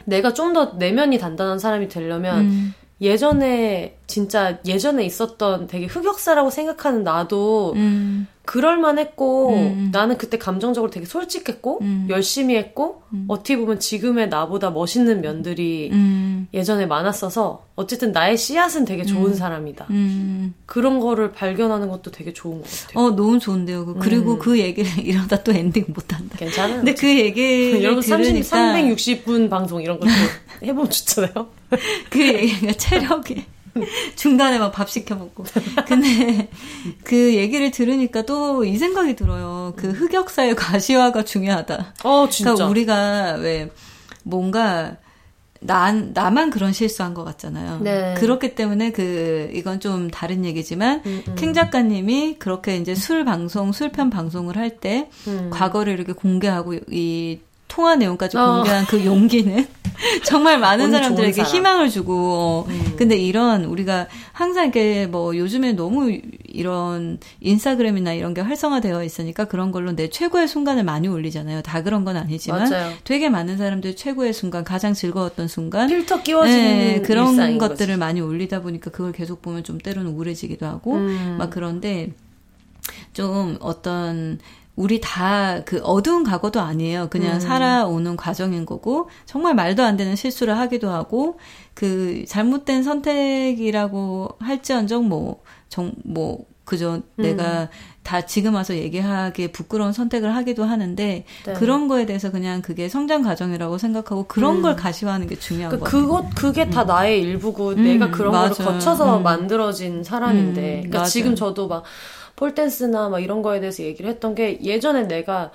내가 좀 더 내면이 단단한 사람이 되려면 예전에 진짜 예전에 있었던 되게 흑역사라고 생각하는 나도 음. 그럴만했고 음. 나는 그때 감정적으로 되게 솔직했고 음. 열심히 했고 음. 어떻게 보면 지금의 나보다 멋있는 면들이 음. 예전에 많았어서 어쨌든 나의 씨앗은 되게 좋은 음. 사람이다 그런 거를 발견하는 것도 되게 좋은 것 같아요. 어 너무 좋은데요. 그리고 그 얘기를 이러다 또 엔딩 못한다. 괜찮아요. 근데 그 얘기 여러분 30, 360분 방송 이런 것도 해보면 좋잖아요. 그 얘기가 체력이 중간에 막 밥 시켜 먹고. 근데 그 얘기를 들으니까 또 이 생각이 들어요. 그 흑역사의 과시화가 중요하다. 어, 진짜. 그러니까 우리가 왜 뭔가 난 나만 그런 실수한 것 같잖아요. 네. 그렇기 때문에 그 이건 좀 다른 얘기지만 음, 음. 캥 작가님이 그렇게 이제 술 방송 술편 방송을 할때 음. 과거를 이렇게 공개하고 이 통화 내용까지 어. 공개한 그 용기는 정말 많은 사람들에게 사람. 희망을 주고 음. 근데 이런 우리가 항상 이렇게 뭐 요즘에 너무 이런 인스타그램이나 이런 게 활성화되어 있으니까 그런 걸로 내 최고의 순간을 많이 올리잖아요. 다 그런 건 아니지만 맞아요. 되게 많은 사람들 최고의 순간, 가장 즐거웠던 순간 필터 끼워지는 네, 그런 것들을 거지. 많이 올리다 보니까 그걸 계속 보면 좀 때로는 우울해지기도 하고 음. 막 그런데 좀 어떤 우리 다 그 어두운 과거도 아니에요. 그냥 음. 살아오는 과정인 거고 정말 말도 안 되는 실수를 하기도 하고 그 잘못된 선택이라고 할지언정 뭐정뭐 그저 음. 내가 다 지금 와서 얘기하기에 부끄러운 선택을 하기도 하는데 네. 그런 거에 대해서 그냥 그게 성장 과정이라고 생각하고 그런 음. 걸 가시화하는 게 중요한 그, 거예요. 그것 그게 다 음. 나의 일부고 음. 내가 그런 걸 거쳐서 음. 만들어진 사람인데 음. 그러니까 맞아요. 지금 저도 막 폴댄스나 막 이런 거에 대해서 얘기를 했던 게 예전에 내가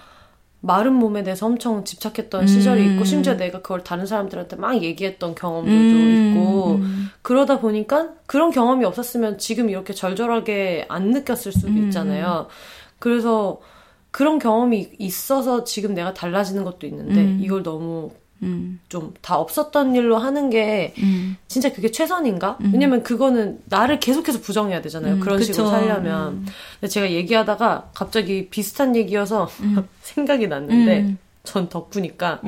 마른 몸에 대해서 엄청 집착했던 음. 시절이 있고 심지어 내가 그걸 다른 사람들한테 막 얘기했던 경험들도 음. 있고 그러다 보니까 그런 경험이 없었으면 지금 이렇게 절절하게 안 느꼈을 수도 음. 있잖아요. 그래서 그런 경험이 있어서 지금 내가 달라지는 것도 있는데 음. 이걸 너무 음. 좀다 없었던 일로 하는 게 음. 진짜 그게 최선인가? 음. 왜냐면 그거는 나를 계속해서 부정해야 되잖아요. 음, 그런 그쵸. 식으로 살려면. 음. 근데 제가 얘기하다가 갑자기 비슷한 얘기여서 음. 생각이 났는데 전 덕후니까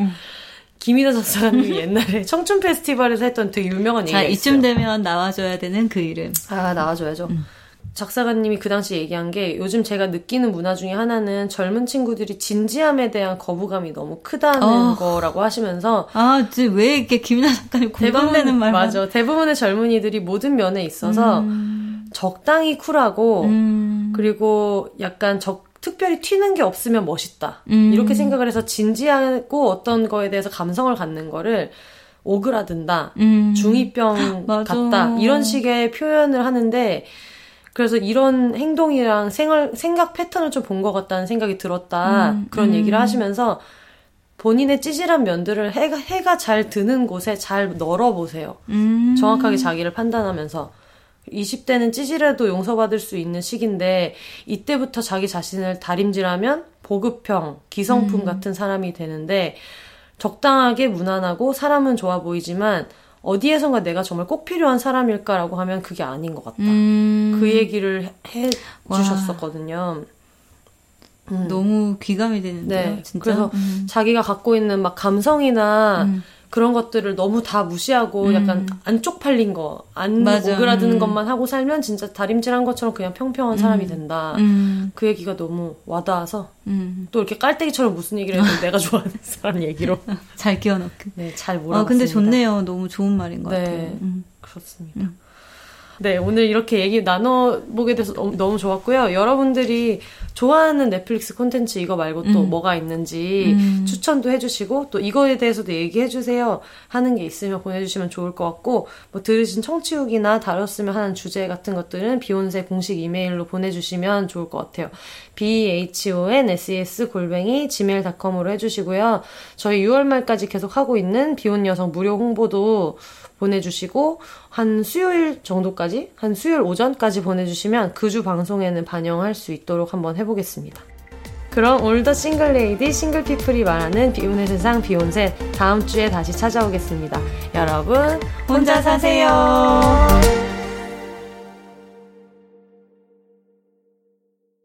김이나 작사가님이 옛날에 청춘 페스티벌에서 했던 되게 유명한 얘기가 있어요. 이쯤 되면 나와줘야 되는 그 이름. 아 나와줘야죠. 작사가님이 그 당시 얘기한 게 요즘 제가 느끼는 문화 중에 하나는 젊은 친구들이 진지함에 대한 거부감이 너무 크다는 어. 거라고 하시면서 아, 왜 이렇게 김이나 작가님 공감되는 말 맞아. 대부분의 젊은이들이 모든 면에 있어서 음. 적당히 쿨하고 음. 그리고 약간 적 특별히 튀는 게 없으면 멋있다. 음. 이렇게 생각을 해서 진지하고 어떤 거에 대해서 감성을 갖는 거를 오그라든다. 음. 중이병 같다. 이런 식의 표현을 하는데 그래서 이런 행동이랑 생활, 생각 패턴을 좀 본 것 같다는 생각이 들었다. 음, 그런 음. 얘기를 하시면서 본인의 찌질한 면들을 해가, 해가 잘 드는 곳에 잘 널어보세요. 음. 정확하게 자기를 판단하면서. 20대는 찌질해도 용서받을 수 있는 시기인데, 이때부터 자기 자신을 다림질하면 보급형, 기성품 음. 같은 사람이 되는데, 적당하게 무난하고 사람은 좋아 보이지만, 어디에선가 내가 정말 꼭 필요한 사람일까라고 하면 그게 아닌 것 같다. 음... 그 얘기를 해 주셨었거든요. 음. 너무 귀감이 되는데요, 네. 진짜. 그래서 음. 자기가 갖고 있는 막 감성이나 음. 그런 것들을 너무 다 무시하고 음. 약간 안 쪽팔린 거, 안 맞아. 오그라드는 음. 것만 하고 살면 진짜 다림질한 것처럼 그냥 평평한 사람이 음. 된다. 음. 그 얘기가 너무 와닿아서 음. 또 이렇게 깔때기처럼 무슨 얘기를 해도 내가 좋아하는 사람 얘기로 잘 끼워넣고. 네, 잘 몰아봤습니다. 아, 근데 좋네요. 너무 좋은 말인 것 네, 같아요. 그렇습니다. 네, 오늘 이렇게 얘기 나눠보게 돼서 너무 좋았고요. 여러분들이 좋아하는 넷플릭스 콘텐츠 이거 말고 또 음. 뭐가 있는지 음. 추천도 해주시고 또 이거에 대해서도 얘기해주세요 하는 게 있으면 보내주시면 좋을 것 같고 뭐 들으신 청취후기나 다뤘으면 하는 주제 같은 것들은 비욘세 공식 이메일로 보내주시면 좋을 것 같아요. b-h-o-n-s-e-s 골뱅이 gmail.com으로 해주시고요. 저희 6월 말까지 계속 하고 있는 비혼 여성 무료 홍보도 보내주시고 한 수요일 정도까지 한 수요일 오전까지 보내주시면 그 주 방송에는 반영할 수 있도록 한번 해보겠습니다. 그럼 올더 싱글레이디 싱글피플이 말하는 비운의 세상 비욘세 다음 주에 다시 찾아오겠습니다. 여러분 혼자 사세요.